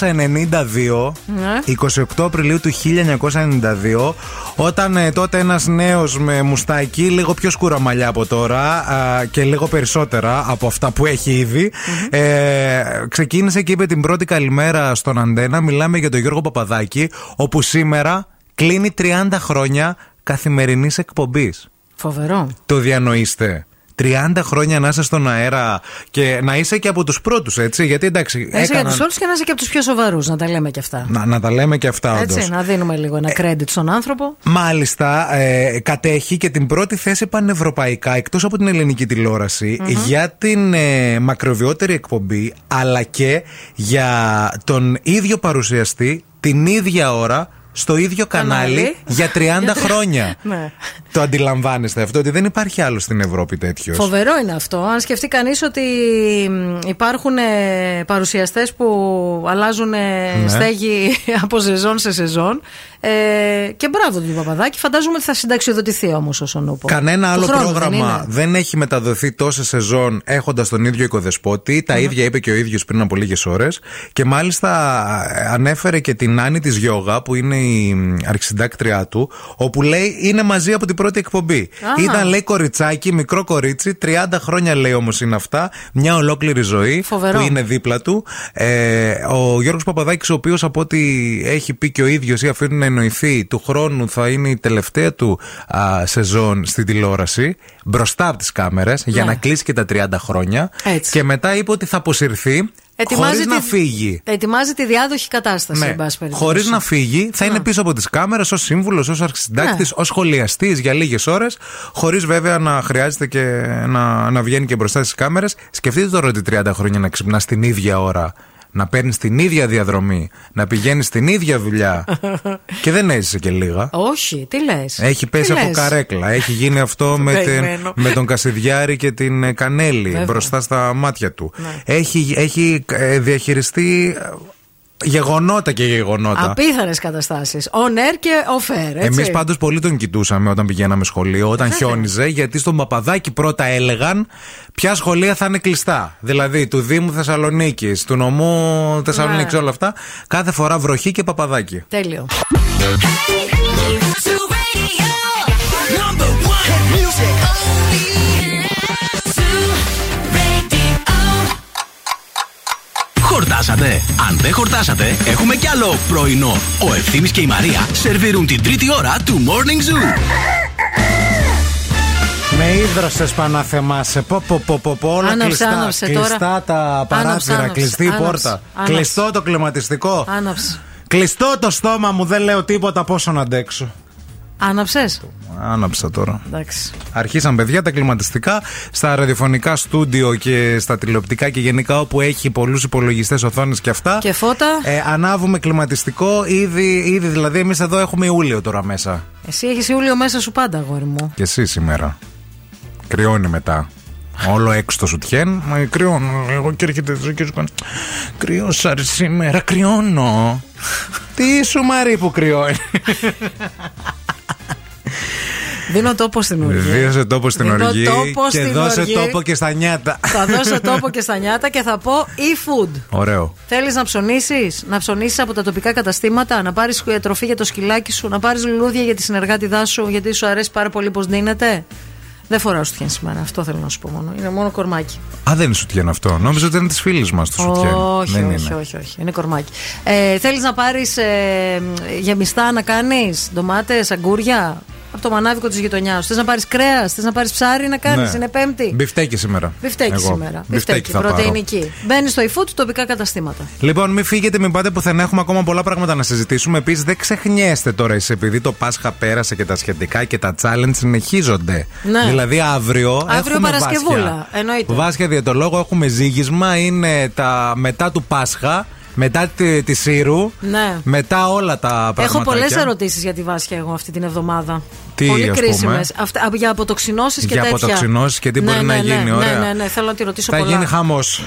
[SPEAKER 2] 1992.
[SPEAKER 1] Ναι.
[SPEAKER 2] 28 Απριλίου του 1992, όταν ε, τότε ένας νέος με μουστάκι, λίγο πιο σκούρα μαλλιά από τώρα α, και λίγο περισσότερα από αυτά που έχει ήδη, ε, ξεκίνησε και είπε την πρώτη καλημέρα στον Αντένα. Μιλάμε για τον Γιώργο Παπαδάκη, όπου σήμερα κλείνει 30 χρόνια καθημερινής εκπομπής.
[SPEAKER 1] Φοβερό.
[SPEAKER 2] Το διανοείστε. 30 χρόνια να είσαι στον αέρα και να είσαι και από τους πρώτους, έτσι. Γιατί εντάξει.
[SPEAKER 1] Να είσαι για
[SPEAKER 2] έκαναν-
[SPEAKER 1] τους όλου και να είσαι και από τους πιο σοβαρούς, να τα λέμε και αυτά.
[SPEAKER 2] να, να τα λέμε και αυτά, όντως.
[SPEAKER 1] Έτσι, να δίνουμε λίγο ένα credit στον άνθρωπο.
[SPEAKER 2] Μάλιστα, ε, κατέχει και την πρώτη θέση πανευρωπαϊκά εκτός από την ελληνική τηλεόραση,
[SPEAKER 1] Μμμ.
[SPEAKER 2] για την ε, μακροβιότερη εκπομπή αλλά και για τον ίδιο παρουσιαστή την ίδια ώρα στο ίδιο κανάλι,
[SPEAKER 1] Κανάλι.
[SPEAKER 2] για 30
[SPEAKER 1] Για τρι-
[SPEAKER 2] χρόνια.
[SPEAKER 1] Ναι.
[SPEAKER 2] Το αντιλαμβάνεστε αυτό ότι δεν υπάρχει άλλο στην Ευρώπη τέτοιος.
[SPEAKER 1] Φοβερό είναι αυτό. Αν σκεφτεί κανείς ότι μ, υπάρχουν παρουσιαστές που αλλάζουν ε,
[SPEAKER 2] Ναι.
[SPEAKER 1] στέγη από σεζόν σε σεζόν. Ε, και μπράβο του Παπαδάκη. Φαντάζομαι ότι θα συνταξιοδοτηθεί όμως ο Νούπο.
[SPEAKER 2] Κανένα
[SPEAKER 1] Του
[SPEAKER 2] άλλο
[SPEAKER 1] χρόνου
[SPEAKER 2] πρόγραμμα
[SPEAKER 1] δεν
[SPEAKER 2] δεν, έχει μεταδοθεί τόσε σεζόν έχοντας τον ίδιο οικοδεσπότη. Τα ίδια είπε και ο ίδιος πριν από λίγες ώρες. Και μάλιστα ε, ανέφερε και την Άννη της Γιώγα, που είναι η μ, αρχισυντάκτριά του, όπου λέει είναι μαζί από την πρώτη εκπομπή.
[SPEAKER 1] Α.
[SPEAKER 2] Ήταν, λέει, κοριτσάκι, μικρό κορίτσι, 30 χρόνια λέει όμως είναι αυτά, μια ολόκληρη ζωή
[SPEAKER 1] Φοβερό.
[SPEAKER 2] που είναι δίπλα του. Ε, ο Γιώργος Παπαδάκης ο οποίος από ό,τι έχει πει και ο ίδιος ή αφήνει να εννοηθεί, του χρόνου θα είναι η τελευταία του α, σεζόν στην τηλεόραση, μπροστά από τις κάμερες, για
[SPEAKER 1] Ναι.
[SPEAKER 2] να κλείσει και τα 30 χρόνια.
[SPEAKER 1] Έτσι.
[SPEAKER 2] Και μετά είπε ότι θα αποσυρθεί. Χωρίς να φύγει.
[SPEAKER 1] Ετοιμάζει τη διάδοχη κατάσταση,
[SPEAKER 2] Ναι.
[SPEAKER 1] εν πάση περιπτώσει.
[SPEAKER 2] Χωρίς να φύγει, θα είναι πίσω από τις κάμερες ως σύμβουλος, ως αρχισυντάκτης,
[SPEAKER 1] Ναι.
[SPEAKER 2] ως σχολιαστής για λίγες ώρες, χωρίς βέβαια να χρειάζεται και να, να βγαίνει και μπροστά στις κάμερες. Σκεφτείτε τώρα ότι 30 χρόνια να ξυπνάς την ίδια ώρα να παίρνεις την ίδια διαδρομή, να πηγαίνεις στην ίδια δουλειά και δεν έζησε και λίγα.
[SPEAKER 1] Όχι, τι λες;
[SPEAKER 2] Έχει πέσει από καρέκλα. Έχει γίνει αυτό με, την,
[SPEAKER 1] Περιμένω.
[SPEAKER 2] με τον Κασιδιάρη και την ε, Κανέλη
[SPEAKER 1] Βέβαια.
[SPEAKER 2] μπροστά στα μάτια του.
[SPEAKER 1] Ναι.
[SPEAKER 2] Έχει, έχει ε, διαχειριστεί ε, γεγονότα και γεγονότα.
[SPEAKER 1] Απίθανες καταστάσεις. On air και off air. Έτσι.
[SPEAKER 2] Εμείς πάντως πολύ τον κοιτούσαμε όταν πηγαίναμε σχολείο, όταν
[SPEAKER 1] Βέβαια.
[SPEAKER 2] χιόνιζε, γιατί στον Παπαδάκι πρώτα έλεγαν ποια σχολεία θα είναι κλειστά. Δηλαδή του Δήμου Θεσσαλονίκης, του νομού Θεσσαλονίκης,
[SPEAKER 1] Ναι.
[SPEAKER 2] όλα αυτά. Κάθε φορά βροχή και Παπαδάκι.
[SPEAKER 1] Τέλειο.
[SPEAKER 12] Χορτάσατε. Αν δεν χορτάσατε, έχουμε κι άλλο πρωινό. Ο Ευθύμης και η Μαρία σερβίρουν την τρίτη ώρα του Morning Zoo.
[SPEAKER 2] Με ίδρωσε Παναθεμάσαι. Πω, πω, πω, πω, πω, όλα
[SPEAKER 1] Άναψε,
[SPEAKER 2] κλειστά.
[SPEAKER 1] άναψε τώρα.
[SPEAKER 2] κλειστά τα παράθυρα,
[SPEAKER 1] άναψε,
[SPEAKER 2] κλειστή η
[SPEAKER 1] άναψε,
[SPEAKER 2] πόρτα.
[SPEAKER 1] άναψε.
[SPEAKER 2] Κλειστό το κλιματιστικό.
[SPEAKER 1] Άναψε.
[SPEAKER 2] Κλειστό το στόμα μου, δεν λέω τίποτα πόσο να αντέξω.
[SPEAKER 1] Άναψες;
[SPEAKER 2] Άναψα τώρα.
[SPEAKER 1] Εντάξει.
[SPEAKER 2] Αρχίσαν παιδιά τα κλιματιστικά στα ραδιοφωνικά στούντιο και στα τηλεοπτικά και γενικά όπου έχει πολλούς υπολογιστές οθόνες και αυτά.
[SPEAKER 1] Και φώτα.
[SPEAKER 2] Ε, ανάβουμε κλιματιστικό ήδη, ήδη δηλαδή εμείς εδώ έχουμε Ιούλιο τώρα μέσα.
[SPEAKER 1] Εσύ έχεις Ιούλιο μέσα σου πάντα, αγόρι μου.
[SPEAKER 2] Και εσύ σήμερα. Κρυώνει μετά. Όλο έξω το σουτιέν. Μα κρυώνω. Εγώ και έρχεται εδώ και σου κάνει. Κρυώσα ρε σήμερα, κρυώνω. Τι σου Μαρή που κρυώνει;
[SPEAKER 1] Δίνω τόπο στην οργή.
[SPEAKER 2] Δώσε τόπο στην
[SPEAKER 1] Δίνω
[SPEAKER 2] οργή
[SPEAKER 1] τόπο
[SPEAKER 2] και
[SPEAKER 1] στην
[SPEAKER 2] δώσε
[SPEAKER 1] οργή.
[SPEAKER 2] τόπο και στα νιάτα.
[SPEAKER 1] Θα δώσω τόπο και στα νιάτα και θα πω e-food.
[SPEAKER 2] Ωραίο.
[SPEAKER 1] Θέλεις να ψωνίσεις, να ψωνίσεις από τα τοπικά καταστήματα, να πάρεις τροφή για το σκυλάκι σου, να πάρεις λουλούδια για τη συνεργάτηδά σου, γιατί σου αρέσει πάρα πολύ πώ δίνεται; Δεν φοράω σουτιέν σήμερα, αυτό θέλω να σου πω μόνο. Είναι μόνο κορμάκι.
[SPEAKER 2] Α, δεν είναι σουτιέν αυτό. Νόμιζα ότι είναι της φίλης μας το σουτιέν.
[SPEAKER 1] Όχι,
[SPEAKER 2] δεν
[SPEAKER 1] όχι,
[SPEAKER 2] είναι.
[SPEAKER 1] όχι, όχι. Είναι κορμάκι. Ε, Θέλεις να πάρεις ε, γεμιστά να κάνεις, ντομάτες, αγκούρια; Από το μανάβικο της γειτονιάς. Θες να πάρεις κρέας, θες να πάρεις ψάρι να κάνεις.
[SPEAKER 2] Ναι.
[SPEAKER 1] Είναι Πέμπτη.
[SPEAKER 2] Μπιφτέκι σήμερα.
[SPEAKER 1] Μπιφτέκι
[SPEAKER 2] Εγώ.
[SPEAKER 1] σήμερα.
[SPEAKER 2] Μπιφτέκι θα πάρω.
[SPEAKER 1] πρωτεϊνική. Μπαίνεις στο eFood τοπικά καταστήματα.
[SPEAKER 2] Λοιπόν, μην φύγετε, μην πάτε πουθενά. Έχουμε ακόμα πολλά πράγματα να συζητήσουμε. Επίσης, δεν ξεχνιέστε τώρα, εσείς, επειδή το Πάσχα πέρασε και τα σχετικά και τα challenge συνεχίζονται.
[SPEAKER 1] Ναι.
[SPEAKER 2] Δηλαδή, αύριο.
[SPEAKER 1] Αύριο
[SPEAKER 2] έχουμε
[SPEAKER 1] Παρασκευούλα,
[SPEAKER 2] Βάσια.
[SPEAKER 1] εννοείται.
[SPEAKER 2] Βάσια διαιτολόγο, έχουμε ζήγισμα. Είναι τα μετά του Πάσχα, μετά τη, τη Σύρου,
[SPEAKER 1] Ναι.
[SPEAKER 2] μετά όλα τα πράγματα.
[SPEAKER 1] Έχω πολλές ερωτήσεις για τη Βάσια εγώ αυτή την εβδομάδα.
[SPEAKER 2] Τι,
[SPEAKER 1] Πολύ
[SPEAKER 2] ας πούμε;
[SPEAKER 1] κρίσιμες. Για αποτοξινώσεις και
[SPEAKER 2] Για
[SPEAKER 1] τέτοια.
[SPEAKER 2] αποτοξινώσεις και τι μπορεί
[SPEAKER 1] ναι,
[SPEAKER 2] να
[SPEAKER 1] ναι,
[SPEAKER 2] γίνει,
[SPEAKER 1] Ναι,
[SPEAKER 2] ωραία.
[SPEAKER 1] ναι, ναι, ναι, θέλω να τη ρωτήσω
[SPEAKER 2] Θα
[SPEAKER 1] πολλά.
[SPEAKER 2] γίνει
[SPEAKER 3] χαμός.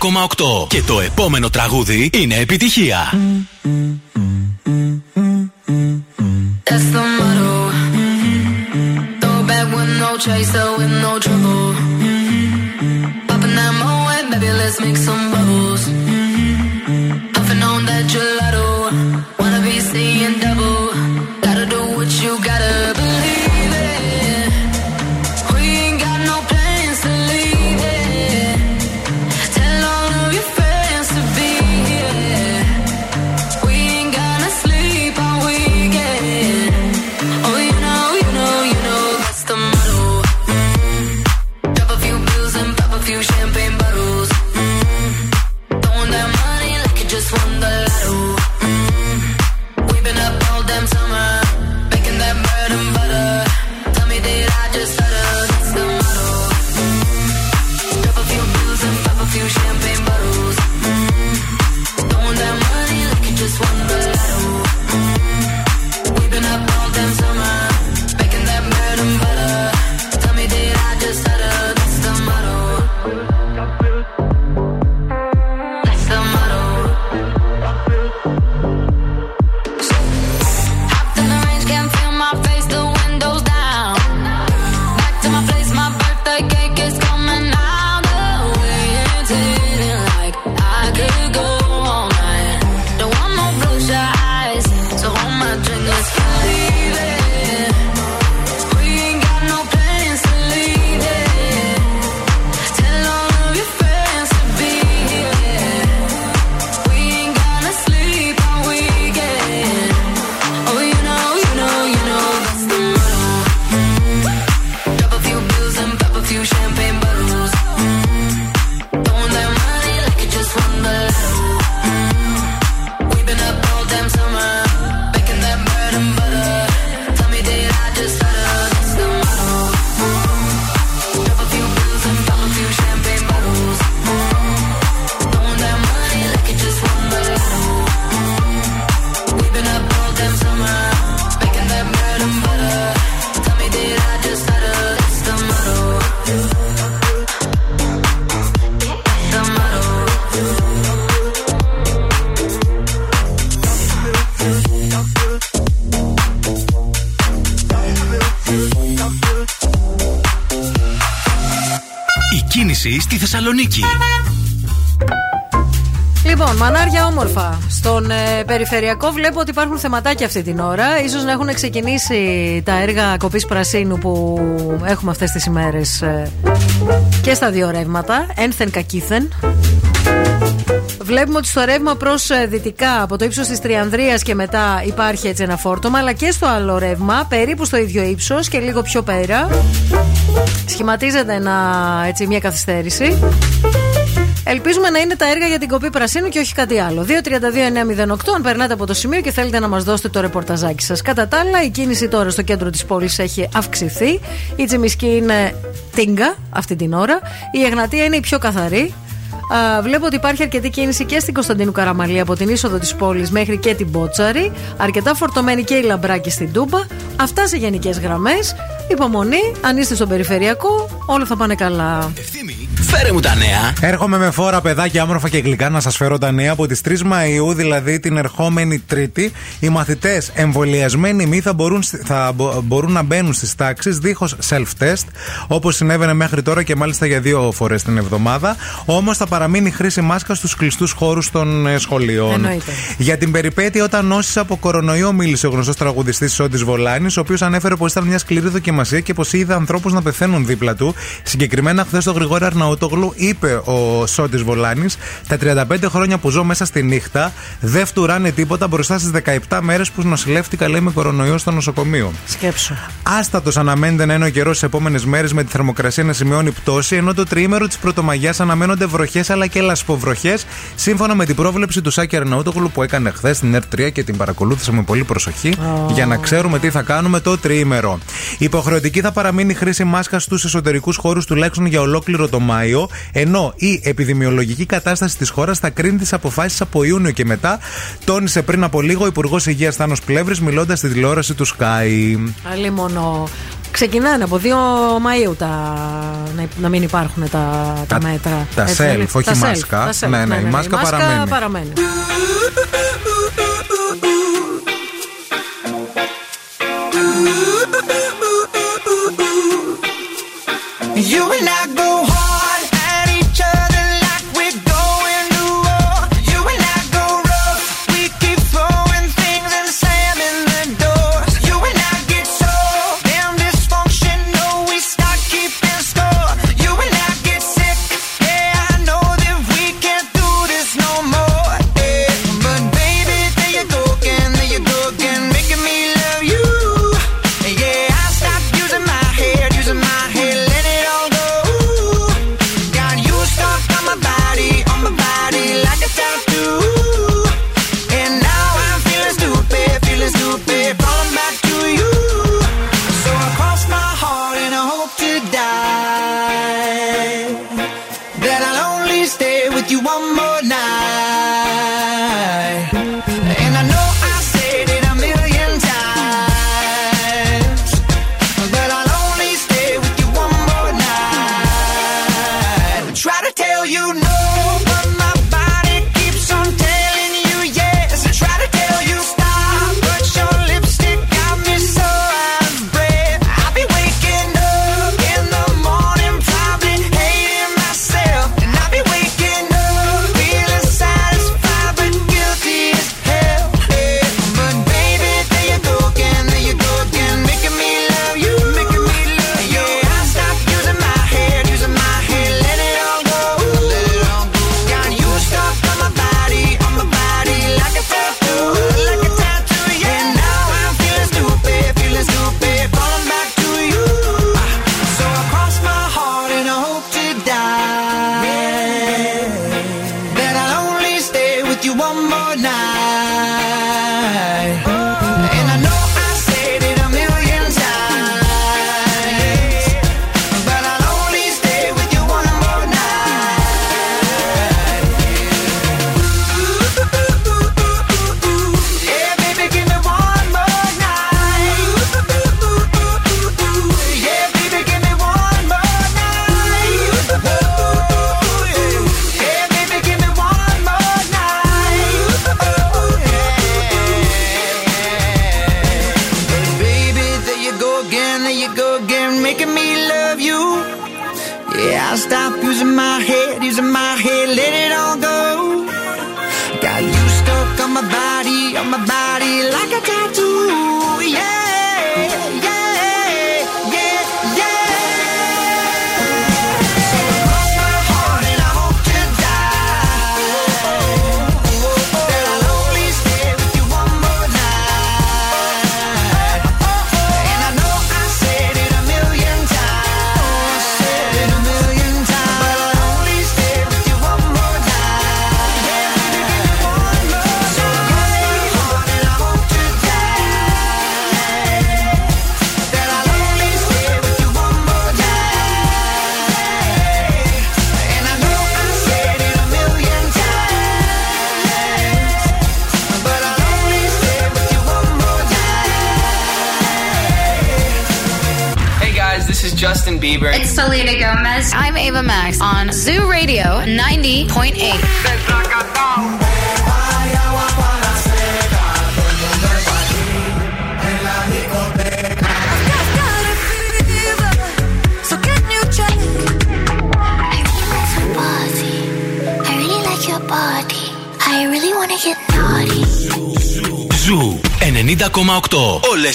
[SPEAKER 12] 90,8. Και το επόμενο τραγούδι είναι επιτυχία.
[SPEAKER 4] That's
[SPEAKER 12] Θεσσαλονίκη.
[SPEAKER 1] Λοιπόν, μανάρια όμορφα. Στον ε, περιφερειακό βλέπω ότι υπάρχουν θεματάκια αυτή την ώρα. Ίσως να έχουν ξεκινήσει τα έργα κοπής πρασίνου που έχουμε αυτές τις ημέρες ε, και στα δύο ρεύματα. Ένθεν κακήθεν. Βλέπουμε ότι στο ρεύμα προς δυτικά, από το ύψος της Τριανδρίας και μετά, υπάρχει έτσι ένα φόρτωμα, αλλά και στο άλλο ρεύμα, περίπου στο ίδιο ύψος και λίγο πιο πέρα, σχηματίζεται ένα, έτσι, μια καθυστέρηση. Ελπίζουμε να είναι τα έργα για την κοπή πρασίνου και όχι κάτι άλλο. 232-908, αν περνάτε από το σημείο και θέλετε να μας δώσετε το ρεπορταζάκι σας. Κατά τα άλλα, η κίνηση τώρα στο κέντρο της πόλης έχει αυξηθεί. Η Τσιμισκή είναι τίγκα αυτή την ώρα. Η Εγνατία είναι η πιο καθαρή. Α, βλέπω ότι υπάρχει αρκετή κίνηση και στην Κωνσταντίνου Καραμαλή από την είσοδο της πόλης μέχρι και την Μπότσαρη. Αρκετά φορτωμένη και η Λαμπράκη στην Τούμπα. Αυτά σε γενικές γραμμές. Υπομονή, αν είστε στον περιφερειακό, όλα θα πάνε καλά.
[SPEAKER 12] Φέρε μου τα νέα.
[SPEAKER 2] Έρχομαι με φόρα, παιδάκια, όμορφα και γλυκά να σας φέρω τα νέα. Από τις 3 Μαου, δηλαδή την ερχόμενη Τρίτη, οι μαθητές εμβολιασμένοι μη θα μπορούν, θα μπο- μπορούν να μπαίνουν στις τάξεις δίχως self-test, όπως συνέβαινε μέχρι τώρα και μάλιστα για δύο φορές την εβδομάδα. Όμως θα παραμείνει χρήση μάσκα στους κλειστούς χώρους των ε, σχολείων.
[SPEAKER 1] Εννοείται.
[SPEAKER 2] Για την περιπέτεια όταν νόσησε από κορονοϊό, μίλησε ο γνωστός τραγουδιστής Σόντι Βολάνης, ο οποίος ανέφερε πως ήταν μια σκληρή δοκιμασία και πως είδε ανθρώπους να πεθαίνουν δίπλα του. Συγκεκριμένα, χθες το Γρηγόρη Αρναούτογλου είπε ο Σόντι Βολάνης: Τα 35 χρόνια που ζω μέσα στη νύχτα δεν φτουράνε τίποτα μπροστά στις 17 μέρες που νοσηλεύτηκα, λέει, με κορονοϊό στο νοσοκομείο.
[SPEAKER 1] Σκέψου.
[SPEAKER 2] Άστατος αναμένεται να είναι ο καιρός στις επόμενες μέρες με τη θερμοκρασία να σημειώνει πτώση, ενώ το τριήμερο της Πρωτομαγιάς αναμένονται βροχές αλλά και λασποβροχές, σύμφωνα με την πρόβλεψη του Σάκη Αρναούτογλου που έκανε χθες στην ΕΡΤ3 και την παρακολούθησα με πολύ προσοχή για να ξέρουμε τι θα κάνουμε το τριήμερο. Υποχρεωτική θα παραμείνει η χρήση μάσκας στους εσωτερικούς χώρους τουλάχιστον για ολόκληρο το ενώ η επιδημιολογική κατάσταση της χώρας θα κρίνει τις αποφάσεις από Ιούνιο και μετά, τόνισε πριν από λίγο ο Υπουργός Υγείας Θάνος Πλεύρης, μιλώντας στη τηλεόραση του Sky.
[SPEAKER 1] Αλλή μόνο. Ξεκινάνε από 2 Μαΐου τα, να, μην υπάρχουν τα, τα, τα μέτρα.
[SPEAKER 2] Τα
[SPEAKER 1] έτσι,
[SPEAKER 2] self,
[SPEAKER 1] δηλαδή,
[SPEAKER 2] όχι
[SPEAKER 1] τα
[SPEAKER 2] μάσκα.
[SPEAKER 1] Ναι,
[SPEAKER 2] ναι, ναι, η ναι, μάσκα, μάσκα
[SPEAKER 1] παραμένει.
[SPEAKER 12] παραμένει.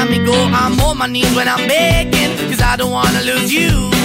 [SPEAKER 22] Let me go. I'm on my knees when I'm begging, cause I don't wanna lose you.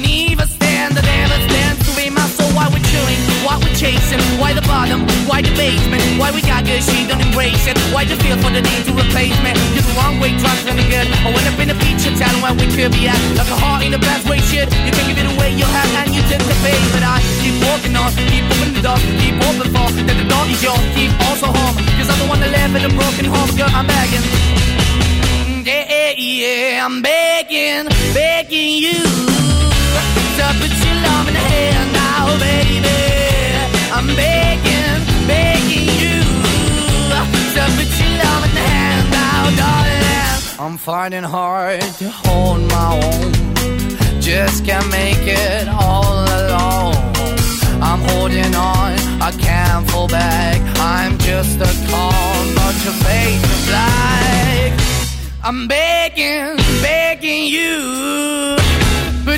[SPEAKER 22] Won't even stand, I never stand to be my soul. Why we're chilling, why we're chasing, why the bottom, why the basement, why we got good, she don't embrace it. Why the feel for the need to replace me? You're the wrong way, trying to be good. I went up in a feature town where we could be at. Like a heart in a best way, shit. You can give it away, you have, and you tend to pay. But I keep walking on, keep moving the door, keep open for that the door is yours, keep also home. Cause the one that live in a broken home, girl, I'm begging. Mm, yeah, yeah, yeah, I'm begging, begging you your now, baby. I'm begging, begging you put your now, darling. I'm finding hard to hold my own. Just can't make it all alone. I'm holding on, I can't fall back. I'm just a call, but your face is. I'm begging, begging you.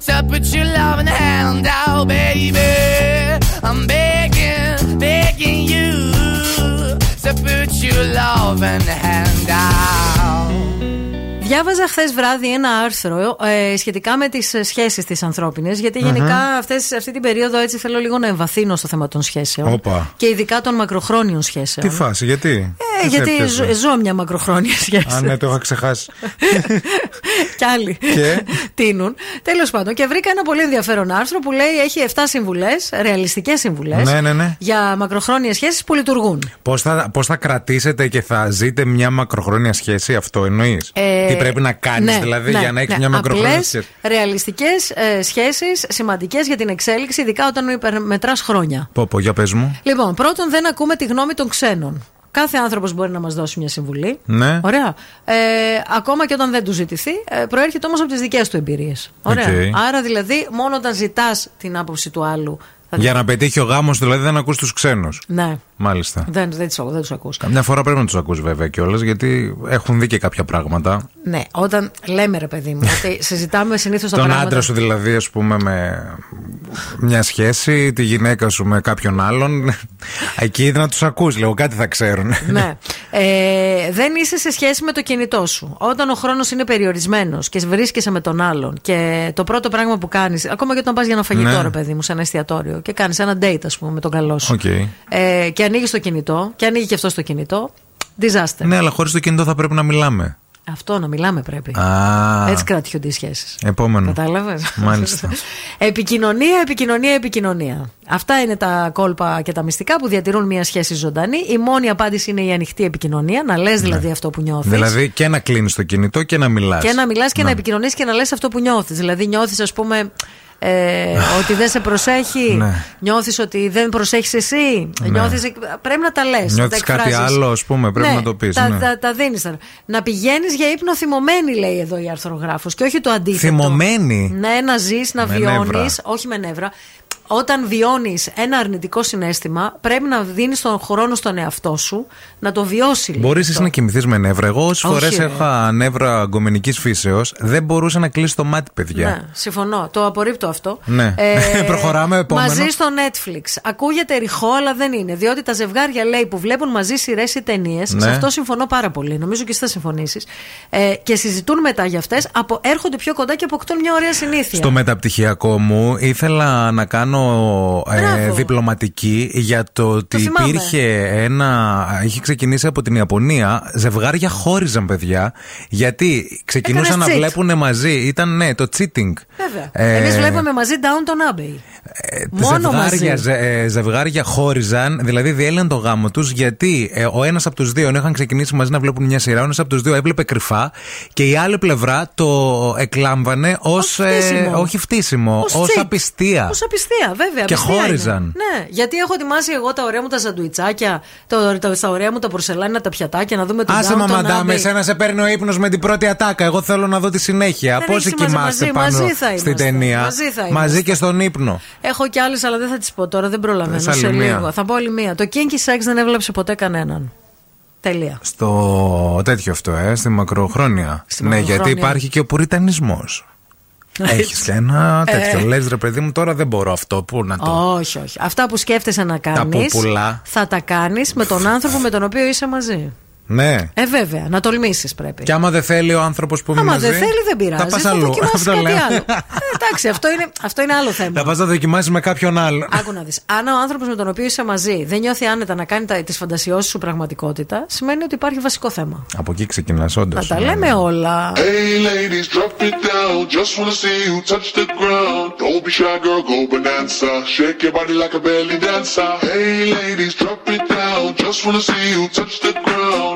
[SPEAKER 22] to put your loving hand out, baby. I'm begging, begging you to put your loving hand out.
[SPEAKER 1] Διάβαζα χθες βράδυ ένα άρθρο ε, σχετικά με τις σχέσεις τις ανθρώπινες. Γιατί γενικά αυτές, αυτή την περίοδο έτσι θέλω λίγο να εμβαθύνω στο θέμα των σχέσεων.
[SPEAKER 2] Όπα.
[SPEAKER 1] Και ειδικά των μακροχρόνιων σχέσεων.
[SPEAKER 2] Τι φάση, γιατί;
[SPEAKER 1] Ε,
[SPEAKER 2] Τι σε
[SPEAKER 1] γιατί
[SPEAKER 2] έπιασε;
[SPEAKER 1] ζω, ζω μια μακροχρόνια σχέση.
[SPEAKER 2] Α, ναι, το είχα ξεχάσει.
[SPEAKER 1] Κι άλλοι
[SPEAKER 2] Και;
[SPEAKER 1] τίνουν. Τέλος πάντων, και βρήκα ένα πολύ ενδιαφέρον άρθρο που λέει έχει 7 συμβουλές, ρεαλιστικές συμβουλές,
[SPEAKER 2] Ναι, ναι, ναι.
[SPEAKER 1] για μακροχρόνιες σχέσεις που λειτουργούν.
[SPEAKER 2] Πώς θα, πώς θα κρατήσετε και θα ζείτε μια μακροχρόνια σχέση, αυτό εννοείς;
[SPEAKER 1] Ε,
[SPEAKER 2] Τι πρέπει να κάνεις,
[SPEAKER 1] ναι,
[SPEAKER 2] δηλαδή,
[SPEAKER 1] ναι,
[SPEAKER 2] για να έχει
[SPEAKER 1] ναι.
[SPEAKER 2] μια μακροχρόνια
[SPEAKER 1] Απλές,
[SPEAKER 2] σχέση.
[SPEAKER 1] ρεαλιστικές ε, σχέσεις σημαντικές για την εξέλιξη, ειδικά όταν μετράς χρόνια.
[SPEAKER 2] Πω, πω, για πες μου.
[SPEAKER 1] Λοιπόν, πρώτον, δεν ακούμε τη γνώμη των ξένων. Κάθε άνθρωπος μπορεί να μας δώσει μια συμβουλή.
[SPEAKER 2] Ναι.
[SPEAKER 1] Ωραία. Ε, ακόμα και όταν δεν του ζητηθεί, ε, προέρχεται όμως από τις δικές του εμπειρίες. Ωραία.
[SPEAKER 2] Οκ.
[SPEAKER 1] Άρα δηλαδή, μόνο όταν ζητάς την άποψη του άλλου. θα
[SPEAKER 2] Για να πετύχει ο γάμος, δηλαδή δεν ακούς τους ξένους
[SPEAKER 1] Ναι,
[SPEAKER 2] Μάλιστα.
[SPEAKER 1] δεν, δεν, τους, δεν τους ακούς.
[SPEAKER 2] Καμιά φορά πρέπει να τους ακούς βέβαια κιόλας, γιατί έχουν δει και κάποια πράγματα.
[SPEAKER 1] Ναι, όταν λέμε ρε παιδί μου, ότι συζητάμε συνήθως τα
[SPEAKER 2] Τον
[SPEAKER 1] πράγματα.
[SPEAKER 2] άντρα σου δηλαδή, ας πούμε, με μια σχέση, τη γυναίκα σου με κάποιον άλλον. Εκεί να τους ακούς, λίγο κάτι θα ξέρουν.
[SPEAKER 1] Ναι. Ε, δεν είσαι σε σχέση με το κινητό σου. Όταν ο χρόνος είναι περιορισμένος και βρίσκεσαι με τον άλλον και το πρώτο πράγμα που κάνεις, ακόμα και όταν πας για ένα φαγητό,
[SPEAKER 2] Ναι.
[SPEAKER 1] ρε παιδί μου, σε ένα εστιατόριο και κάνεις ένα date, ας πούμε, με τον καλό σου.
[SPEAKER 2] Οκ.
[SPEAKER 1] Ε, και ανοίγεις το κινητό και ανοίγει και αυτός το κινητό. Disaster.
[SPEAKER 2] Ναι, αλλά χωρίς το κινητό θα πρέπει να μιλάμε.
[SPEAKER 1] Αυτό να μιλάμε πρέπει.
[SPEAKER 2] Α,
[SPEAKER 1] Έτσι κρατιούνται οι σχέσεις.
[SPEAKER 2] επόμενο.
[SPEAKER 1] Κατάλαβες;
[SPEAKER 2] Μάλιστα.
[SPEAKER 1] επικοινωνία, επικοινωνία, επικοινωνία. Αυτά είναι τα κόλπα και τα μυστικά που διατηρούν μια σχέση ζωντανή. Η μόνη απάντηση είναι η ανοιχτή επικοινωνία. Να λες δηλαδή αυτό που νιώθεις.
[SPEAKER 2] Ναι. Δηλαδή και να κλείνεις το κινητό και να μιλάς.
[SPEAKER 1] Και να μιλάς και να επικοινωνείς και να λες αυτό που νιώθεις. Δηλαδή, νιώθεις, ας πούμε, ε, ότι δεν σε προσέχει.
[SPEAKER 2] Ναι.
[SPEAKER 1] Νιώθεις ότι δεν προσέχεις εσύ.
[SPEAKER 2] Ναι.
[SPEAKER 1] Νιώθεις, πρέπει να τα λες.
[SPEAKER 2] Νιώθεις κάτι άλλο, ας πούμε, πρέπει να το πεις,
[SPEAKER 1] Τα,
[SPEAKER 2] ναι.
[SPEAKER 1] τα, τα δίνεις. Να πηγαίνεις για ύπνο θυμωμένη, λέει εδώ η αρθρογράφος. Και όχι το αντίθετο.
[SPEAKER 2] Θυμωμένη;
[SPEAKER 1] Ναι, να ζεις, να
[SPEAKER 2] Με
[SPEAKER 1] βιώνεις.
[SPEAKER 2] νεύρα.
[SPEAKER 1] Όχι με νεύρα. Όταν βιώνεις ένα αρνητικό συνέστημα, πρέπει να δίνεις τον χρόνο στον εαυτό σου να το βιώσει. λίγο
[SPEAKER 2] Μπορείς
[SPEAKER 1] αυτό.
[SPEAKER 2] εσύ να κοιμηθείς με νεύρα. Εγώ όσες
[SPEAKER 1] Όχι,
[SPEAKER 2] φορέ
[SPEAKER 1] ρε.
[SPEAKER 2] είχα νεύρα γκομενική φύσεως, δεν μπορούσα να κλείσει το μάτι, παιδιά.
[SPEAKER 1] Ναι, συμφωνώ. Το απορρίπτω αυτό. Ε,
[SPEAKER 2] Ναι. Προχωράμε, επόμενο.
[SPEAKER 1] Μαζί στο Netflix. Ακούγεται ρηχό, αλλά δεν είναι. Διότι τα ζευγάρια λέει που βλέπουν μαζί σειρές ή ταινίες.
[SPEAKER 2] Ναι.
[SPEAKER 1] Σε αυτό συμφωνώ πάρα πολύ. Νομίζω και εσύ θα συμφωνήσεις. Ε, και συζητούν μετά για αυτές. Έρχονται πιο κοντά και αποκτούν μια ωραία συνήθεια.
[SPEAKER 2] Στο μεταπτυχιακό μου ήθελα να κάνω ε,
[SPEAKER 1] Μπράβο.
[SPEAKER 2] διπλωματική για το ότι
[SPEAKER 1] θυμάμαι.
[SPEAKER 2] υπήρχε ένα. Είχε ξεκινήσει από την Ιαπωνία. Ζευγάρια χώριζαν, παιδιά. Γιατί ξεκινούσαν
[SPEAKER 1] Έκανες
[SPEAKER 2] να
[SPEAKER 1] cheat.
[SPEAKER 2] βλέπουν μαζί. Ήταν, ναι, το cheating.
[SPEAKER 1] Βέβαια.
[SPEAKER 2] Ε,
[SPEAKER 1] Εμείς βλέπαμε μαζί Downton Abbey. Μόνο
[SPEAKER 2] ζευγάρια,
[SPEAKER 1] μαζί.
[SPEAKER 2] ζε- ε, ζευγάρια χώριζαν, δηλαδή διέλυναν το γάμο τους, γιατί ε, ο ένας από τους δύο, ενώ είχαν ξεκινήσει μαζί να βλέπουν μια σειρά, ο ένας από τους δύο έβλεπε κρυφά και η άλλη πλευρά το εκλάμβανε ως.
[SPEAKER 1] φτύσιμο.
[SPEAKER 2] όχι φτύσιμο,
[SPEAKER 1] Ως
[SPEAKER 2] ως
[SPEAKER 1] cheat.
[SPEAKER 2] απιστία.
[SPEAKER 1] Ω απιστία, βέβαια.
[SPEAKER 2] Και
[SPEAKER 1] απιστία
[SPEAKER 2] χώριζαν.
[SPEAKER 1] είναι. Ναι, γιατί έχω ετοιμάσει εγώ τα ωραία μου τα σαντουιτσάκια, το, το, τα ωραία μου τα πορσελάνια, τα πιατάκια, να δούμε το
[SPEAKER 2] Άσε
[SPEAKER 1] Downton
[SPEAKER 2] μαμαντάμε,
[SPEAKER 1] Abbey.
[SPEAKER 2] εσένα σε παίρνει ο ύπνος με την πρώτη ατάκα. Εγώ θέλω να δω τη συνέχεια.
[SPEAKER 1] Δεν
[SPEAKER 2] Πώς
[SPEAKER 1] έχει σημασία,
[SPEAKER 2] κοιμάστε
[SPEAKER 1] μαζί-
[SPEAKER 2] πάνω
[SPEAKER 1] μαζί θα
[SPEAKER 2] στην
[SPEAKER 1] είμαστε.
[SPEAKER 2] ταινία;
[SPEAKER 1] Μαζί θα
[SPEAKER 2] Μαζί
[SPEAKER 1] είμαστε.
[SPEAKER 2] και στον ύπνο.
[SPEAKER 1] Έχω κι άλλες, αλλά δεν θα τις πω τώρα, δεν προλαβαίνω.
[SPEAKER 2] Θες άλλη
[SPEAKER 1] Σε
[SPEAKER 2] μία;
[SPEAKER 1] λίγο. Θα πω άλλη μία. Το kinky sex δεν έβλεψε ποτέ κανέναν. Τελεία.
[SPEAKER 2] Στο τέτοιο αυτό, ε, στη μακροχρόνια. ναι, γιατί
[SPEAKER 1] μακροχρόνια.
[SPEAKER 2] υπάρχει και ο πουριτανισμός. Έχεις και ένα τέτοιο.
[SPEAKER 1] Ε.
[SPEAKER 2] Λες ρε παιδί μου, τώρα δεν μπορώ αυτό. Πού να το.
[SPEAKER 1] Όχι, όχι. Αυτά που σκέφτεσαι να κάνεις,
[SPEAKER 2] πουπουλά.
[SPEAKER 1] θα τα κάνεις με τον άνθρωπο με τον οποίο είσαι μαζί.
[SPEAKER 2] Ναι.
[SPEAKER 1] Ε, βέβαια, να τολμήσεις πρέπει.
[SPEAKER 2] Και άμα δεν θέλει ο άνθρωπος που είναι
[SPEAKER 1] Άμα
[SPEAKER 2] μαζί.
[SPEAKER 1] δεν θέλει, δεν πειράζει.
[SPEAKER 2] Θα πας
[SPEAKER 1] θα
[SPEAKER 2] αλλού.
[SPEAKER 1] δοκιμάσεις
[SPEAKER 2] Αυτό
[SPEAKER 1] κάτι
[SPEAKER 2] λέω.
[SPEAKER 1] άλλο. Ε, εντάξει, αυτό είναι, αυτό είναι άλλο θέμα.
[SPEAKER 2] Θα πας να δοκιμάσεις με κάποιον άλλο.
[SPEAKER 1] Άκου να δεις. Αν ο άνθρωπος με τον οποίο είσαι μαζί δεν νιώθει άνετα να κάνει τις φαντασιώσεις σου πραγματικότητα, σημαίνει ότι υπάρχει βασικό θέμα.
[SPEAKER 2] Από εκεί ξεκινάς, όντως.
[SPEAKER 1] Να τα λέμε όλα.
[SPEAKER 23] Hey ladies, drop it down. Just wanna see you touch the ground. Don't be shy, girl, go bonanza. Shake your body like a belly dancer. Hey ladies, drop it down. Just wanna see you touch the ground.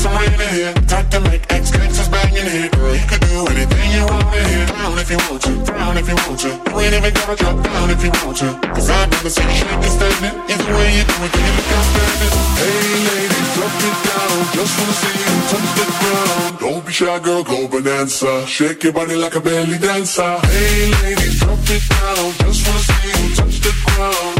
[SPEAKER 23] Some rain in here. Time to make ex gangsters bang in here. Girl, you could do anything you want in here. Down if you want to, down if you want to. You ain't even gotta drop down if you want to. Cause I'd rather see you shaking standing. Either way you do it, you look outstanding. Hey ladies, drop it down. Just wanna see you touch the ground. Don't be shy, girl, go bonanza. Shake your body like a belly dancer. Hey ladies, drop it down. Just wanna see you touch the ground.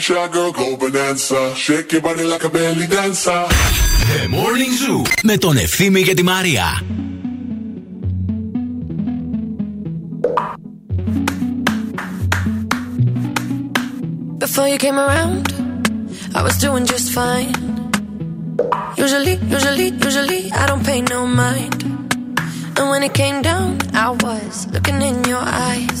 [SPEAKER 23] Don't be shy, girl, go bonanza. Shake your body like a belly dancer.
[SPEAKER 12] The Morning Zoo με τον Ευθύμη και τη Μαρία.
[SPEAKER 5] Before you came around, I was doing just fine. Usually, usually, usually, I don't pay no mind. And when it came down, I was looking in your eyes.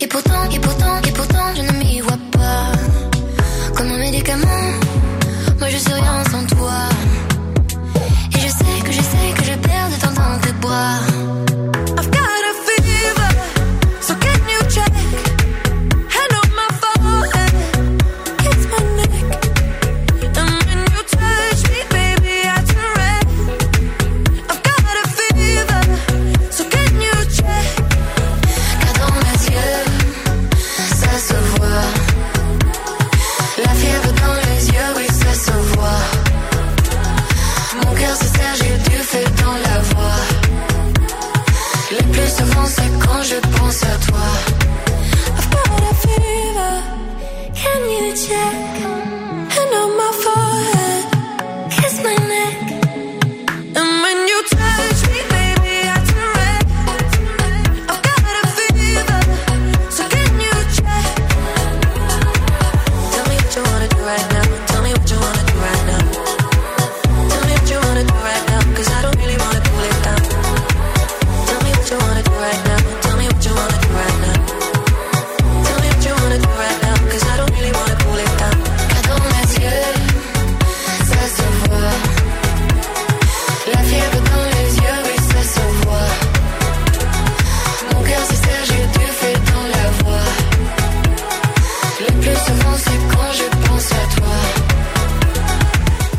[SPEAKER 4] Et pourtant, et pourtant, et pourtant, je ne m'y vois pas. Comme un médicament, moi je suis rien sans toi. Et je sais que je sais que je perds de temps dans tes bras. 一切。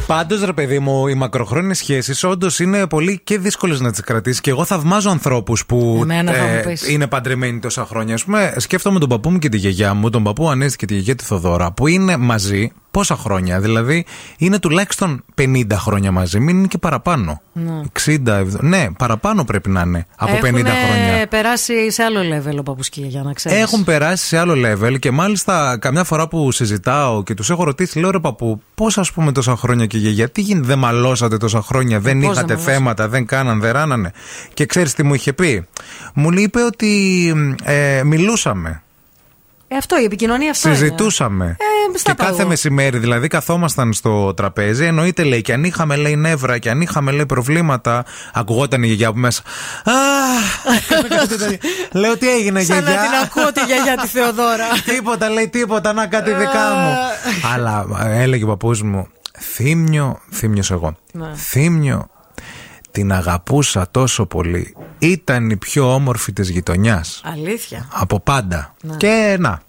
[SPEAKER 2] Πάντως, ρε παιδί μου, οι μακροχρόνιες σχέσεις όντως είναι πολύ και δύσκολες να τις κρατήσεις. Και εγώ θαυμάζω ανθρώπους που
[SPEAKER 1] Εμένα θα μου πεις.
[SPEAKER 2] είναι παντρεμένοι τόσα χρόνια. Α πούμε, σκέφτομαι τον παππού μου και τη γιαγιά μου, τον παππού Ανέστη και τη γιαγιά τη Θοδώρα, που είναι μαζί πόσα χρόνια. Δηλαδή, είναι τουλάχιστον 50 χρόνια μαζί, μην είναι και παραπάνω.
[SPEAKER 1] Ναι.
[SPEAKER 2] 60, 70, ναι, παραπάνω πρέπει να είναι από 50
[SPEAKER 1] Έχουνε
[SPEAKER 2] χρόνια.
[SPEAKER 1] περάσει σε άλλο level ο παππούς και η γιαγιά, να ξέρεις.
[SPEAKER 2] Έχουν περάσει σε άλλο level και μάλιστα καμιά φορά που συζητάω και τους έχω ρωτήσει, λέω ρε παππού, πώς ας πούμε τόσα χρόνια και γιαγιά, τι γίνεται, δεν μαλώσατε τόσα χρόνια, δεν
[SPEAKER 1] πώς δεν
[SPEAKER 2] είχατε
[SPEAKER 1] μαλώσατε.
[SPEAKER 2] θέματα, δεν κάναν, δεν ράνανε. Και ξέρεις τι μου είχε πει; Μου είπε ότι ε, μιλούσαμε.
[SPEAKER 1] Ε, αυτό, η επικοινωνία αυτό
[SPEAKER 2] Συζητούσαμε.
[SPEAKER 1] είναι. Ε, στα
[SPEAKER 2] και κάθε
[SPEAKER 1] πάω.
[SPEAKER 2] μεσημέρι, δηλαδή, καθόμασταν στο τραπέζι. Εννοείται, λέει, και αν είχαμε, λέει, νεύρα και αν είχαμε, λέει, προβλήματα. Ακουγόταν η γιαγιά από μέσα. Λέω, τι έγινε,
[SPEAKER 1] Σαν να
[SPEAKER 2] γιαγιά;
[SPEAKER 1] την ακούω τη γιαγιά τη Θεοδώρα.
[SPEAKER 2] τίποτα, λέει, τίποτα, να κάτι δικά μου. Αλλά ε, έλεγε ο παππούς μου, θύμιο, θύμιος εγώ.
[SPEAKER 1] Ναι.
[SPEAKER 2] Θύμιο, την αγαπούσα τόσο πολύ. Ήταν η πιο όμορφη της γειτονιάς.
[SPEAKER 1] Αλήθεια.
[SPEAKER 2] Από πάντα.
[SPEAKER 1] Ναι.
[SPEAKER 2] Και να.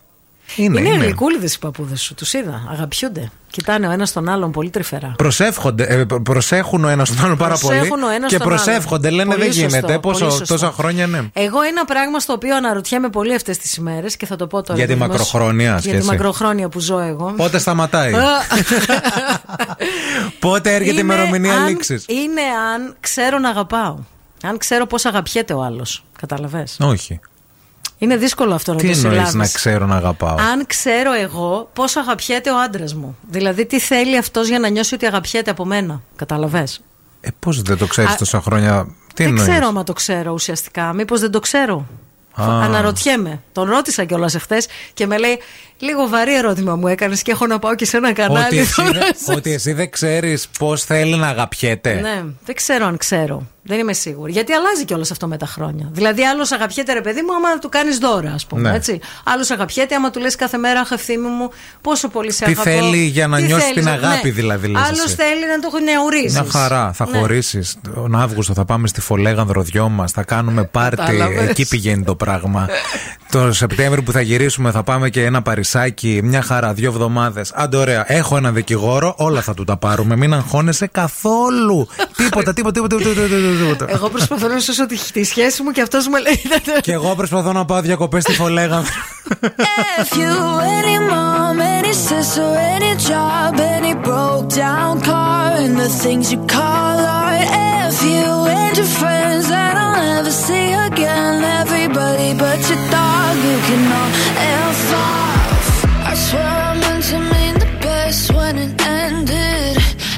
[SPEAKER 2] Είναι,
[SPEAKER 1] Είναι,
[SPEAKER 2] είναι.
[SPEAKER 1] γλυκούλιδες οι παππούδες σου, τους είδα. Αγαπιούνται. Κοιτάνε ο ένας τον άλλον πολύ τρυφερά.
[SPEAKER 2] Προσεύχονται, ε, προ- προσέχουν ο ένας τον άλλον πάρα πολύ.
[SPEAKER 1] Προσέχουν ο ένας
[SPEAKER 2] και
[SPEAKER 1] τον άλλον.
[SPEAKER 2] προσεύχονται, λένε
[SPEAKER 1] Πολύ
[SPEAKER 2] δεν
[SPEAKER 1] σωστό,
[SPEAKER 2] γίνεται. Πόσο,
[SPEAKER 1] πολύ σωστό.
[SPEAKER 2] τόσα χρόνια, ναι.
[SPEAKER 1] Εγώ ένα πράγμα στο οποίο αναρωτιέμαι πολύ αυτές τις ημέρες και θα το πω τώρα.
[SPEAKER 2] Για τη
[SPEAKER 1] δημόσια.
[SPEAKER 2] μακροχρόνια
[SPEAKER 1] Για τη
[SPEAKER 2] σχέση.
[SPEAKER 1] μακροχρόνια που ζω εγώ.
[SPEAKER 2] Πότε σταματάει;
[SPEAKER 1] Α,
[SPEAKER 2] Πότε έρχεται η
[SPEAKER 1] είναι
[SPEAKER 2] ημερομηνία
[SPEAKER 1] αν-
[SPEAKER 2] λήξης;
[SPEAKER 1] Είναι αν ξέρω να αγαπάω. Αν ξέρω πώς αγαπιέται ο άλλος. Καταλαβέ.
[SPEAKER 2] Όχι.
[SPEAKER 1] Είναι δύσκολο αυτό να
[SPEAKER 2] Τι
[SPEAKER 1] το
[SPEAKER 2] εννοείς
[SPEAKER 1] συλλάβεις.
[SPEAKER 2] να ξέρω να αγαπάω;
[SPEAKER 1] Αν ξέρω εγώ πώ αγαπιέται ο άντρας μου. Δηλαδή, τι θέλει αυτός για να νιώσει ότι αγαπιέται από μένα. Καταλαβέ.
[SPEAKER 2] Ε, πώς δεν το ξέρεις
[SPEAKER 1] Α,
[SPEAKER 2] τόσα χρόνια; Τι
[SPEAKER 1] δεν
[SPEAKER 2] εννοείς;
[SPEAKER 1] ξέρω άμα το ξέρω ουσιαστικά. Μήπως δεν το ξέρω.
[SPEAKER 2] Α.
[SPEAKER 1] Αναρωτιέμαι. Τον ρώτησα κιόλας εχθές και με λέει: Λίγο βαρύ ερώτημα μου έκανες και έχω να πάω και σε ένα κανάλι.
[SPEAKER 2] Ότι εσύ,
[SPEAKER 1] τώρα».
[SPEAKER 2] δεν- ότι εσύ δεν ξέρεις πώς θέλει να αγαπιέται;
[SPEAKER 1] Ναι, δεν ξέρω αν ξέρω. Δεν είμαι σίγουρη. Γιατί αλλάζει κιόλας αυτό με τα χρόνια. Δηλαδή, άλλος αγαπιέται, ρε παιδί μου, άμα του κάνεις δώρα, ας πούμε.
[SPEAKER 2] Ναι.
[SPEAKER 1] Έτσι. Άλλος αγαπιέται, άμα του λες κάθε μέρα, Αχ, ευθύμη μου, πόσο πολύ σε
[SPEAKER 2] Τι
[SPEAKER 1] αγαπώ.
[SPEAKER 2] θέλει για να
[SPEAKER 1] Τι
[SPEAKER 2] νιώσεις
[SPEAKER 1] θέλεις,
[SPEAKER 2] την αγάπη,
[SPEAKER 1] ναι.
[SPEAKER 2] δηλαδή, λες
[SPEAKER 1] Άλλος
[SPEAKER 2] εσύ.
[SPEAKER 1] θέλει να το νεουρίσει.
[SPEAKER 2] Μια χαρά. Θα
[SPEAKER 1] Ναι.
[SPEAKER 2] χωρίσεις. Τον Αύγουστο θα πάμε στη Φολέγανδρο δυο μας. Θα κάνουμε πάρτι.
[SPEAKER 1] Κατάλαβες.
[SPEAKER 2] Εκεί πηγαίνει το πράγμα. το Σεπτέμβριο που θα γυρίσουμε θα πάμε και ένα παρισάκι. Μια χαρά. Δύο εβδομάδες. Άντε, ωραία. Έχω ένα δικηγόρο. Όλα θα του τα πάρουμε. Μην αγχώνεσαι καθόλου. τίποτα, τίποτα, τίποτα, τίποτα, τίποτα, τίποτα.
[SPEAKER 1] Εγώ προσπαθώ να σώσω τη, τη σχέση μου και αυτό μου λέει.
[SPEAKER 2] Και εγώ προσπαθώ να πάω διακοπέ στη Φολέγανδρο.
[SPEAKER 24] If you any mom, any sister, any job, any broke down car, and the things you call art. If you and your friends that I'll never see again, everybody but your dog, you can all F off. I swear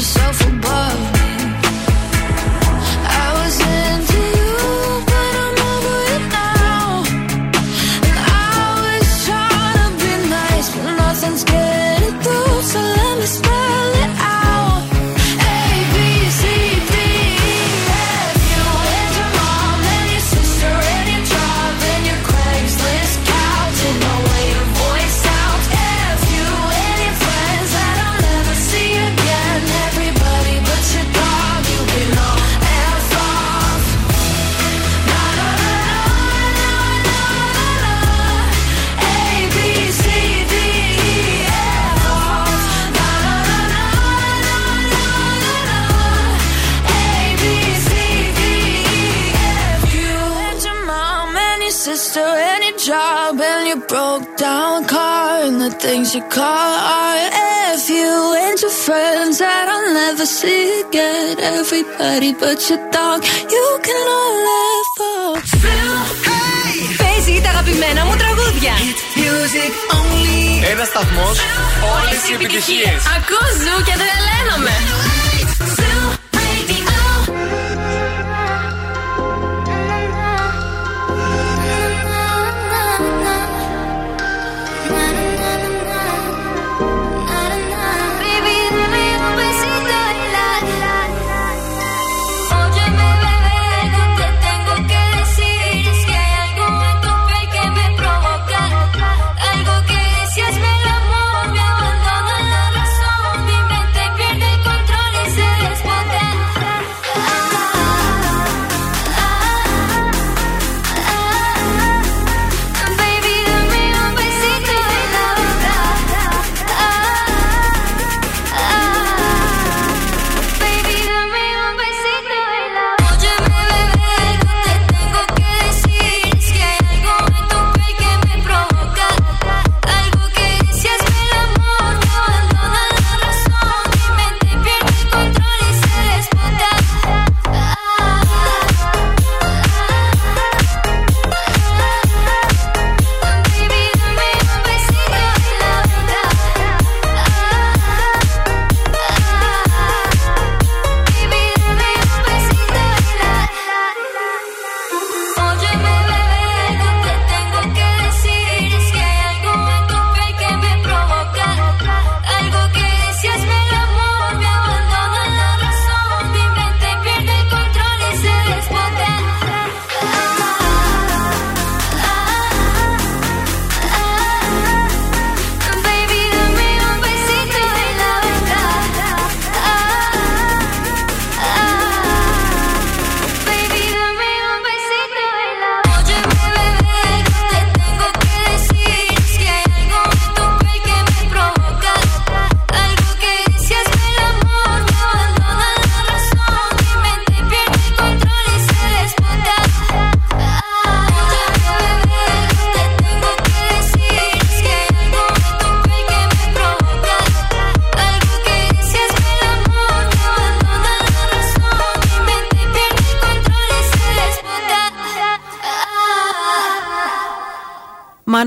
[SPEAKER 4] yourself a things you call RF. You and your friends that I'll never see again. Everybody but your dog, you can all laugh off. Hey!
[SPEAKER 25] Παίζει τα αγαπημένα μου τραγούδια.
[SPEAKER 3] It's music only.
[SPEAKER 26] Ένα σταθμό, όλε οι επιτυχίε.
[SPEAKER 25] Ακούω ζου και τρελαίνομαι.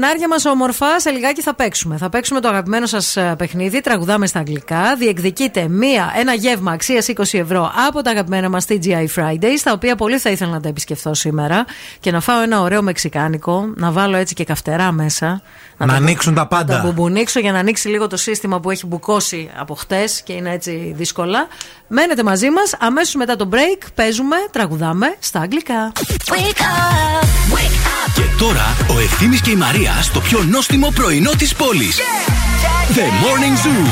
[SPEAKER 4] persona
[SPEAKER 1] Μανάρια μας όμορφα, σε λιγάκι θα παίξουμε. Θα παίξουμε το αγαπημένο σας παιχνίδι. Τραγουδάμε στα αγγλικά. Διεκδικείτε μία, ένα γεύμα αξίας 20 ευρώ από τα αγαπημένα μας TGI Fridays, τα οποία πολύ θα ήθελα να τα επισκεφθώ σήμερα και να φάω ένα ωραίο μεξικάνικο, να βάλω έτσι και καυτερά μέσα.
[SPEAKER 2] Να
[SPEAKER 1] τα
[SPEAKER 2] ανοίξουν τα
[SPEAKER 1] να τα
[SPEAKER 2] πάντα.
[SPEAKER 1] μπουμπουνίξω για να ανοίξει λίγο το σύστημα που έχει μπουκώσει από χτες και είναι έτσι δύσκολα. Μένετε μαζί μας. Αμέσως μετά το break παίζουμε, τραγουδάμε στα αγγλικά.
[SPEAKER 12] Και τώρα ο Ευθύμης και η Μαρία στο πιο νόστιμο πρωινό της πόλης. The Morning Zoo.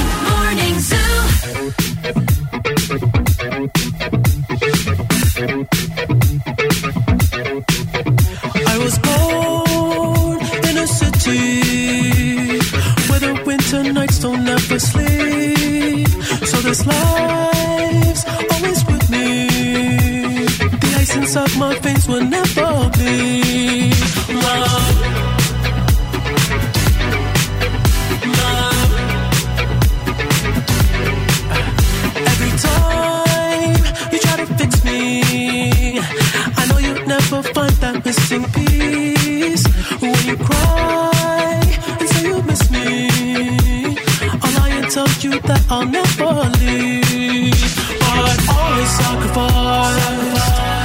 [SPEAKER 3] I was born in a city where the winter nights don't ever sleep. So this life's always with me. The ice inside my veins will never bleed. Love. Love. missing piece. When you cry and say you miss me, I'll lie and tell you that I'll never leave. But I always sacrifice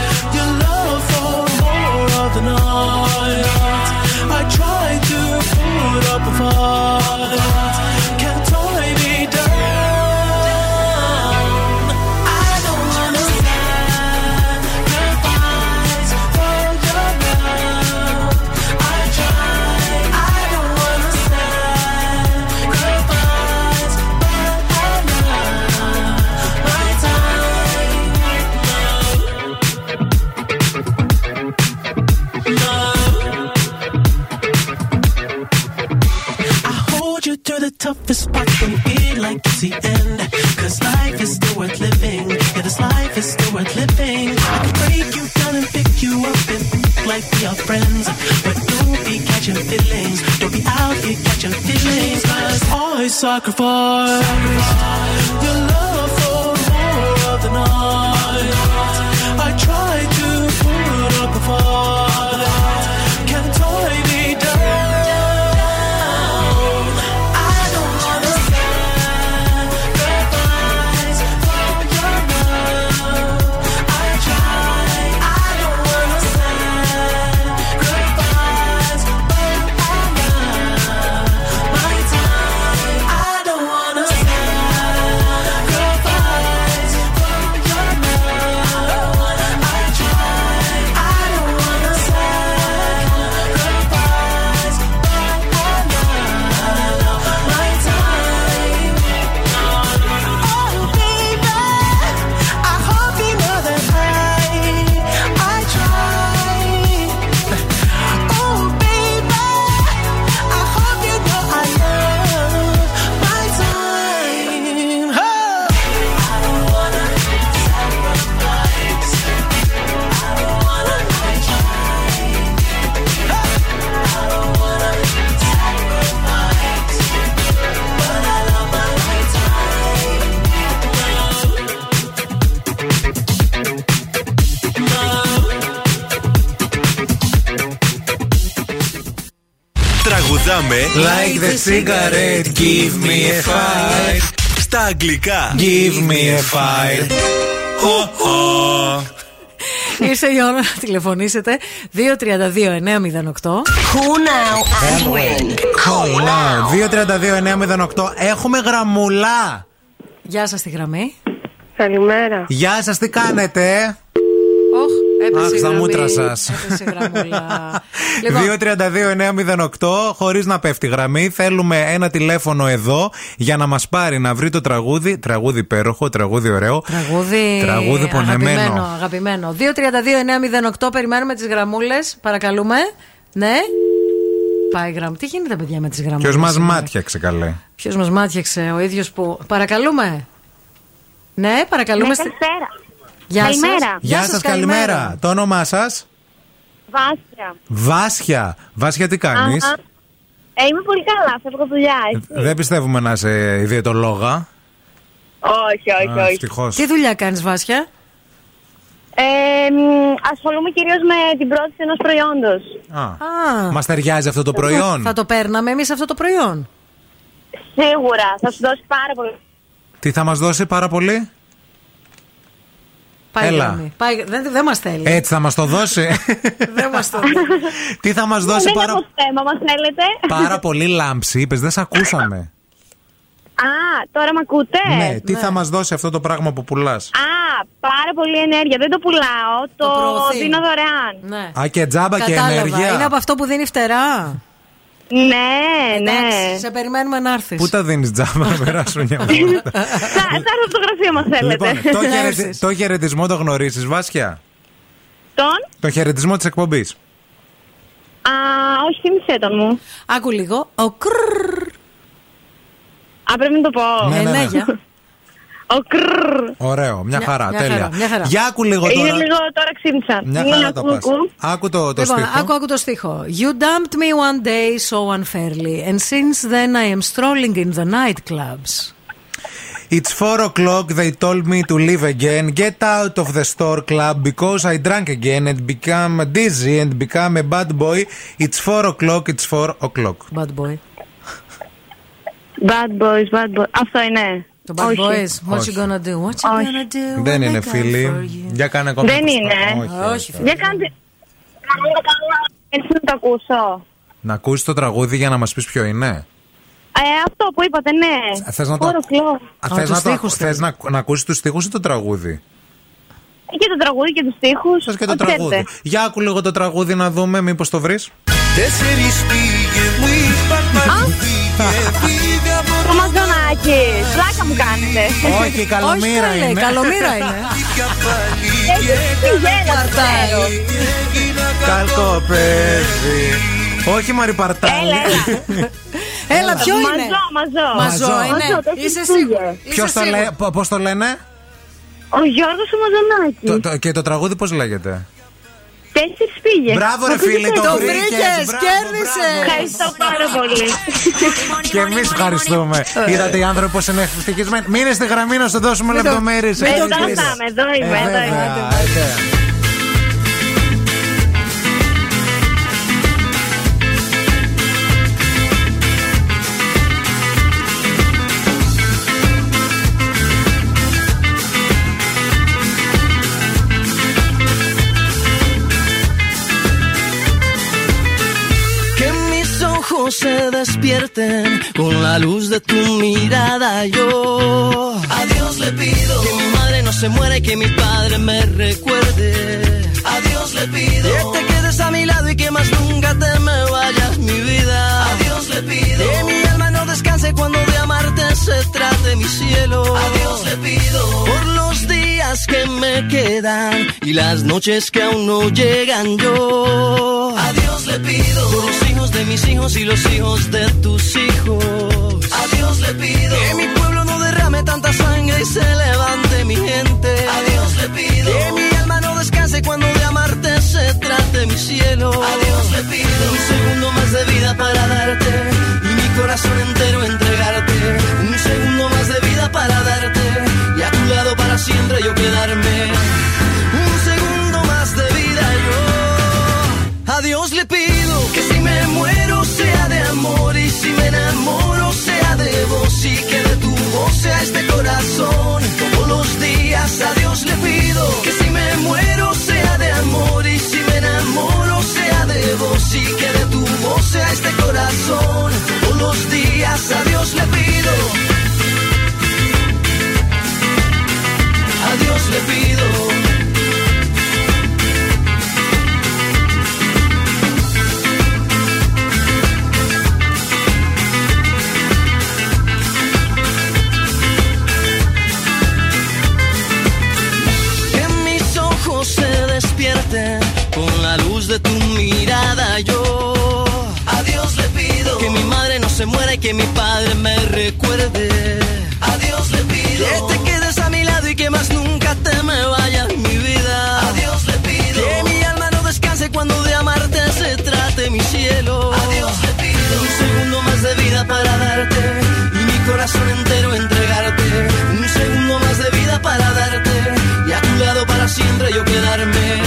[SPEAKER 3] toughest when it like it's the end. Cause life is still worth living. Yeah, this life is still worth living. I can break you down and pick you up and think like we are friends. But don't be catching feelings. Don't be out here catching feelings. Cause I sacrifice your love for more of the night. I try
[SPEAKER 12] Τραγουδάμε
[SPEAKER 2] Like the cigarette, give me a fire.
[SPEAKER 12] στα αγγλικά.
[SPEAKER 2] Give me a fire.
[SPEAKER 1] Ήρθε η ώρα να τηλεφωνήσετε 232-908.
[SPEAKER 13] Who now and win.
[SPEAKER 2] Call now; 232-908. Έχουμε γραμμούλα.
[SPEAKER 1] Γεια σας τη γραμμή.
[SPEAKER 27] Καλημέρα.
[SPEAKER 2] Γεια σας, τι κάνετε;
[SPEAKER 1] Οχ, έπεσε
[SPEAKER 2] Αχ,
[SPEAKER 1] η
[SPEAKER 2] στα
[SPEAKER 1] γραμμή.
[SPEAKER 2] μούτρα σας.
[SPEAKER 1] Έπεσε η γραμμούλα. λοιπόν,
[SPEAKER 2] 232-908, χωρίς να πέφτει γραμμή. Θέλουμε ένα τηλέφωνο εδώ για να μας πάρει να βρει το τραγούδι. Τραγούδι υπέροχο, τραγούδι ωραίο.
[SPEAKER 1] τραγούδι,
[SPEAKER 2] Τραγούδι πονεμένο.
[SPEAKER 1] αγαπημένο. αγαπημένο. 232-908, περιμένουμε τις γραμμούλες. Παρακαλούμε. Ναι. Πάει η γραμμή. Τι γίνεται, παιδιά, με τις γραμμούλες.
[SPEAKER 2] Ποιος μας μάτιαξε καλέ;
[SPEAKER 1] Ποιος μας μάτιαξε, ο ίδιος που. Παρακαλούμε. Ναι, παρακαλούμε.
[SPEAKER 27] Ναι,
[SPEAKER 1] στη-
[SPEAKER 27] καλησπέρα.
[SPEAKER 1] Γεια σας.
[SPEAKER 27] Καλημέρα.
[SPEAKER 2] Γεια σας, καλημέρα. Το όνομά σας;
[SPEAKER 27] Βάσια.
[SPEAKER 2] Βάσια. Βάσια, τι κάνεις;
[SPEAKER 27] Αχα. Ε, είμαι πολύ καλά, φεύγω δουλειά. εσύ.
[SPEAKER 2] Δεν πιστεύουμε να είσαι ιδιαιτολόγα.
[SPEAKER 27] Όχι, όχι,
[SPEAKER 2] Α,
[SPEAKER 27] όχι.
[SPEAKER 2] ευτυχώς.
[SPEAKER 1] Τι δουλειά κάνεις, Βάσια;
[SPEAKER 27] Ε, μ, ασχολούμαι κυρίως με την πρόθεση ενός προϊόντος.
[SPEAKER 2] Α. Μας ταιριάζει αυτό το προϊόν;
[SPEAKER 1] Θα το παίρναμε εμείς αυτό το προϊόν;
[SPEAKER 27] Σίγουρα, θα σου δώσει πάρα πολύ.
[SPEAKER 2] Τι θα μας δώσει πάρα πολύ;
[SPEAKER 1] Πάει
[SPEAKER 2] Έλα.
[SPEAKER 1] γραμμή. Πάει, δεν δεν μας θέλει.
[SPEAKER 2] Έτσι θα μας το δώσει.
[SPEAKER 1] δεν μας το δώσει.
[SPEAKER 2] Τι θα μας
[SPEAKER 27] Δεν
[SPEAKER 2] δώσει πάρα,
[SPEAKER 27] έχω θέμα, μας θέλετε;
[SPEAKER 2] πάρα πολύ λάμψη. Είπες, δεν σε ακούσαμε.
[SPEAKER 27] Α, τώρα με ακούτε;
[SPEAKER 2] ναι, τι θα μας δώσει αυτό το πράγμα που πουλάς;
[SPEAKER 27] Α, πάρα πολύ ενέργεια. Δεν το πουλάω, το,
[SPEAKER 1] προωθεί.
[SPEAKER 27] δίνω δωρεάν.
[SPEAKER 1] Ναι.
[SPEAKER 2] Α, και τζάμπα και
[SPEAKER 1] Κατάλαβα.
[SPEAKER 2] ενέργεια.
[SPEAKER 1] Είναι από αυτό που δίνει φτερά.
[SPEAKER 27] Ναι, ναι.
[SPEAKER 1] Εντάξει, σε περιμένουμε να έρθεις.
[SPEAKER 2] Πού τα δίνεις τζάμπα να περάσουν μια βόλτα;
[SPEAKER 27] Θα, θα έρθω από το γραφείο μας θέλετε.
[SPEAKER 2] λοιπόν, το, χαιρετι- το χαιρετισμό το γνωρίζεις, Βάσια.
[SPEAKER 27] Τον;
[SPEAKER 2] Το χαιρετισμό της εκπομπής.
[SPEAKER 27] Α, όχι, θύμισε τον μου.
[SPEAKER 1] Άκου λίγο. Ο κρρρρ.
[SPEAKER 27] Α, πρέπει να το πω.
[SPEAKER 2] Ναι, ναι, ναι.
[SPEAKER 1] Για.
[SPEAKER 27] Ο κρρρ.
[SPEAKER 2] Ωραίο, μια
[SPEAKER 1] Μια-
[SPEAKER 2] χαρά,
[SPEAKER 1] μια
[SPEAKER 2] τέλεια.
[SPEAKER 1] χαρά, μια χαρά.
[SPEAKER 2] Για άκου λίγο
[SPEAKER 27] Είναι
[SPEAKER 2] τώρα.
[SPEAKER 27] λίγο τώρα ξύπνησα.
[SPEAKER 2] Μια
[SPEAKER 27] Είναι
[SPEAKER 2] χαρά τα
[SPEAKER 27] ακού,
[SPEAKER 2] πας.
[SPEAKER 27] ακού.
[SPEAKER 2] Άκου το, το
[SPEAKER 1] Λοιπόν,
[SPEAKER 2] στίχο.
[SPEAKER 1] άκου, άκου το στίχο. You dumped me one day so unfairly, and since then I am strolling in the nightclubs.
[SPEAKER 2] It's four o'clock, they told me to leave again. Get out of the store club because I drank again and become dizzy and become a bad boy. It's four o'clock, it's four o'clock.
[SPEAKER 1] Bad boy.
[SPEAKER 27] Bad boys, bad boys. Αυτό είναι.
[SPEAKER 1] Το bad
[SPEAKER 27] Όχι.
[SPEAKER 1] boys. What
[SPEAKER 2] Όχι.
[SPEAKER 1] you gonna do? What you
[SPEAKER 27] Όχι.
[SPEAKER 1] gonna do?
[SPEAKER 2] Δεν
[SPEAKER 1] when
[SPEAKER 2] είναι
[SPEAKER 1] I come
[SPEAKER 2] φίλοι.
[SPEAKER 1] for you?
[SPEAKER 2] Για κάνε ακόμα.
[SPEAKER 27] Δεν
[SPEAKER 2] το
[SPEAKER 27] είναι.
[SPEAKER 2] στόμα. Όχι, όχι.
[SPEAKER 1] Όχι,
[SPEAKER 27] Για κάντε. Να μην το κάνω έτσι να το ακούσω.
[SPEAKER 2] Να ακούσεις το τραγούδι για να μας πεις ποιο είναι;
[SPEAKER 27] Ε, αυτό που είπατε, ναι.
[SPEAKER 2] Θες να το-
[SPEAKER 27] Four o'clock.
[SPEAKER 2] Α,
[SPEAKER 1] Α,
[SPEAKER 2] θες
[SPEAKER 1] τους
[SPEAKER 2] να, το,
[SPEAKER 1] στίχους
[SPEAKER 2] θες να, να ακούσεις τους στίχους ή το τραγούδι;
[SPEAKER 27] Και το τραγούδι και τους στίχους.
[SPEAKER 2] Θες και το
[SPEAKER 27] ό,τι
[SPEAKER 2] τραγούδι.
[SPEAKER 27] θέλετε.
[SPEAKER 2] Για άκου λίγο το τραγούδι να δούμε, μήπως το βρεις.
[SPEAKER 24] Τέσσερις πήγε μου είπαν μα φύγε από
[SPEAKER 27] Το μαζονάκι. Πλάκα μου κάνετε.
[SPEAKER 2] Όχι, καλομήρα
[SPEAKER 1] Όχι, καλέ,
[SPEAKER 2] είναι.
[SPEAKER 1] καλομήρα είναι.
[SPEAKER 24] πια πάλι
[SPEAKER 27] Έχεις τι γέλασε.
[SPEAKER 24] έγινα
[SPEAKER 2] Καλκό παιδί. Όχι Μαριπαρτάλη.
[SPEAKER 27] Έλα,
[SPEAKER 1] Έλα, ποιο είναι;
[SPEAKER 27] Μαζό, μαζό.
[SPEAKER 1] Μαζό είναι.
[SPEAKER 27] Μαζό, το
[SPEAKER 1] Είσαι
[SPEAKER 27] έχεις
[SPEAKER 1] σίγουρη.
[SPEAKER 27] φύγε.
[SPEAKER 2] Ποιος
[SPEAKER 1] Είσαι
[SPEAKER 2] το
[SPEAKER 1] σίγουρη.
[SPEAKER 2] λέει, πώς το λένε;
[SPEAKER 27] Ο Γιώργος ο Μαζονάκης.
[SPEAKER 2] Το- το- και το τραγούδι πώς λέγεται;
[SPEAKER 27] Τέσσερις πήγες.
[SPEAKER 2] Μπράβο, ρε
[SPEAKER 27] Μα
[SPEAKER 2] φίλε,
[SPEAKER 27] ακούγεται
[SPEAKER 2] το
[SPEAKER 1] Το
[SPEAKER 27] έτσι.
[SPEAKER 2] βρήκες,
[SPEAKER 1] βρήκες,
[SPEAKER 2] μπράβο,
[SPEAKER 1] κέρδισες.
[SPEAKER 27] Ευχαριστώ πάρα πολύ.
[SPEAKER 2] Και εμείς ευχαριστούμε. Είδατε οι άνθρωποι πώ είναι ευτυχισμένοι. Μείνε στη γραμμή να σου δώσουμε λεπτομέρειες.
[SPEAKER 27] Εδώ θα είμαι, εδώ είμαι,
[SPEAKER 24] se despierten con la luz de tu mirada. Yo a Dios le pido que mi madre no se muera y que mi padre me recuerde. A Dios le pido que te quedes a mi lado y que más nunca te me vayas, mi vida. A Dios le pido que mi descanse cuando de amarte se trate mi cielo. A Dios le pido por los días que me quedan y las noches que aún no llegan yo. A Dios le pido por los hijos de mis hijos y los hijos de tus hijos. A Dios le pido que mi pueblo no derrame tanta sangre y se levante mi gente. A Dios le pido que mi alma no descanse cuando de amarte se trate mi cielo. A Dios le pido un segundo más de vida para darte corazón entero entregarte. Un segundo más de vida para darte y a tu lado para siempre yo quedarme. Un segundo más de vida yo. A Dios le pido que si me muero sea de amor y si me enamoro sea de vos y que de tu voz sea este corazón. Todos los días a Dios le pido que si me muero sea de amor y si me enamoro sea de vos y que de voz sea este corazón. Todos los días a Dios le pido. A Dios le pido. que mis ojos se despierten con la luz de tu mirada. Yo que mi madre no se muera y que mi padre me recuerde. A Dios le pido que te quedes a mi lado y que más nunca te me vayas, mi vida. A Dios le pido que mi alma no descanse cuando de amarte se trate mi cielo. A Dios le pido un segundo más de vida para darte y mi corazón entero entregarte. Un segundo más de vida para darte y a tu lado para siempre yo quedarme.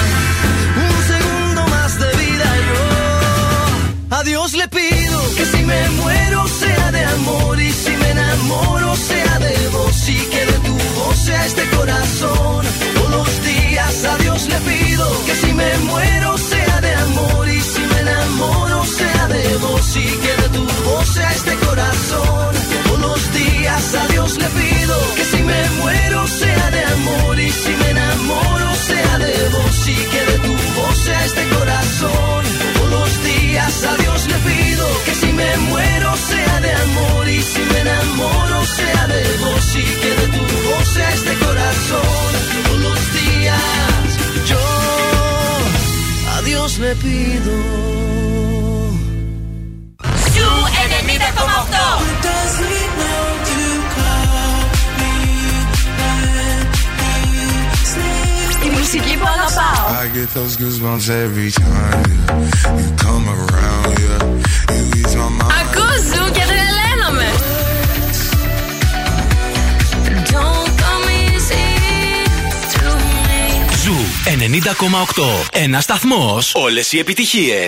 [SPEAKER 28] me muero sea de amor y
[SPEAKER 29] si me enamoro sea de vos y que de tu voz sea este corazón. Todos
[SPEAKER 28] los días a Dios le pido que si me
[SPEAKER 30] muero sea de amor y si me
[SPEAKER 4] enamoro sea de vos y que de tu voz sea este corazón. Todos los días a Dios le pido que si me muero sea de amor y si me enamoro sea de vos y que de tu voz sea este corazón. Todos los días a Dios le pido que si me muero sea de amor y si me enamoro sea de vos y que de tu voz este corazón todos los días yo a Dios le pido. Su enemiga como. Μουσική που αγαπάω. I get those goosebumps every time yeah. you come around. Yeah, you ease my mind. Ακούς Ζου και τρελαίνομαι. Don't come easy to me. Ζου 90,8. Ένα σταθμό. Όλε οι επιτυχίε.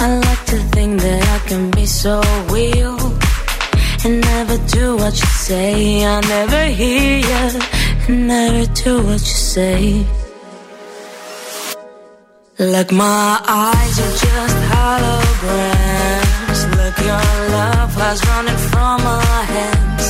[SPEAKER 4] I like to think that I can be so real and never do what you say. I never hear you and never do what you say. Like my eyes are just holograms. Look, your love has running from my hands,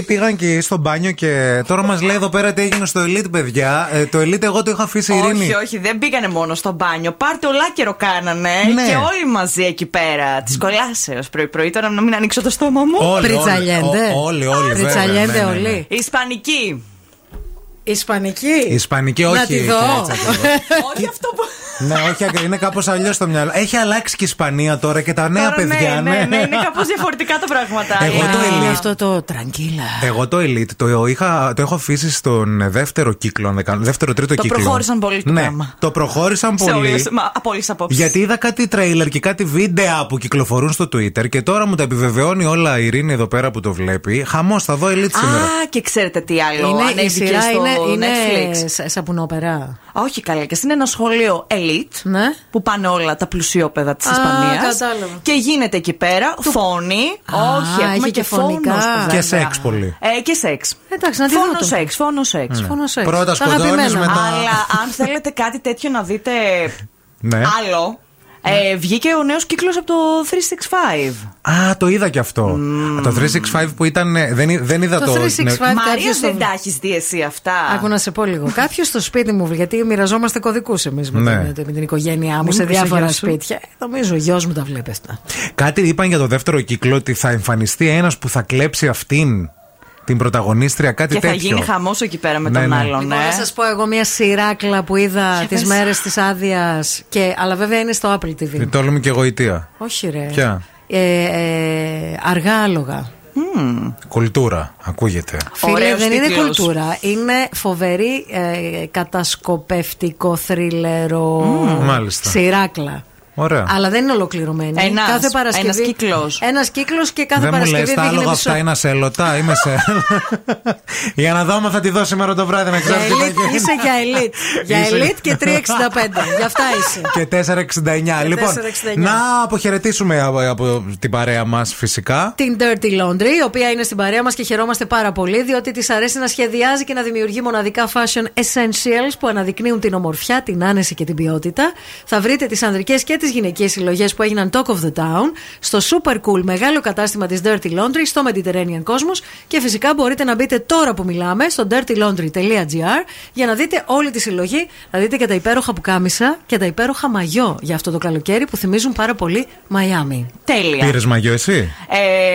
[SPEAKER 2] αυτοί πήγαν και στο μπάνιο και τώρα μας λέει εδώ πέρα τι έγινε στο Elite, παιδιά. Ε, το Elite εγώ το είχα αφήσει ειρήνη.
[SPEAKER 12] Όχι, όχι, δεν πήγανε μόνο στο μπάνιο. Πάρτε ολάκερο κάνανε
[SPEAKER 2] Ναι.
[SPEAKER 12] και όλοι μαζί εκεί πέρα. Τη κολλάσεω πρωί-πρωί, τώρα να μην ανοίξω το στόμα μου.
[SPEAKER 2] Όλοι,
[SPEAKER 1] Πριτσαλιέντε.
[SPEAKER 2] όλοι, ο- όλοι, όλοι, βέβαια,
[SPEAKER 1] Πριτσαλιέντε
[SPEAKER 2] ναι, ναι, ναι.
[SPEAKER 1] όλοι.
[SPEAKER 12] Ισπανική.
[SPEAKER 1] Ισπανική.
[SPEAKER 2] Ισπανική,
[SPEAKER 1] Να
[SPEAKER 2] όχι.
[SPEAKER 1] τη δω.
[SPEAKER 2] έτσι ακριβώς.
[SPEAKER 12] όχι αυτό που.
[SPEAKER 2] Ναι, όχι, ακρι- είναι κάπως αλλιώς στο μυαλό. Έχει αλλάξει και η Ισπανία τώρα και τα νέα
[SPEAKER 12] Τώρα,
[SPEAKER 2] παιδιά.
[SPEAKER 12] ναι, ναι, ναι, είναι κάπως διαφορετικά τα πράγματα.
[SPEAKER 2] Εγώ το
[SPEAKER 1] Α,
[SPEAKER 2] Elite.
[SPEAKER 1] Αυτό το τραγκίλα.
[SPEAKER 2] Εγώ το Elite το, είχα, το έχω αφήσει στον δεύτερο κύκλο, αν δεν κάνω- δεύτερο τρίτο
[SPEAKER 12] Το
[SPEAKER 2] κύκλο.
[SPEAKER 12] προχώρησαν πολύ το
[SPEAKER 2] ναι,
[SPEAKER 12] πράγμα.
[SPEAKER 2] Το προχώρησαν
[SPEAKER 12] Σε
[SPEAKER 2] πολύ.
[SPEAKER 12] όλες, μα, από όλες τις απόψεις.
[SPEAKER 2] Γιατί είδα κάτι τρέιλερ και κάτι βίντεο που κυκλοφορούν στο Twitter και τώρα μου τα επιβεβαιώνει όλα η Ειρήνη εδώ πέρα που το βλέπει. Χαμός, θα δω Elite σήμερα.
[SPEAKER 12] Α, και ξέρετε τι άλλο
[SPEAKER 1] Είναι, η
[SPEAKER 12] ανέβηκε
[SPEAKER 1] σειρά
[SPEAKER 12] στο
[SPEAKER 1] είναι, είναι
[SPEAKER 12] Netflix.
[SPEAKER 1] σα- σαπουνόπερα.
[SPEAKER 12] Όχι καλά, και είναι ένα σχολείο elite
[SPEAKER 1] Ναι.
[SPEAKER 12] που πάνε όλα τα πλουσιόπεδα της
[SPEAKER 1] Α,
[SPEAKER 12] Ισπανίας.
[SPEAKER 1] κατάλαβα.
[SPEAKER 12] Και γίνεται εκεί πέρα φόνη. Όχι, έχουμε
[SPEAKER 1] έχει
[SPEAKER 12] και,
[SPEAKER 1] και φωνικά.
[SPEAKER 12] φόνος,
[SPEAKER 2] Και
[SPEAKER 12] βέβαια.
[SPEAKER 2] σεξ πολύ.
[SPEAKER 12] Ε, και σεξ.
[SPEAKER 1] Εντάξει, να τη δω
[SPEAKER 12] Φόνος
[SPEAKER 1] το.
[SPEAKER 12] σεξ, φόνος σεξ.
[SPEAKER 1] Φόνος σεξ.
[SPEAKER 2] Πρώτα
[SPEAKER 1] Τα
[SPEAKER 2] σκοτώνεις,
[SPEAKER 1] αγαπημένα.
[SPEAKER 2] μετά-
[SPEAKER 12] Αλλά αν θέλετε κάτι τέτοιο να δείτε
[SPEAKER 2] Ναι.
[SPEAKER 12] άλλο, ε, βγήκε ο νέος κύκλος από το 365.
[SPEAKER 2] Α, το είδα και αυτό. Το 365 που ήταν. ε, Δεν, εί- δεν είδα
[SPEAKER 1] Το
[SPEAKER 2] το.
[SPEAKER 1] 365
[SPEAKER 2] ναι.
[SPEAKER 12] Μαρία,
[SPEAKER 1] κάποιος
[SPEAKER 12] δεν
[SPEAKER 1] το-
[SPEAKER 12] τα έχεις δει εσύ αυτά;
[SPEAKER 1] Άκου να σε πω λίγο. Κάποιος στο σπίτι μου, γιατί μοιραζόμαστε κωδικούς εμείς με,
[SPEAKER 2] Ναι.
[SPEAKER 1] την- με την οικογένειά μου
[SPEAKER 12] Μην
[SPEAKER 1] σε
[SPEAKER 12] μου πεις ο
[SPEAKER 1] διάφορα
[SPEAKER 12] γιος σου.
[SPEAKER 1] σπίτια. Ε, Νομίζω ο γιος μου τα βλέπει αυτά.
[SPEAKER 2] Κάτι είπαν για το δεύτερο κύκλο ότι θα εμφανιστεί ένας που θα κλέψει αυτήν. Την πρωταγωνίστρια, κάτι
[SPEAKER 31] Και θα
[SPEAKER 2] τέτοιο.
[SPEAKER 31] γίνει χαμός εκεί πέρα με
[SPEAKER 2] Ναι,
[SPEAKER 31] τον
[SPEAKER 2] ναι.
[SPEAKER 31] άλλον,
[SPEAKER 1] Λοιπόν,
[SPEAKER 31] ναι.
[SPEAKER 1] να σας πω εγώ μια σειράκλα που είδα
[SPEAKER 31] Για
[SPEAKER 1] τις
[SPEAKER 31] πες.
[SPEAKER 1] μέρες της άδειας. Αλλά βέβαια είναι στο Apple TV.
[SPEAKER 2] Ε, Το όλο μου και γοητεία.
[SPEAKER 1] Όχι, ρε.
[SPEAKER 2] Ποια;
[SPEAKER 1] Ε, ε, αργά άλογα.
[SPEAKER 2] Κουλτούρα, ακούγεται.
[SPEAKER 1] Φίλε,
[SPEAKER 31] Ωραίος
[SPEAKER 1] δεν είναι
[SPEAKER 31] τίτλος.
[SPEAKER 1] κουλτούρα. Είναι φοβερή ε, κατασκοπευτικό θρίλερο.
[SPEAKER 2] μάλιστα.
[SPEAKER 1] Σειράκλα.
[SPEAKER 2] Ωραία.
[SPEAKER 1] Αλλά δεν είναι ολοκληρωμένη.
[SPEAKER 31] Ένας-
[SPEAKER 1] κάθε Παρασκευή.
[SPEAKER 31] ένας κύκλος.
[SPEAKER 1] Ένας κύκλος και κάθε
[SPEAKER 2] Δεν μου λες,
[SPEAKER 1] Παρασκευή
[SPEAKER 2] τα
[SPEAKER 1] δείχνει
[SPEAKER 2] άλογα
[SPEAKER 1] επεισόδιο.
[SPEAKER 2] αυτά είναι ασέλωτα. Είμαι σε. Για να δω άμα θα τη δω σήμερα το βράδυ να
[SPEAKER 1] Για
[SPEAKER 2] ξέρεις τι θα
[SPEAKER 1] ελίτ,
[SPEAKER 2] γίνει.
[SPEAKER 1] είσαι για ελίτ. Για
[SPEAKER 2] Είσαι-
[SPEAKER 1] ελίτ και 365. Γι' αυτά είσαι.
[SPEAKER 2] Και 4,69. Λοιπόν,
[SPEAKER 1] 4,69.
[SPEAKER 2] να αποχαιρετήσουμε από, από την παρέα μας φυσικά.
[SPEAKER 1] Την Dirty Laundry, η οποία είναι στην παρέα μας και χαιρόμαστε πάρα πολύ, διότι της αρέσει να σχεδιάζει και να δημιουργεί μοναδικά fashion essentials που αναδεικνύουν την ομορφιά, την άνεση και την ποιότητα. Θα βρείτε τις ανδρικές και τις γυναικείε συλλογές που έγιναν Talk of the Town στο super cool μεγάλο κατάστημα της Dirty Laundry στο Mediterranean Cosmos και φυσικά μπορείτε να μπείτε τώρα που μιλάμε στο dirtylaundry.gr για να δείτε όλη τη συλλογή, να δείτε και τα υπέροχα πουκάμισα και τα υπέροχα μαγιό για αυτό το καλοκαίρι που θυμίζουν πάρα πολύ Μαϊάμι.
[SPEAKER 31] Τέλεια.
[SPEAKER 2] Πήρες μαγιό εσύ;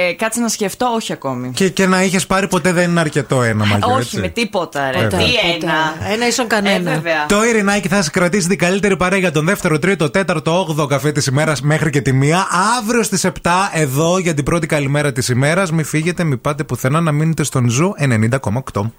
[SPEAKER 31] Ε, κάτσε να σκεφτώ, όχι ακόμη.
[SPEAKER 2] Και, και να είχες πάρει ποτέ δεν είναι αρκετό ένα μαγιό.
[SPEAKER 31] όχι,
[SPEAKER 2] έτσι;
[SPEAKER 31] με τίποτα, ρε.
[SPEAKER 2] Ποτέ,
[SPEAKER 31] Τι
[SPEAKER 1] ποτέ.
[SPEAKER 31] ένα.
[SPEAKER 1] Ένα ίσον κανένα.
[SPEAKER 31] Ε, βέβαια.
[SPEAKER 2] Το Ειρηνάκι θα σας κρατήσει την καλύτερη παρέα για τον δεύτερο, τρίτο, τέταρτο, όγδοο καφέ της ημέρας μέχρι και τη μία. Αύριο στις 7 εδώ για την πρώτη καλημέρα της ημέρας. Μην φύγετε, μην πάτε πουθενά να μείνετε στον Zoo 90,8.